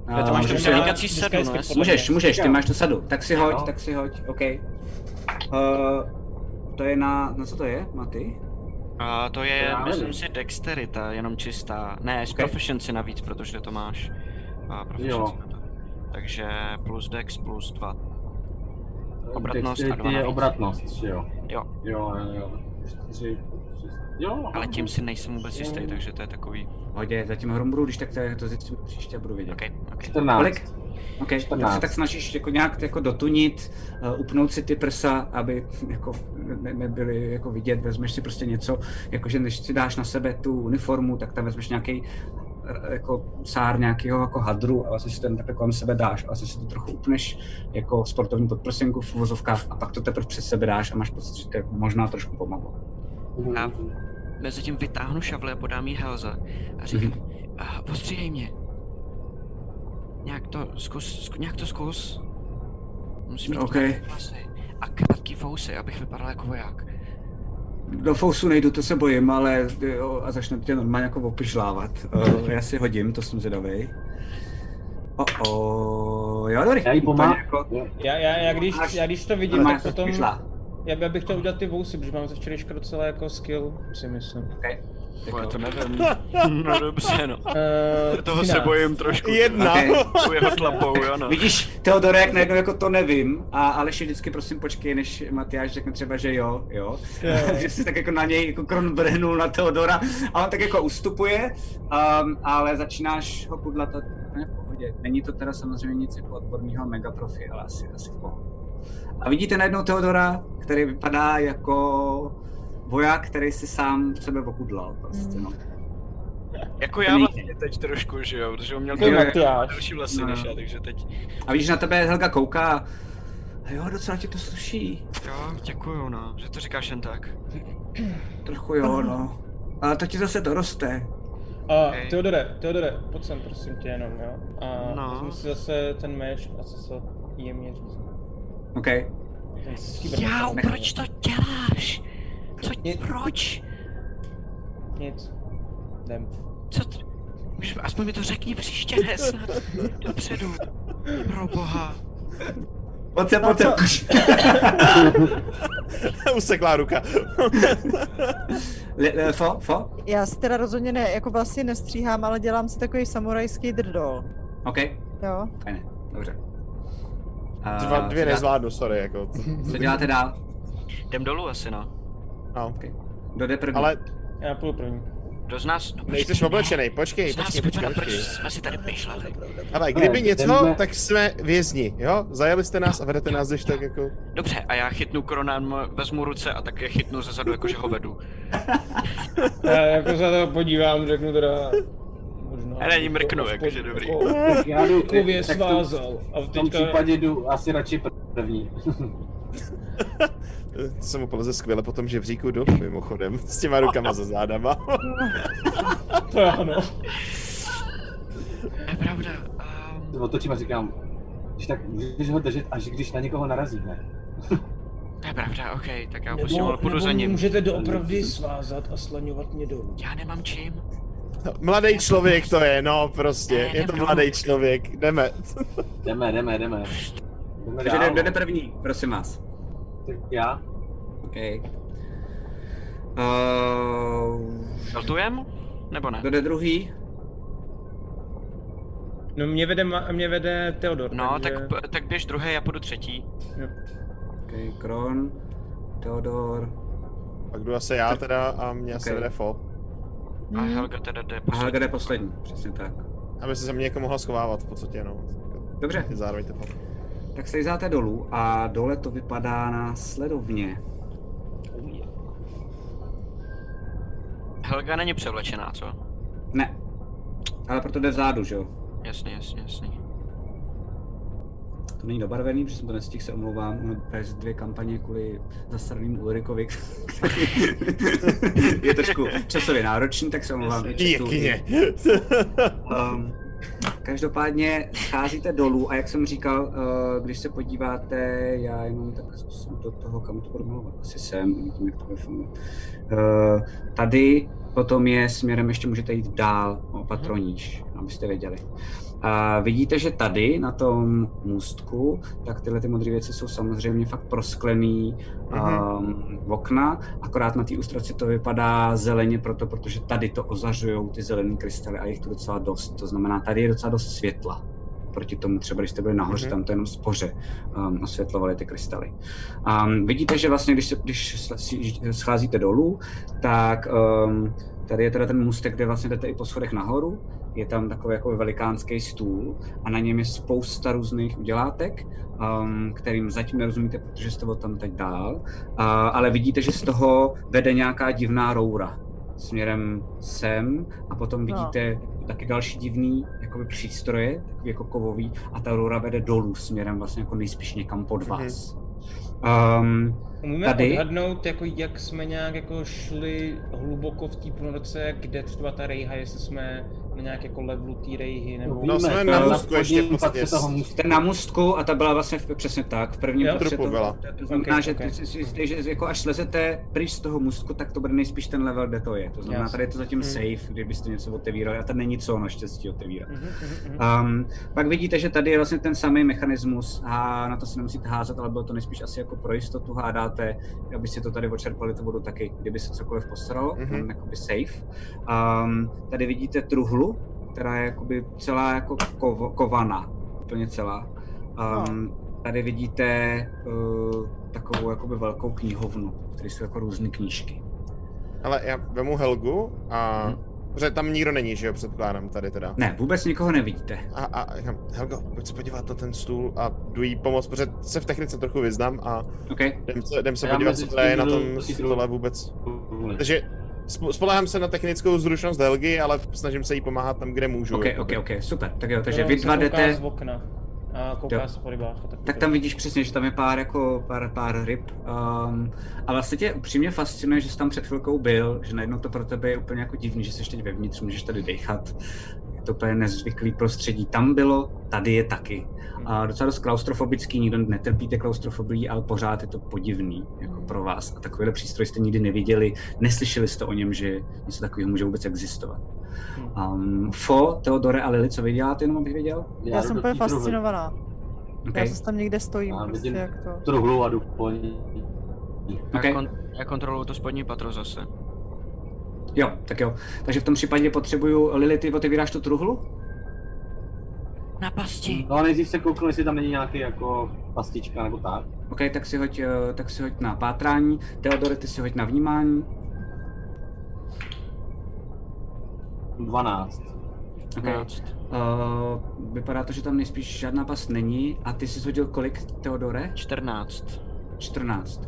A to máš můžeš tu převlíkací sadu, no, jasně. Můžeš, můžeš, ty Jo. máš tu sadu. Tak si hoď, No. tak si hoď, OK. Uh, to je na, na co to je, Maty? A to To je, já myslím nevím. si, dexterita, jenom čistá. Ne, z Ok. proficiency navíc, protože to máš. A proficiency na to. Takže plus dex plus 2. Obratnost a dva Dexterity je navíc. obratnost, že jo? Jo. Jo, jo, jo. Čtyři, šest. Jo, Ale tím si nejsem vůbec jistý, takže to je takový... Hodě, zatím hrombudu, když tak to, to zjistím příště a budu vědět. Okay, okay. 14. Kolik? OK, tak 14. se tak snažíš jako nějak jako dotunit, uh, upnout si ty prsa, aby jako ne, nebyly jako vidět, vezmeš si prostě něco, jakože než si dáš na sebe tu uniformu, tak tam vezmeš nějaký jako sár nějakého jako hadru a vlastně si ten takhle kolem sebe dáš a vlastně si to trochu upneš jako sportovní podprsenku v uvozovkách a pak to teprve přes sebe dáš a máš pocit, že to je možná trošku pomohlo. A mezi tím vytáhnu šavle a podám jí Helze a říkám, Mhm. a postříhej mě. Nějak to zkus, zku- nějak to zkus. Musím mít OK. krátké vlasy A krátký fousy, abych vypadal jako voják. Do fousu nejdu, to se bojím, ale jo, a začne tě normálně jako opišlávat. Uh, já si hodím, to jsem zvědavý. O, o, jo, dobrý. Já jí pomáhám. Jako, Já, já, já, když, já když to vidím, tak potom... vyšla. Já, já bych chtěl udělat ty vousy, protože mám ze včerejška docela jako skill, si myslím. Okay. Vole, to nevím. No dobře, no. Uh, Toho se bojím trošku. Jedna. Okay. Jeho tlapou, jo no. Vidíš, Teodore, jak najednou jako to nevím, a Aleš vždycky prosím počkej, než Matyáš řekne třeba, že jo, jo. Jo. že si tak jako na něj jako kron brhnul na Teodora a on tak jako ustupuje, um, ale začínáš ho kudlatat úplně v pohodě. Není to teda samozřejmě nic jako odborného mega profi, ale asi, asi v pohodě. A vidíte najednou Teodora, který vypadá jako voják, který si sám sebe okudlal prostě, no. Jako já vlastně teď trošku, že jo, protože on měl další vlasy No. než já, takže teď. A vidíš, na tebe Helga kouká a jo, docela ti to sluší. Jo, děkuju, no, že to říkáš jen tak. Trochu jo, no. Ale to ti zase doroste. A Teodore, Teodore, pojď sem prosím tě jenom, jo. A No. si zase ten meč a zase jemně říct. OK. Já, proč to děláš? Co, proč? Nic. Jdem. Co t... Už aspoň mi to řekni příště, ne snad. Dopředu. Pro boha. Pojď se, pojď se. Useklá ruka. Le, le, fo, fo? Já si teda rozhodně ne, jako vlastně nestříhám, ale dělám si takový samurajský drdol. OK. Jo. Fajn, dobře. A Dva, dvě nezvládnu, sorry, jako. Co děláte dál? Jdem dolů asi, no. No. Okay. Kdo jde první? Ale Já půjdu první. Kdo z nás? No, nejsi oblečený, počkej, Z nás počkej, vypadá, počkej, proč počkej. jsme si tady myšleli. Ale kdyby Ne, něco, jdeme- tak jsme vězni, jo? Zajeli jste nás a vedete nás když tak jako... Dobře, a já chytnu koronám, vezmu ruce a tak je chytnu ze zadu, jakože ho vedu. Já jako se na to podívám, řeknu teda... Možná, A na ní mrknu, jakože dobrý. jako Já jdu, Kově svázal. A V tom případě jdu asi radši první. To jsem mu poleze skvěle po tom žebříku dolů, mimochodem, s těma rukama za zádama. To ano. Je pravda. Um, Otočím a říkám, když tak můžeš ho držet, až když na někoho narazíme. to je pravda, ok, tak já prostě ale půjdu za ním. můžete doopravdy svázat a slaňovat mě dolů. Já nemám čím. Mladý člověk to je, no prostě, Ne, je to mladý člověk, jdeme. Jdeme, jdeme, jdeme. Jdeme Takže dál. kdo jde první, prosím vás. Tak já? OK. Uh, Saltujem? Nebo ne? kdo jde druhý? No mě vede, mě vede Theodor. No, takže... tak, tak běž druhé, já půjdu třetí. Jo. OK, Kron, Theodor Pak jdu asi já teda a mě asi Ok. vede Fo. A Helga teda jde a Helga jde poslední, přesně tak. Aby se ze mě jako mohla schovávat v podstatě, no. Dobře. Je zároveň to. Tak se jízáte dolů a dole to vypadá následovně. Helga není převlečená, co? Ne. Ale proto jde vzadu, že jo? Jasně, jasně, jasně. To není dobarvený, protože jsem to nestihl, se omlouvám. Ono vést dvě kampaně kvůli zasraným Ulrikovi, který je trošku časově náročný, tak se omlouvám. Pěkně. Um, každopádně scházíte dolů a jak jsem říkal, uh, když se podíváte, já jenom tak zkusím do toho, kam to budu malovat, asi sem, uvidím, jak to bude fungovat. Uh, tady potom je směrem, ještě můžete jít dál, o patroníž, abyste věděli. A vidíte, že tady na tom můstku, tak tyhle ty modré věci jsou samozřejmě fakt prosklený um, okna, akorát na té ilustraci to vypadá zeleně proto, protože tady to ozařují ty zelené krystaly a je jich tu docela dost. To znamená, tady je docela dost světla. Proti tomu třeba, když jste byli nahoře, Mhm. tam to jenom spoře um, osvětlovaly ty krystaly. Um, vidíte, že vlastně, když, se, když scházíte dolů, tak um, tady je teda ten můstek, kde vlastně jdete i po schodech nahoru. Je tam takový jako velikánský stůl a na něm je spousta různých udělátek, um, kterým zatím nerozumíte, protože jste od tam teď dál. Uh, ale vidíte, že z toho vede nějaká divná roura směrem sem a potom No. vidíte taky další divný jakoby přístroje, takový jako kovový a ta roura vede dolů směrem vlastně jako nejspíš někam pod vás. Um, Umíme tady, odhadnout, jako jak jsme nějak jako šli hluboko v té ponorce, kde třeba ta rejha, jestli jsme na nějaké jako levelu té rejhy, nebo... No, jsme na můstku ještě v podstatě. Jste na můstku a ta byla vlastně v, přesně tak, v prvním Jo? patře Trupu to, byla. to, znamená, Ok, že, ok. ty že jako až slezete pryč z toho můstku, tak to bude nejspíš ten level, kde to je. To znamená, Jasně. tady je to zatím Mhm. safe, kdybyste něco otevírali a tady není co naštěstí otevírat. Mhm, mhm, mhm. Um, pak vidíte, že tady je vlastně ten samý mechanismus a na to se nemusíte házet, ale bylo to nejspíš asi jako pro jistotu hádáte, aby si to tady očerpali tu vodu taky, kdyby se cokoliv posralo, Mhm. mm-hmm. jakoby safe. Um, tady vidíte truhlu, která je jakoby celá jako kovo, kovaná, úplně celá. Um, tady vidíte uh, takovou jakoby velkou knihovnu, které jsou jako různé knížky. Ale já vemu Helgu a... Protože tam nikdo není, že jo, předpokládám tady teda. Ne, vůbec nikoho nevidíte. A, a říkám, Helgo, pojď se podívat na ten stůl a jdu jí pomoct, protože se v technice trochu vyznám a okay. jdem se, jdem se Já podívat, co to je na tom stole vůbec. Takže spo- spolehám se na technickou zručnost Helgy, ale snažím se jí pomáhat tam, kde můžu. Ok, ok, ok, super. Tak jo, takže vy dva jdete... z okna a kouká Jo. se po rybách. Tak to. tam vidíš přesně, že tam je pár jako pár, pár ryb. Um, a vlastně tě upřímně fascinuje, že jsi tam před chvilkou byl, že najednou to pro tebe je úplně jako divný, že jsi teď vevnitř, můžeš tady dechat. Je to úplně nezvyklý prostředí. Tam bylo, tady je taky. A docela dost klaustrofobický, nikdo netrpíte klaustrofobii, ale pořád je to podivný jako pro vás. A takovýhle přístroj jste nikdy neviděli, neslyšeli jste o něm, že něco takového může vůbec existovat. Um, Fo, Teodore a Lily, co vy děláte, jenom abych věděl? Já, já jsem úplně fascinovaná. Okay. Já zase tam někde stojím, Já prostě jak to. truhlu a jdu po ní. Ok. Já, kon- já kontroluju to spodní patro zase. Jo, tak jo. Takže v tom případě potřebuju, Lily, ty otevíráš tu truhlu? Na pasti. No a nejdřív se kouknu, jestli tam není nějaký jako pastička nebo tak. OK, tak si hoď, eh, tak si hoď na pátrání. Teodore, ty si hoď na vnímání. 12. OK. Uh, vypadá to, že tam nejspíš žádná past není. A ty jsi hodil kolik, Teodore? 14. 14.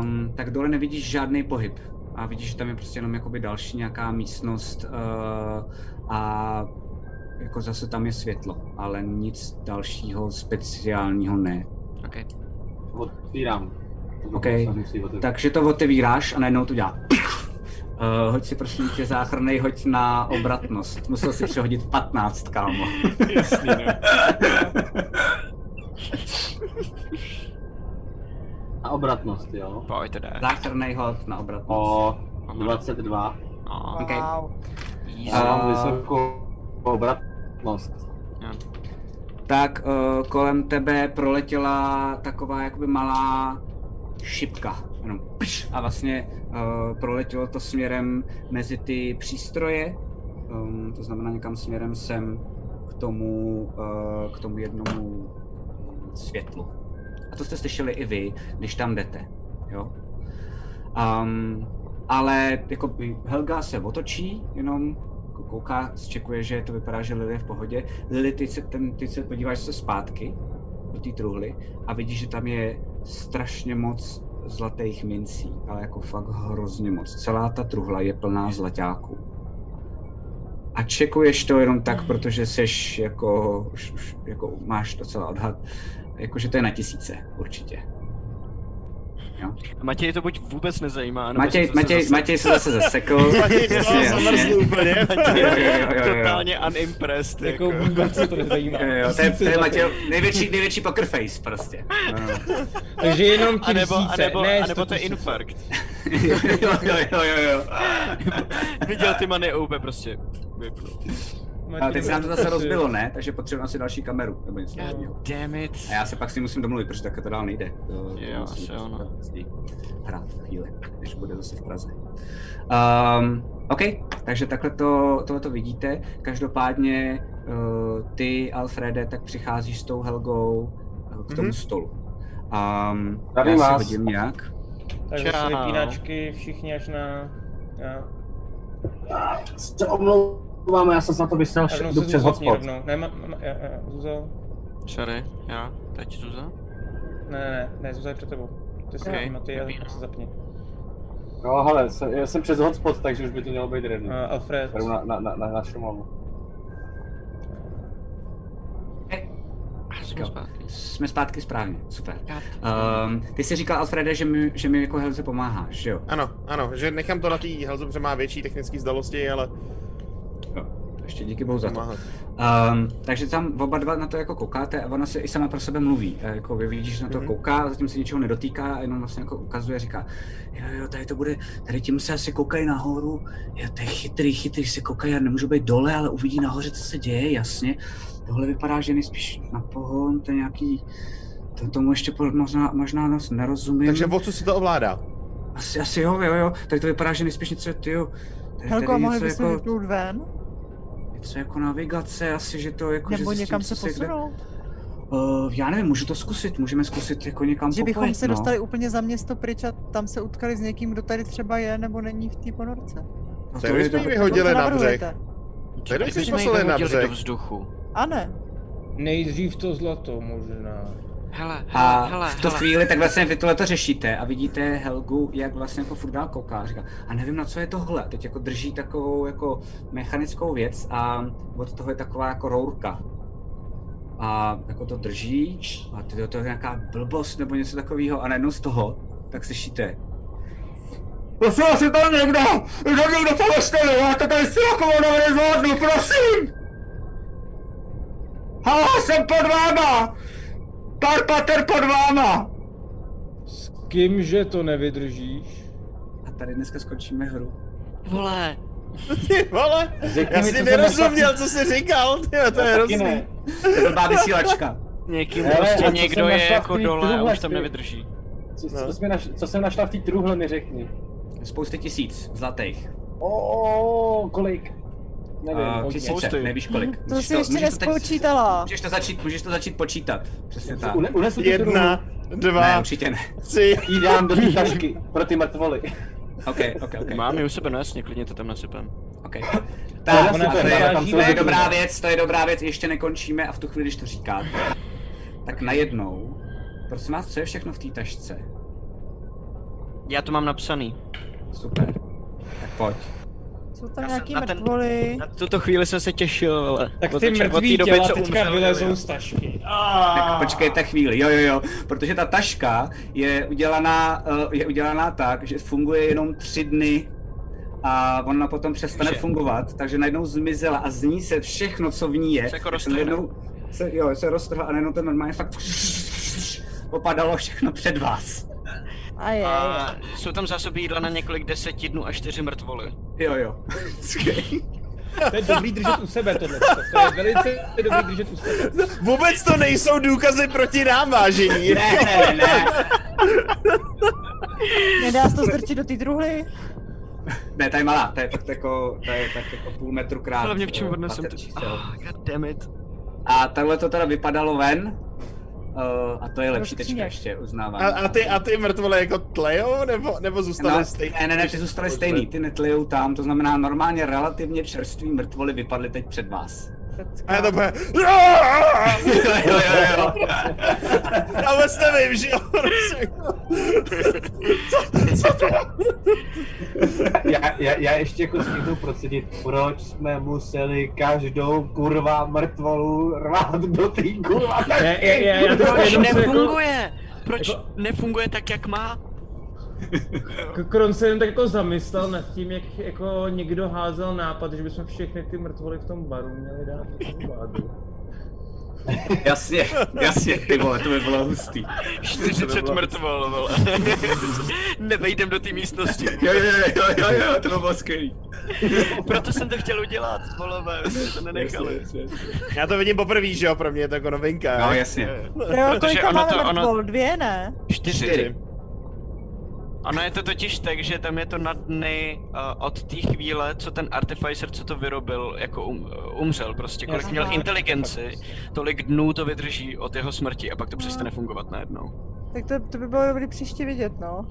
Um, tak dole nevidíš žádný pohyb. A vidíš, že tam je prostě jenom jakoby další nějaká místnost uh, a jako zase tam je světlo, ale nic dalšího speciálního ne. OK. Otvírám. OK, Snažím si ji otevřít. takže to otevíráš a najednou to dělá. Uh, hoď si prosím tě záchranný, hoď na obratnost. Musel si přehodit 15, kámo. Jasný, no. Na obratnost, jo. Pojď teda. Záchranný hod na obratnost. O 22. No. Okay. Wow. Já mám Uh, vysokou obratnost. tak uh, kolem tebe proletěla taková jakoby malá šipka. Jenom pš, a vlastně uh, proletělo to směrem mezi ty přístroje, um, to znamená někam směrem sem k tomu, uh, k tomu jednomu světlu. A to jste slyšeli i vy, když tam jdete. Jo? Um, ale jako Helga se otočí, jenom jako kouká, zčekuje, že to vypadá, že Lily je v pohodě. Lily, ty se, ten, ty se podíváš se zpátky do té truhly a vidíš, že tam je strašně moc zlatých mincí, ale jako fakt hrozně moc. Celá ta truhla je plná zlaťáků. A čekuješ to jenom tak, protože seš jako, už, už, jako máš docela odhad, jakože to je na tisíce, určitě. Jo. Matěj to buď vůbec nezajímá, nebo Matěj, se zase Matěj, zase- Matěj se zase zasekl. Matěj se Jasně, zase jasně. úplně. Matěj Jo, jo, jo, jo, jo. Totálně unimpressed. Jako Jako, vůbec se to nezajímá. Jo, jo, to je, to je Matěj, největší, největší poker face prostě. No. Takže jenom a nebo, a nebo, ne a nebo to je 100 000. infarkt. jo, jo, jo, jo, jo. Viděl ty many úplně prostě. vypnul. A teď se nám to zase rozbilo, ne? Takže potřebujeme asi další kameru, nebo něco God takového. damn it. A já se pak si musím domluvit, protože takhle to dál nejde. To, to Jo, jo, no. prostě hrát v chvíli, než bude zase v Praze. Um, OK, takže takhle to, tohle to vidíte. Každopádně uh, ty, Alfrede, tak přicházíš s tou Helgou uh, k tomu Mhm. stolu. Um, Zdravím já si vás. hodím nějak. Tak Čau. zase vypínačky všichni až na... Já. Se omlouvám, já jsem se na to vysel, rovnou jdu se přes hotspot. rovnou. Ne, ma, ma, já, já, Zuzo. Sorry, já, teď Zuza. Ne, ne, ne, ne, Zuzo je před tebou. Ty si Ok, okay, ty vypínám. se zapni. No hele, jsem, já jsem přes hotspot, takže už by to mělo být ready. Uh, Alfred. Beru na, na, na, na, na Šumavu. Jsme zpátky. Jsme zpátky správně, super. Um, ty jsi říkal, Alfrede, že mi, že mi jako Helze pomáháš, že jo? Ano, ano, že nechám to na té Helze, protože má větší technické zdalosti, ale. Ještě díky bohu za to. Um, takže tam oba dva na to jako koukáte a ona se i sama pro sebe mluví. A Jako vy vidíš, že na to Mhm. kouká, zatím se ničeho nedotýká a jenom vlastně jako ukazuje, říká, jo, jo, tady to bude, tady tím se asi koukají nahoru, jo, to je chytrý, chytrý, se koukají, já nemůžu být dole, ale uvidí nahoře, co se děje, jasně. Tohle vypadá, že nejspíš na pohon, to je nějaký, to tomu ještě možná, možná nos nerozumím. Takže o co si to ovládá? Asi, asi jo, jo, jo, tady to vypadá, že nejspíš něco, tyjo, tady, Helko, mohli bychom jako, vypnout ven? Něco jako navigace, asi, že to jako, že Nebo zjistím, někam co se kde- posunout? Uh, já nevím, můžu to zkusit, můžeme zkusit jako někam Že bychom se no. dostali úplně za město pryč a tam se utkali s někým, kdo tady třeba je nebo není v té ponorce. No kdybychom ji dobré. vyhodili Co na břeh. Tak kdybychom ji poslali na vyhodili do břeh. vzduchu. A ne. Nejdřív to zlato možná. Hele, A hele, v tu hele. chvíli tak vlastně vy tohle to řešíte a vidíte Helgu, jak vlastně jako furt dál kouká a říká, a nevím na co je tohle. Teď jako drží takovou jako mechanickou věc a od toho je taková jako rourka. A jako to drží a to, to je nějaká blbost nebo něco takového a najednou z toho tak slyšíte. Prosím vás, je tam někdo! Je tam někdo pomožte mi, já to tady s Silakovou nezvládnu, prosím! Halo, jsem pod váma! Pár pater pod váma! S kýmže to nevydržíš? A tady dneska skončíme hru. Vole, Ty vole, Řekni já mi, si co jsem nerozuměl, co jsi říkal, ty, to je hrozný. ne. To je blbá vysílačka. někým Hele, prostě někdo je jako dole a už tam nevydrží. Co, No. co, jsi naš, co jsem našla v té truhle, mi řekni. Spousty tisíc zlatých. O, kolik? Nevím, Uh, tisíce, nevíš kolik. To Můžeš si ještě můžeš to teď- nespočítala. Můžeš to začít, můžeš to začít počítat. Přesně tak. Une, unesu Jedna, Ne, dva, určitě ne. tři. jí dám do té tašky pro ty mrtvoly. OK, OK, OK. Mám ji u sebe, no jasně, klidně to tam nasypem. OK. Tak, Ona to je, tam to je dobrá věc, to je dobrá věc, ještě nekončíme a v tu chvíli, když to říkáte, tak najednou, prosím vás, co je všechno v té tašce? Já to mám napsaný. Super. Tak pojď. Jsou tam Já nějaký na ten- mrtvoly. Na tuto chvíli jsem se těšil, ale... Tak ty mrtví doby, těla co teďka umřel, vylezou jo. z tašky. Tak počkejte chvíli, jo, jo, jo, protože ta taška je udělaná, uh, je udělaná tak, že funguje jenom tři dny a ona potom přestane fungovat, takže najednou zmizela a z ní se všechno, co v ní je, Se jako najednou se, jo, se roztrhla a najednou to normálně fakt popadalo všechno před vás. A je. A jsou tam zásoby jídla na několik deseti dnů a čtyři mrtvoly. Jo, jo. To je dobrý držet u sebe tohle. To je velice dobrý držet u sebe. Vůbec to nejsou důkazy proti nám, vážení. ne, ne, ne, ne. Nedá se to strčit do té truhly? Ne, ta je malá, to je fakt jako, to je tak jako půl metru krát. Hlavně v čem eh, odnesem to... Oh, god damn it. A takhle to teda vypadalo ven. Uh, a to je lepší tečka ještě, uznávám. A, a, ty, a ty mrtvole jako tlejou, nebo, nebo zůstaly No, stejný? ne, ne, ne, ty zůstaly stejný, ty netlejou tam, to znamená normálně relativně čerství mrtvoly vypadly teď před vás. A já to bude... jo, jo, jo, jo. Já vůbec nevím, že jo? Já, já, já ještě jako stihnu procedit, proč jsme museli každou kurva mrtvolu rvát do té kurva Já, já, já, já to se jako, nefunguje? Proč jako- nefunguje tak, jak má? K- Kron se jen tak jako zamyslel nad tím, jak jako někdo házel nápad, že bychom všechny ty mrtvoly v tom baru měli dát do bádu. Jasně, jasně, ty vole, to by bylo hustý. 40 mrtvol, vole. Nevejdem do té místnosti. Jo, jo, jo, jo, jo, to by bylo skvělý. Proto jsem to chtěl udělat, volové, to nenechali. Jasně, jasně. Já to vidím poprvé, že jo? Pro mě je to jako novinka. No, jasně. Jo, máme to- ono- mrtvol? Dvě, ne? Čtyři. Čtyři. Ono je to totiž tak, že tam je to na dny uh, od té chvíle, co ten artificer, co to vyrobil, jako um, umřel prostě. Kolik Jasně. měl inteligenci, tolik dnů to vydrží od jeho smrti a pak to přestane fungovat najednou. Tak to, to by bylo dobrý příště vidět, no.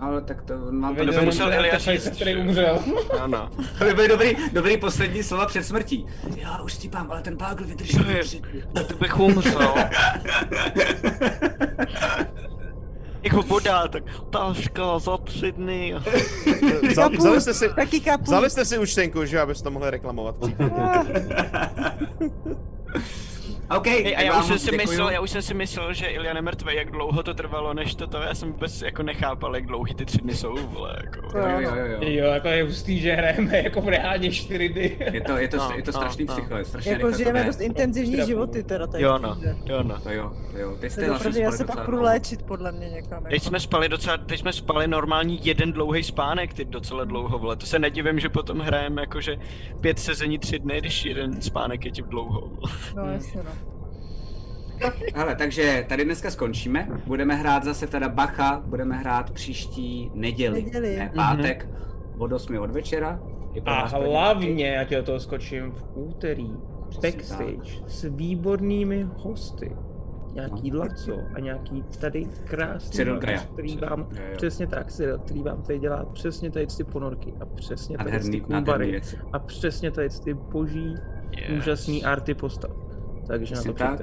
Ale tak to vám to by Viděl musel Elias říct, který umřel. Ano. To by byly dobrý, dobrý poslední slova před smrtí. Já už stípám, ale ten bágl vydrží To. To bych umřel. jako voda, tak taška za tři dny. Vzal, vzali jste si, Taky kapu. vzali jste si účtenku, že abyste to mohli reklamovat. OK, Hej, a já už, jsem si děkuju. myslel, já už jsem si myslel, že Ilya nemrtvý, jak dlouho to trvalo, než to to, já jsem vůbec jako nechápal, jak dlouhý ty tři dny jsou, vole, jako. Jo, jo, jo, jo. Jo, jako je hustý, že hrajeme jako v reálně čtyři dny. Je to, je to, No, je to no, strašný no. psycho, je strašně Jako žijeme dost intenzivní životy teda tady. Jo no, jo no. To jo, to jo. Teď jste je zase já se pak dlouho. léčit podle mě někam. Teď Jako. jsme spali docela, teď jsme spali normální jeden dlouhý spánek, ty docela dlouho, vole. To se nedivím, že potom hrajeme jakože pět sezení tři dny, když jeden spánek je ti dlouho. No jasně no. Hele, takže tady dneska skončíme. Budeme hrát zase teda Bacha, budeme hrát příští neděli, Neděli. ne pátek, od 8 od večera. A hlavně, já tě do toho skočím, v úterý Přesně backstage s výbornými hosty. Nějaký Laco a nějaký tady krásný Cyril který vám, Jo, jo. přesně tak, Cyril, který vám tady dělá přesně tady ty ponorky a přesně tady ty kumbary a přesně tady ty boží, Yes. úžasný arty postav. Takže na Přesně to tak.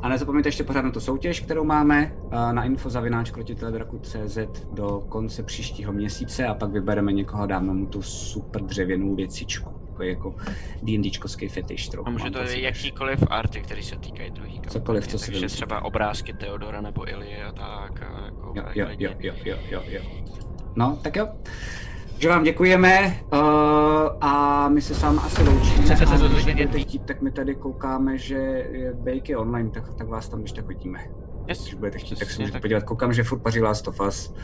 A nezapomeňte ještě pořád na tu soutěž, kterou máme na infozavináčkrotiteledraku.cz do konce příštího měsíce a pak vybereme někoho a dáme mu tu super dřevěnou věcičku. Je jako D&Dčkovský fetiš trochu. A může to být jakýkoliv arty, který se týkají druhý Cokoliv, co si Takže třeba obrázky Teodora nebo Ilie a tak. A jako Jo, jo, jo, jo, jo, jo, jo. No, tak jo. Že vám děkujeme uh, a my se s vámi asi loučíme. Chcete se víc? chtít, tak my tady koukáme, že je Bake je online, tak, tak vás tam když tak hodíme. Yes. Když budete chtít, tak se můžete tak. podívat. Koukám, že furt paří Last of Us.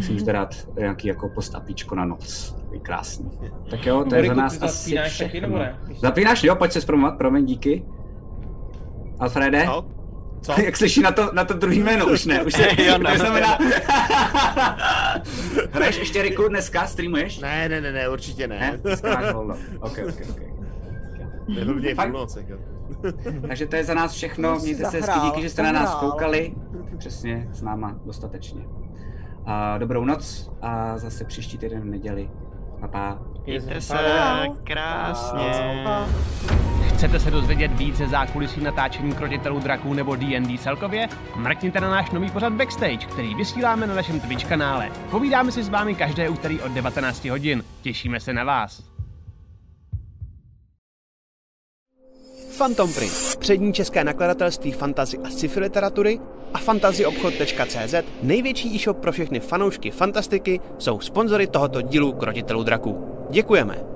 Si můžete dát nějaký jako postapíčko na noc. Takový krásný. Tak jo, to je za nás ty asi zapínáš taky, nebo ne? Zapínáš, jo, pojď se zpromovat, promiň, díky. Alfrede? No, co? Jak slyší na to, na to druhý jméno, už ne, už je, Jo, ne. to znamená... Hraješ ještě Riku dneska, streamuješ? Ne, ne, ne, ne, určitě Ne, ne. dneska máš volno. Ok, ok, ok. Jako. Takže to je za nás všechno, mějte se hezky, díky, že jste na nás koukali. Přesně, s náma dostatečně. A dobrou noc a zase příští týden v neděli. Pa, pa. Mějte se krásně. Chcete se dozvědět víc ze zákulisí natáčení krotitelů draků nebo D&D celkově? Mrkněte na náš nový pořad Backstage, který vysíláme na našem Twitch kanále. Povídáme si s vámi každé úterý od 19 hodin. Těšíme se na vás. Phantom Print, přední české nakladatelství fantazy a sci-fi literatury a fantazyobchod.cz, největší e-shop pro všechny fanoušky fantastiky, jsou sponzory tohoto dílu Krotitelů draků. Děkujeme!